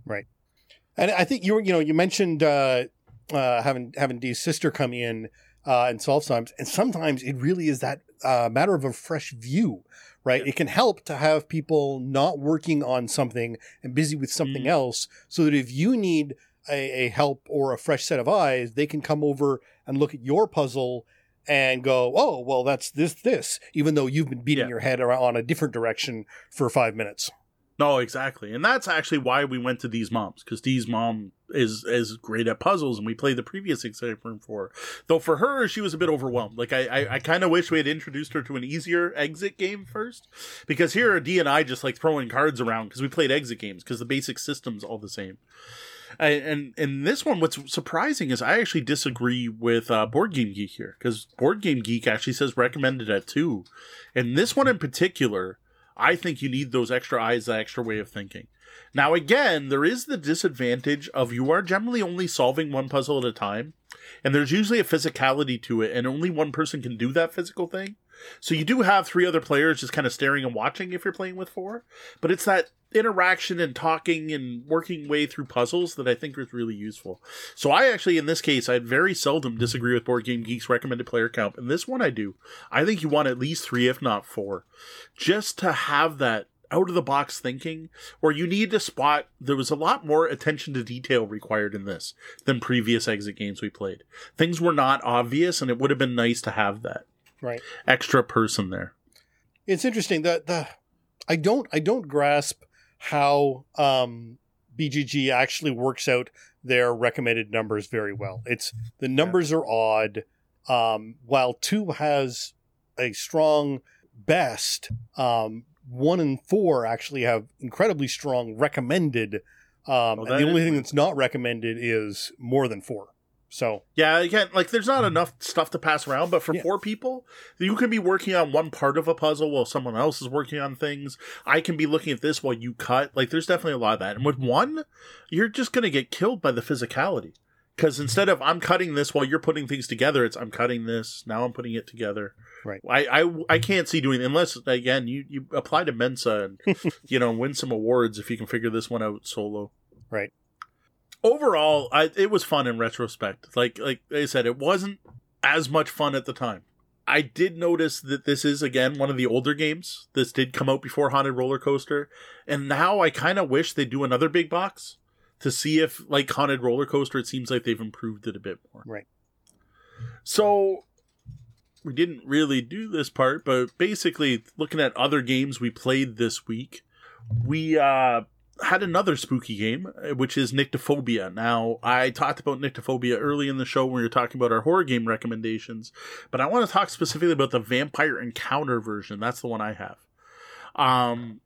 S2: Right.
S1: And I think you were, you know, you mentioned uh, uh, having having Dee's sister come in uh, and solve sometimes, and sometimes it really is that uh, matter of a fresh view, right? It can help to have people not working on something and busy with something
S2: Mm.
S1: else, so that if you need a, a help or a fresh set of eyes, they can come over and look at your puzzle and go, "Oh, well, that's this this," even though you've been beating
S2: Yeah.
S1: your head around on a different direction for five minutes.
S2: No exactly. And that's actually why we went to these moms because Dee's mom is is great at puzzles and we played the previous escape room for her. Though for her she was a bit overwhelmed. Like i i, I kind of wish we had introduced her to an easier exit game first because here Dee and i just like throwing cards around because we played exit games because the basic system's all the same. And and in this one what's surprising is i actually disagree with uh, board game geek here because board game geek actually says recommended at two. And this one in particular i think you need those extra eyes that extra way of thinking now, again, there is the disadvantage of you are generally only solving one puzzle at a time, and there's usually a physicality to it, and only one person can do that physical thing. So you do have three other players just kind of staring and watching if you're playing with four, but it's that interaction and talking and working way through puzzles that I think is really useful. So I actually, in this case, I very seldom disagree with Board Game Geek's recommended player count, and this one I do. I think you want at least three, if not four, just to have that out of the box thinking or you need to spot there was a lot more attention to detail required in this than previous exit games we played things were not obvious and it would have been nice to have that
S1: Right.
S2: extra person there
S1: it's interesting that the I don't I don't grasp how um, BGG actually works out their recommended numbers very well. It's the numbers are odd. Um, while two has a strong best, um, one and four actually have incredibly strong recommended. Um,
S2: Well,
S1: and the only
S2: is-
S1: thing that's not recommended is more than four. So
S2: yeah again like there's not hmm. enough stuff to pass around but for
S1: Yeah.
S2: four people you can be working on one part of a puzzle while someone else is working on things. I can be looking at this while you cut. Like there's definitely a lot of that. And with one you're just going to get killed by the physicality. Because instead of i'm cutting this while you're putting things together it's i'm cutting this. Now i'm putting it together.
S1: Right.
S2: i i, I can't see doing unless again you you apply to mensa and you know win some awards if you can figure this one out solo.
S1: Right.
S2: Overall I, it was fun in retrospect. Like like i said it wasn't as much fun at the time. I did notice that this is again one of the older games. This did come out before haunted roller coaster. And now i kind of wish they do another big box to see if like haunted roller coaster it seems like they've improved it a bit more.
S1: Right.
S2: so we didn't really do this part but basically looking at other games we played this week we uh had another spooky game, uh, which is Nyctophobia. Now, I talked about Nyctophobia early in the show when we were talking about our horror game recommendations, but I want to talk specifically about the Vampire Encounter version. That's the one I have. Um,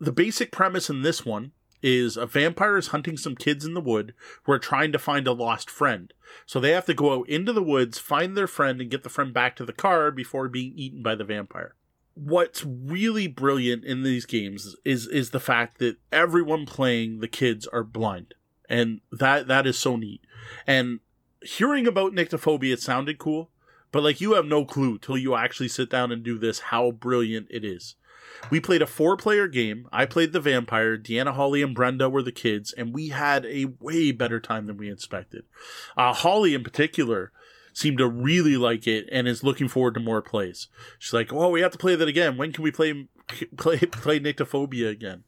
S2: the basic premise in this one is a vampire is hunting some kids in the wood who are trying to find a lost friend. So they have to go out into the woods, find their friend, and get the friend back to the car before being eaten by the vampire what's really brilliant in these games is is the fact that everyone playing the kids are blind. And that that is so neat. And hearing about nyctophobia it sounded cool but like you have no clue till you actually sit down and do this how brilliant it is. We played a four player game. I played the vampire. Deanna holly and brenda were the kids and we had a way better time than we expected. Uh, holly in particular seemed to really like it and is looking forward to more plays. She's like, "Oh, we have to play that again. When can we play play play Nyctophobia again?"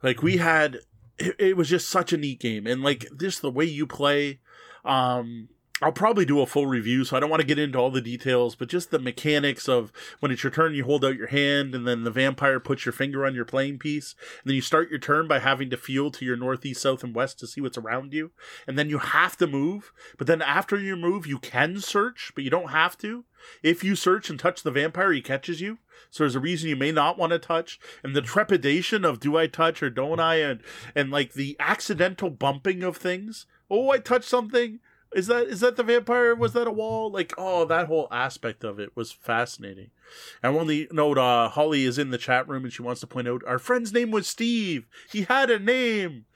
S2: Like we had it, it was just such a neat game, and like just the way you play. Um, I'll probably do a full review, so I don't want to get into all the details, but just the mechanics of when it's your turn, you hold out your hand, and then the vampire puts your finger on your playing piece, and then you start your turn by having to feel to your northeast, south, and west to see what's around you, and then you have to move, but then after you move, you can search, but you don't have to. If you search and touch the vampire, he catches you. So there's a reason you may not want to touch, and the trepidation of do I touch or don't I, and and like the accidental bumping of things. Oh, I touched something is that is that the vampire? Was that a wall? Like, oh, that whole aspect of it was fascinating. And one note, uh, Holly is in the chat room and she wants to point out our friend's name was Steve. He had a name.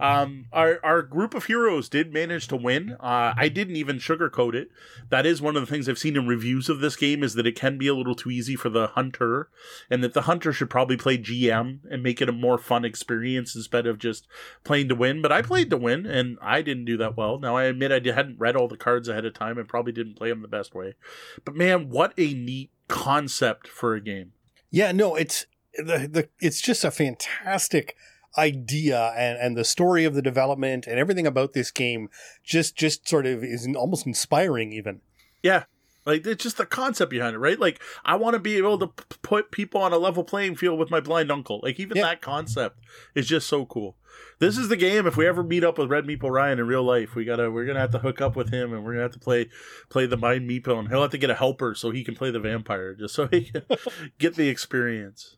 S2: Um, our our group of heroes did manage to win. Uh, I didn't even sugarcoat it. That is one of the things I've seen in reviews of this game is that it can be a little too easy for the hunter, and that the hunter should probably play GM and make it a more fun experience instead of just playing to win. But I played to win, and I didn't do that well. Now I admit I hadn't read all the cards ahead of time and probably didn't play them the best way. But man, what a neat concept for a game.
S1: Yeah, no, it's the the it's just a fantastic idea and, and the story of the development and everything about this game just just sort of is almost inspiring even.
S2: Yeah. Like it's just the concept behind it right? Like i want to be able to p- put people on a level playing field with my blind uncle. Like even yeah. that concept is just so cool. This is the game. If we ever meet up with red meeple ryan in real life we gotta we're gonna have to hook up with him and we're gonna have to play play the mind meeple and he'll have to get a helper so he can play the vampire just so he can get the experience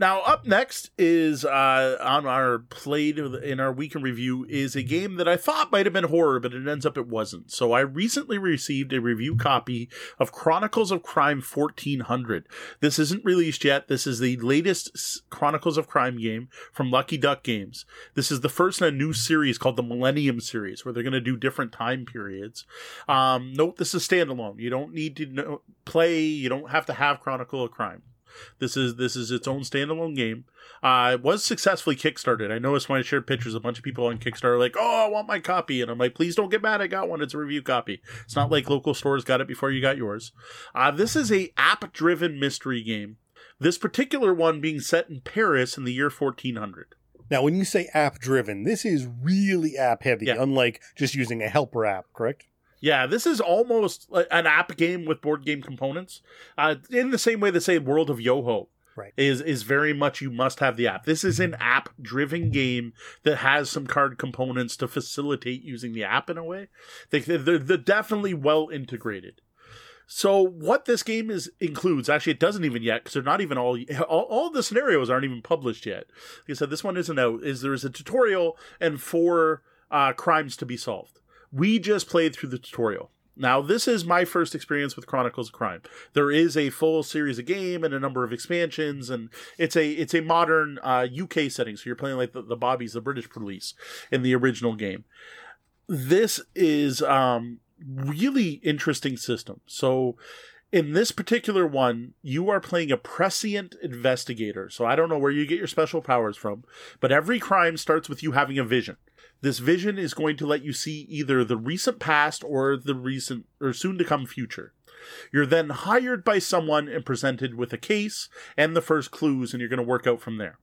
S2: now, up next is uh, on our played in our weekend review is a game that I thought might have been horror, but it ends up it wasn't. So I recently received a review copy of Chronicles of Crime 1400. This isn't released yet. This is the latest Chronicles of Crime game from Lucky Duck Games. This is the first in a new series called the Millennium Series, where they're going to do different time periods. Um, note this is standalone. You don't need to know, play. You don't have to have Chronicle of Crime. This is this is its own standalone game. Uh, it was successfully kickstarted. I noticed when I shared pictures, a bunch of people on Kickstarter like, "Oh, I want my copy," and I'm like, "Please don't get mad. I got one. It's a review copy. It's not like local stores got it before you got yours." Uh, this is a app-driven mystery game. This particular one being set in Paris in the year 1400.
S1: Now, when you say app driven, this is really app heavy, yeah. unlike just using a helper app, correct?
S2: Yeah, this is almost an app game with board game components. Uh, in the same way that say World of Yoho
S1: right.
S2: is is very much you must have the app. This is an app driven game that has some card components to facilitate using the app in a way. They, they're, they're definitely well integrated. So what this game is includes actually it doesn't even yet because they're not even all, all all the scenarios aren't even published yet. Like I said, this one isn't out. Is there is a tutorial and four uh, crimes to be solved. We just played through the tutorial. Now, this is my first experience with Chronicles of Crime. There is a full series of game and a number of expansions, and it's a it's a modern uh, UK setting. So you're playing like the, the Bobbies, the British police, in the original game. This is um, really interesting system. So in this particular one, you are playing a prescient investigator. So I don't know where you get your special powers from, but every crime starts with you having a vision. This vision is going to let you see either the recent past or the recent or soon to come future. You're then hired by someone and presented with a case and the first clues, and you're going to work out from there.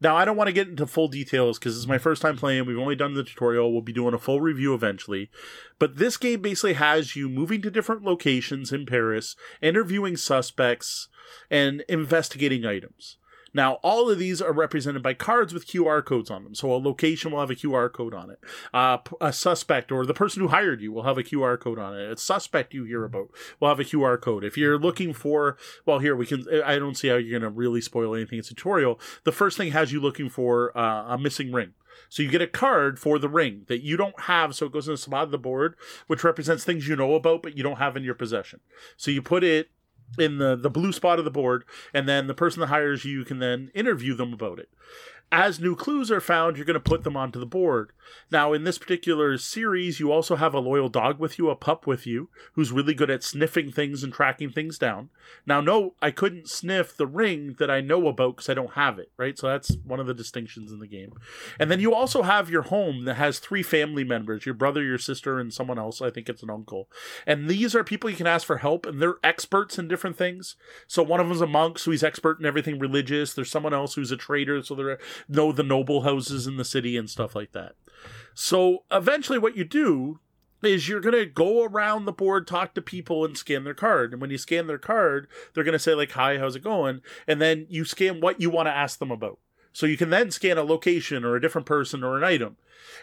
S2: Now, I don't want to get into full details because is my first time playing. We've only done the tutorial. We'll be doing a full review eventually. But this game basically has you moving to different locations in Paris, interviewing suspects, and investigating items. Now, all of these are represented by cards with QR codes on them. So a location will have a QR code on it. Uh, a suspect or the person who hired you will have a QR code on it. A suspect you hear about will have a QR code. If you're looking for, well, here we can. I don't see how you're going to really spoil anything. It's a tutorial. The first thing has you looking for uh, a missing ring. So you get a card for the ring that you don't have, so it goes in the spot of the board, which represents things you know about but you don't have in your possession. So you put it in the the blue spot of the board and then the person that hires you can then interview them about it as new clues are found, you're going to put them onto the board. Now, in this particular series, you also have a loyal dog with you, a pup with you, who's really good at sniffing things and tracking things down. Now, no, I couldn't sniff the ring that I know about because I don't have it, right? So that's one of the distinctions in the game. And then you also have your home that has three family members your brother, your sister, and someone else. I think it's an uncle. And these are people you can ask for help, and they're experts in different things. So one of them's a monk, so he's expert in everything religious. There's someone else who's a trader, so they're know the noble houses in the city and stuff like that. So eventually, what you do is you're going to go around the board, talk to people, and scan their card. And when you scan their card, they're going to say, like, hi, how's it going? And then you scan what you want to ask them about. So you can then scan a location or a different person or an item.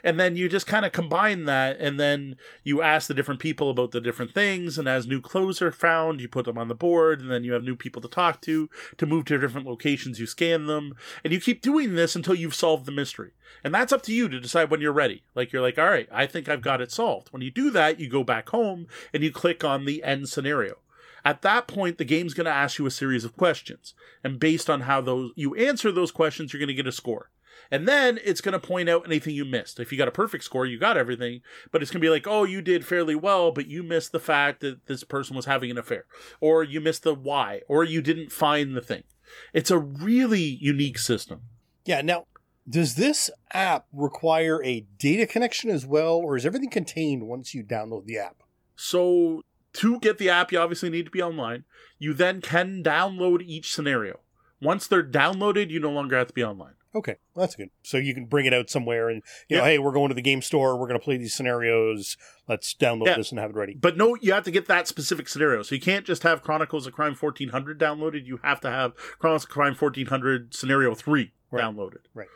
S2: And then you just kind of combine that and then you ask the different people about the different things. And as new clothes are found, you put them on the board and then you have new people to talk to to move to different locations. You scan them and you keep doing this until you've solved the mystery. And that's up to you to decide when you're ready. Like you're like, all right, I think I've got it solved. When you do that, you go back home and you click on the end scenario. At that point, the game's going to ask you a series of questions, and based on how those you answer those questions, you're going to get a score. And then it's going to point out anything you missed. If you got a perfect score, you got everything, but it's going to be like, oh, you did fairly well, but you missed the fact that this person was having an affair, or you missed the why, or you didn't find the thing. It's a really unique system.
S1: Yeah. Now, does this app require a data connection as well, or is everything contained once you download the app?
S2: So to get the app, you obviously need to be online. You then can download each scenario. Once they're downloaded, you no longer have to be online.
S1: Okay, well, that's good. So you can bring it out somewhere, and you know, hey, we're going to the game store. We're going to play these scenarios. Let's download yeah. this and have it ready.
S2: But no, you have to get that specific scenario. So you can't just have Chronicles of Crime fourteen hundred downloaded. You have to have Chronicles of Crime fourteen hundred scenario three right. downloaded.
S1: Right.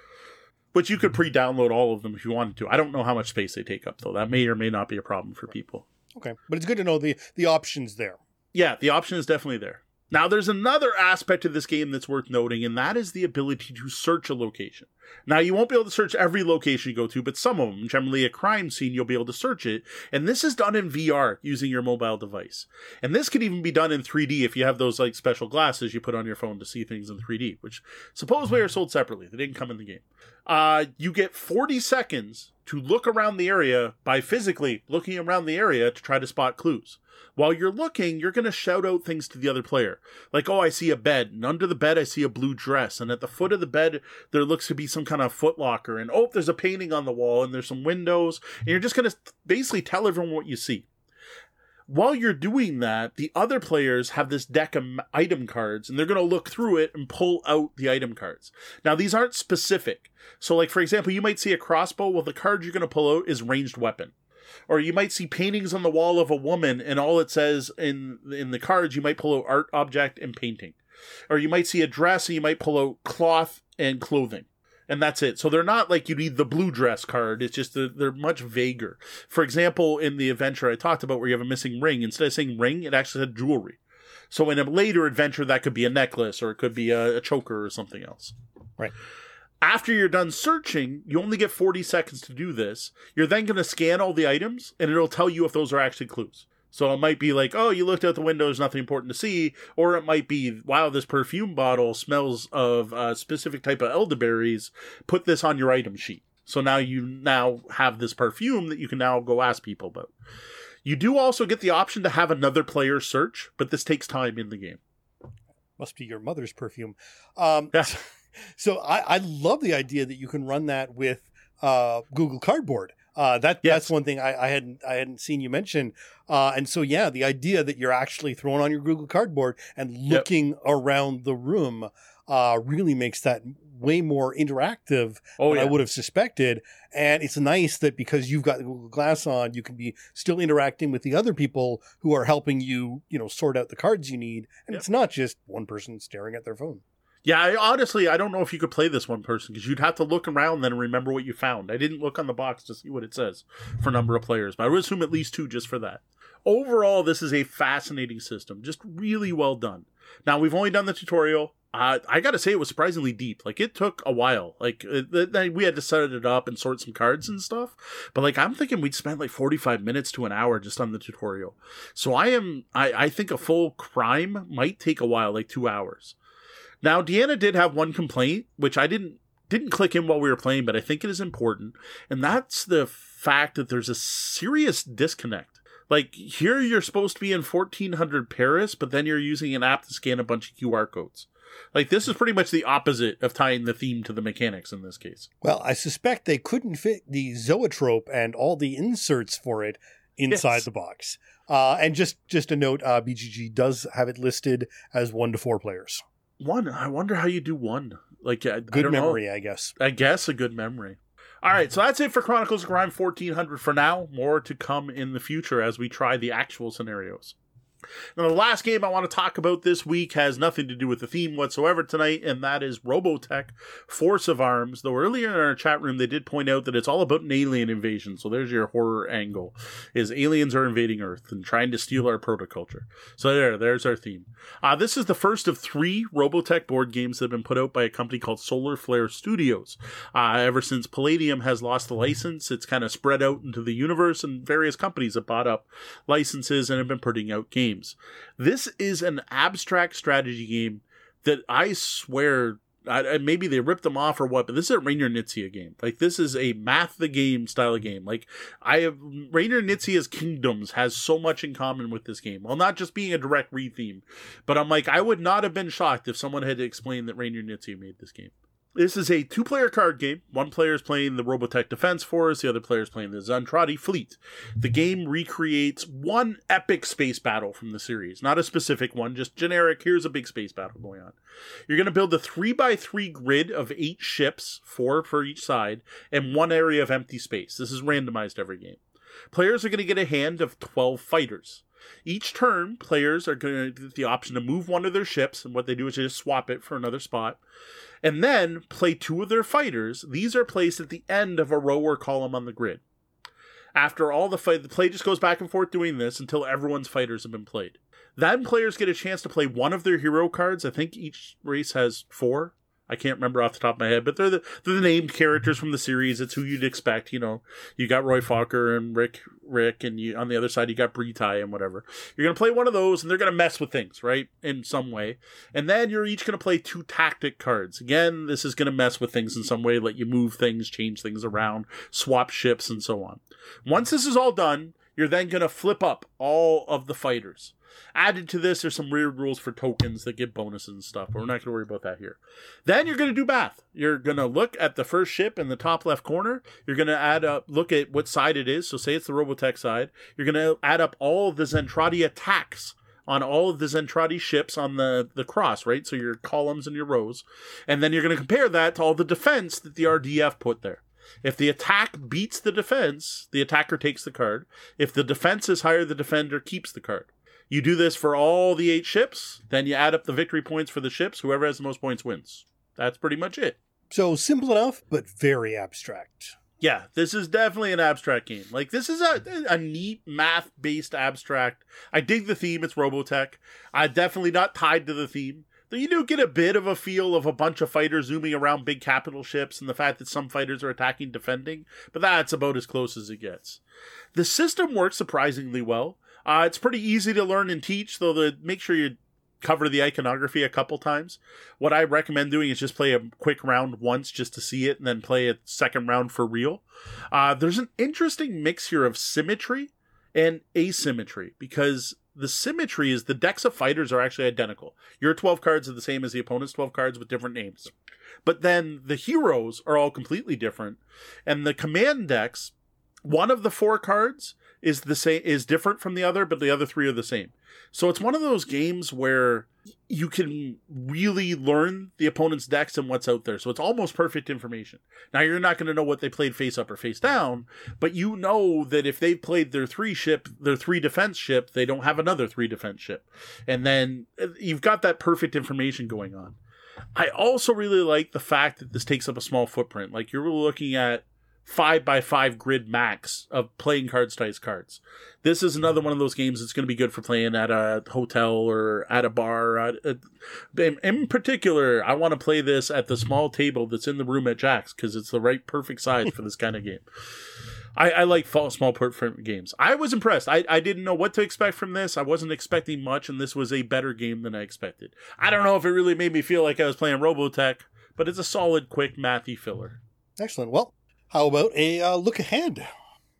S2: But you could pre-download all of them if you wanted to. I don't know how much space they take up, though. That may or may not be a problem for people.
S1: Okay, but it's good to know the the options there.
S2: Yeah, the option is definitely there. Now, there's another aspect of this game that's worth noting, and that is the ability to search a location. Now, you won't be able to search every location you go to, but some of them, generally a crime scene, you'll be able to search it. And this is done in VR using your mobile device. And this could even be done in 3D if you have those like special glasses you put on your phone to see things in 3D, which supposedly are sold separately. They didn't come in the game. Uh, you get 40 seconds to look around the area by physically looking around the area to try to spot clues. While you're looking, you're going to shout out things to the other player. Like, oh, I see a bed, and under the bed, I see a blue dress, and at the foot of the bed, there looks to be some kind of footlocker, and oh, there's a painting on the wall, and there's some windows, and you're just going to basically tell everyone what you see. While you're doing that, the other players have this deck of item cards and they're going to look through it and pull out the item cards. Now, these aren't specific. So, like, for example, you might see a crossbow. Well, the card you're going to pull out is ranged weapon. Or you might see paintings on the wall of a woman and all it says in, in the cards, you might pull out art object and painting. Or you might see a dress and you might pull out cloth and clothing and that's it. So they're not like you need the blue dress card. It's just they're, they're, much vaguer. For example, in the adventure I talked about where you have a missing ring, instead of saying ring, it actually said jewelry. So in a later adventure, that could be a necklace or it could be a, a choker or something else.
S1: Right.
S2: After you're done searching, you only get 40 seconds to do this. You're then going to scan all the items and it'll tell you if those are actually clues. So it might be like, oh, you looked out the window, there's nothing important to see. Or it might be, wow, this perfume bottle smells of a specific type of elderberries. Put this on your item sheet. So now you now have this perfume that you can now go ask people about. You do also get the option to have another player search, but this takes time in the game.
S1: Must be your mother's perfume. Um, yeah. So I, I love the idea that you can run that with uh, Google Cardboard. Uh, that yes. that's one thing I, I, hadn't I hadn't seen you mention. Uh, and so yeah, the idea that you're actually throwing on your Google Cardboard and looking yep. around the room uh, really makes that way more interactive oh, than yeah. I would have suspected. And it's nice that because you've got the Google Glass on, you can be still interacting with the other people who are helping you, you know, sort out the cards you need. And yep. it's not just one person staring at their phone.
S2: Yeah, I, honestly, I don't know if you could play this one person because you'd have to look around then and remember what you found. I didn't look on the box to see what it says for number of players, but I would assume at least two just for that. Overall, this is a fascinating system, just really well done. Now we've only done the tutorial. Uh, I gotta say, it was surprisingly deep. Like it took a while. Like it, we had to set it up and sort some cards and stuff. But like I'm thinking we'd spend like 45 minutes to an hour just on the tutorial. So I am. I I think a full crime might take a while, like two hours. Now, Deanna did have one complaint, which I didn't didn't click in while we were playing, but I think it is important, and that's the fact that there's a serious disconnect. Like here, you're supposed to be in 1400 Paris, but then you're using an app to scan a bunch of QR codes. Like this is pretty much the opposite of tying the theme to the mechanics in this case.
S1: Well, I suspect they couldn't fit the zoetrope and all the inserts for it inside yes. the box. Uh, and just just a note, uh, BGG does have it listed as one to four players.
S2: One. I wonder how you do one. Like I,
S1: Good
S2: I
S1: memory,
S2: know.
S1: I guess.
S2: I guess a good memory. All right, so that's it for Chronicles of Crime 1400 for now. More to come in the future as we try the actual scenarios. Now, the last game I want to talk about this week has nothing to do with the theme whatsoever tonight, and that is Robotech Force of Arms. Though earlier in our chat room, they did point out that it's all about an alien invasion. So there's your horror angle: is aliens are invading Earth and trying to steal our protoculture. So there, there's our theme. Uh, this is the first of three Robotech board games that have been put out by a company called Solar Flare Studios. Uh, ever since Palladium has lost the license, it's kind of spread out into the universe, and various companies have bought up licenses and have been putting out games. This is an abstract strategy game that I swear. I, maybe they ripped them off or what, but this is a Reiner Knizia game. Like this is a math the game style of game. Like I have Reiner Knizia's Kingdoms has so much in common with this game. Well, not just being a direct retheme, but I'm like I would not have been shocked if someone had explained that Reiner Knizia made this game. This is a two player card game. One player is playing the Robotech Defense Force, the other player is playing the Zentraedi Fleet. The game recreates one epic space battle from the series, not a specific one, just generic. Here's a big space battle going on. You're going to build a three by three grid of eight ships, four for each side, and one area of empty space. This is randomized every game. Players are going to get a hand of 12 fighters. Each turn, players are going to get the option to move one of their ships, and what they do is they just swap it for another spot and then play two of their fighters. These are placed at the end of a row or column on the grid. After all the fight, the play just goes back and forth doing this until everyone's fighters have been played. Then players get a chance to play one of their hero cards. I think each race has four. I can't remember off the top of my head, but they're the they're the named characters from the series. It's who you'd expect. You know, you got Roy Fokker and Rick Rick, and you on the other side you got Breetai and whatever. You're gonna play one of those, and they're gonna mess with things, right, in some way. And then you're each gonna play two tactic cards. Again, this is gonna mess with things in some way, let you move things, change things around, swap ships, and so on. Once this is all done, you're then gonna flip up all of the fighters. Added to this, there's some weird rules for tokens that give bonuses and stuff, but we're not going to worry about that here. Then you're going to do math. You're going to look at the first ship in the top left corner. You're going to add up, look at what side it is. So say it's the Robotech side. You're going to add up all of the Zentraedi attacks on all of the Zentraedi ships on the, the cross, right? So your columns and your rows. And then you're going to compare that to all the defense that the RDF put there. If the attack beats the defense, the attacker takes the card. If the defense is higher, the defender keeps the card. You do this for all the eight ships, then you add up the victory points for the ships. Whoever has the most points wins. That's pretty much it.
S1: So simple enough, but very abstract.
S2: Yeah, this is definitely an abstract game. Like this is a a neat math based abstract. I dig the theme. It's Robotech. I definitely not tied to the theme. Though you do get a bit of a feel of a bunch of fighters zooming around big capital ships and the fact that some fighters are attacking defending, but that's about as close as it gets. The system works surprisingly well. Uh, it's pretty easy to learn and teach, though. The make sure you cover the iconography a couple times. What I recommend doing is just play a quick round once just to see it, and then play a second round for real. Uh, there's an interesting mix here of symmetry and asymmetry because the symmetry is the decks of fighters are actually identical. Your 12 cards are the same as the opponent's 12 cards with different names. But then the heroes are all completely different. And the command decks, one of the four cards is the same is different from the other, but the other three are the same. So it's one of those games where you can really learn the opponent's decks and what's out there. So it's almost perfect information. Now you're not going to know what they played face up or face down, but you know that if they've played their three ship, their three defense ship, they don't have another three defense ship. And then uh, you've got that perfect information going on. I also really like the fact that this takes up a small footprint. Like you're looking at five by five grid max of playing card size cards. This is another one of those games that's going to be good for playing at a hotel or at a bar. Uh, uh, at, at, in particular, I want to play this at the small table that's in the room at Jack's because it's the right perfect size for this kind of game. I, I like small footprint games. I was impressed. I, I didn't know what to expect from this. I wasn't expecting much, and this was a better game than I expected. I don't know if it really made me feel like I was playing Robotech, but it's a solid, quick, mathy filler.
S1: Excellent. Well, how about a uh, look ahead?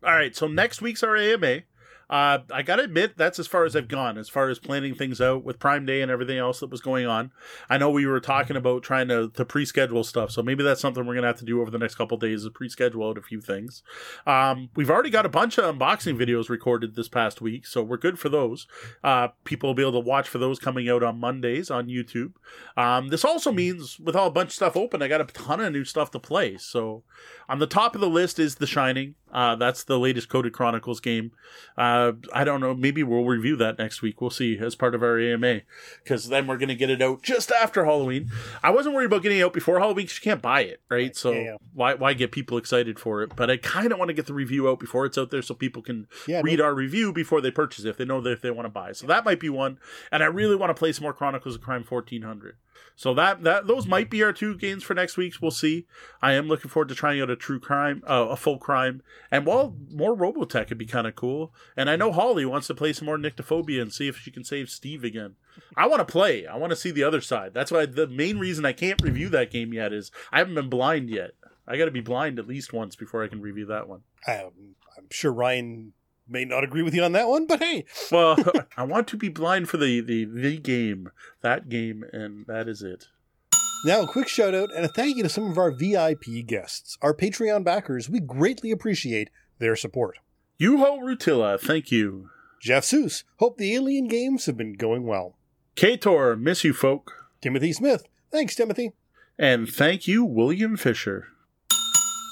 S2: All right, so next week's our AMA. Uh, I gotta admit, that's as far as I've gone, as far as planning things out with Prime Day and everything else that was going on. I know we were talking about trying to, to pre schedule stuff, so maybe that's something we're gonna have to do over the next couple days is pre schedule out a few things. Um, we've already got a bunch of unboxing videos recorded this past week, so we're good for those. Uh, people will be able to watch for those coming out on Mondays on YouTube. Um, this also means with all a bunch of stuff open, I got a ton of new stuff to play. So on the top of the list is The Shining. Uh, that's the latest Coded Chronicles game. Uh, I don't know. Maybe we'll review that next week. We'll see as part of our AMA because then we're going to get it out just after Halloween. I wasn't worried about getting it out before Halloween because you can't buy it, right? So
S1: Yeah, yeah.
S2: why why get people excited for it? But I kind of want to get the review out before it's out there so people can
S1: Yeah,
S2: read our review before they purchase it if they know that if they want to buy. So that might be one. And I really want to play some more Chronicles of Crime 1400. So that that those might be our two games for next week. We'll see. I am looking forward to trying out a true crime, uh, a full crime, and while more Robotech would be kind of cool. And I know Holly wants to play some more Nyctophobia and see if she can save Steve again. I want to play. I want to see the other side. That's why the main reason I can't review that game yet is I haven't been blind yet. I got to be blind at least once before I can review that one.
S1: Um, I'm sure Ryan may not agree with you on that one, but hey,
S2: Well, I want to be blind for the, the the game, that game, and that is it.
S1: Now, a quick shout out and a thank you to some of our VIP guests, our Patreon backers. We greatly appreciate their support.
S2: Yuho Rutilla, thank you.
S1: Jeff Seuss, hope the Alien games have been going well.
S2: Kator, miss you folk.
S1: Timothy Smith, thanks, Timothy.
S2: And thank you, William Fisher.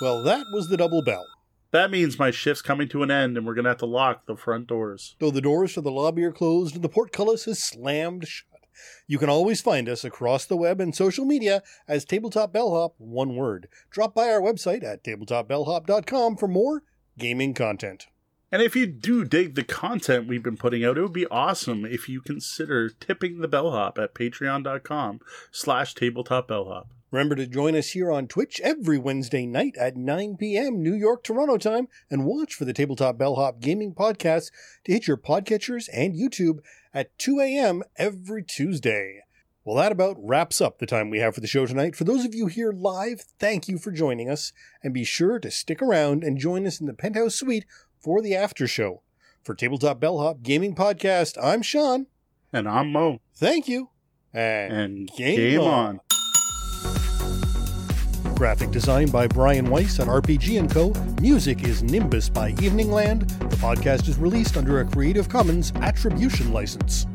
S1: Well, that was the double bell.
S2: That means my shift's coming to an end and we're going to have to lock the front doors.
S1: Though the doors to the lobby are closed and the portcullis is slammed shut, you can always find us across the web and social media as Tabletop Bellhop, one word. Drop by our website at tabletopbellhop.com for more gaming content.
S2: And if you do dig the content we've been putting out, it would be awesome if you consider tipping the bellhop at patreon.com slash tabletopbellhop.
S1: Remember to join us here on Twitch every Wednesday night at 9 p.m. New York, Toronto time, and watch for the Tabletop Bellhop Gaming Podcast to hit your podcatchers and YouTube at 2 a.m. every Tuesday. Well, that about wraps up the time we have for the show tonight. For those of you here live, thank you for joining us, and be sure to stick around and join us in the Penthouse Suite for the after show. For Tabletop Bellhop Gaming Podcast, I'm Sean.
S2: And I'm Mo.
S1: Thank you. And,
S2: And
S1: game,
S2: game
S1: on.
S2: on.
S1: Graphic design by Brian Weiss at RPG & Co. Music is Nimbus by Eveningland. The podcast is released under a Creative Commons Attribution license.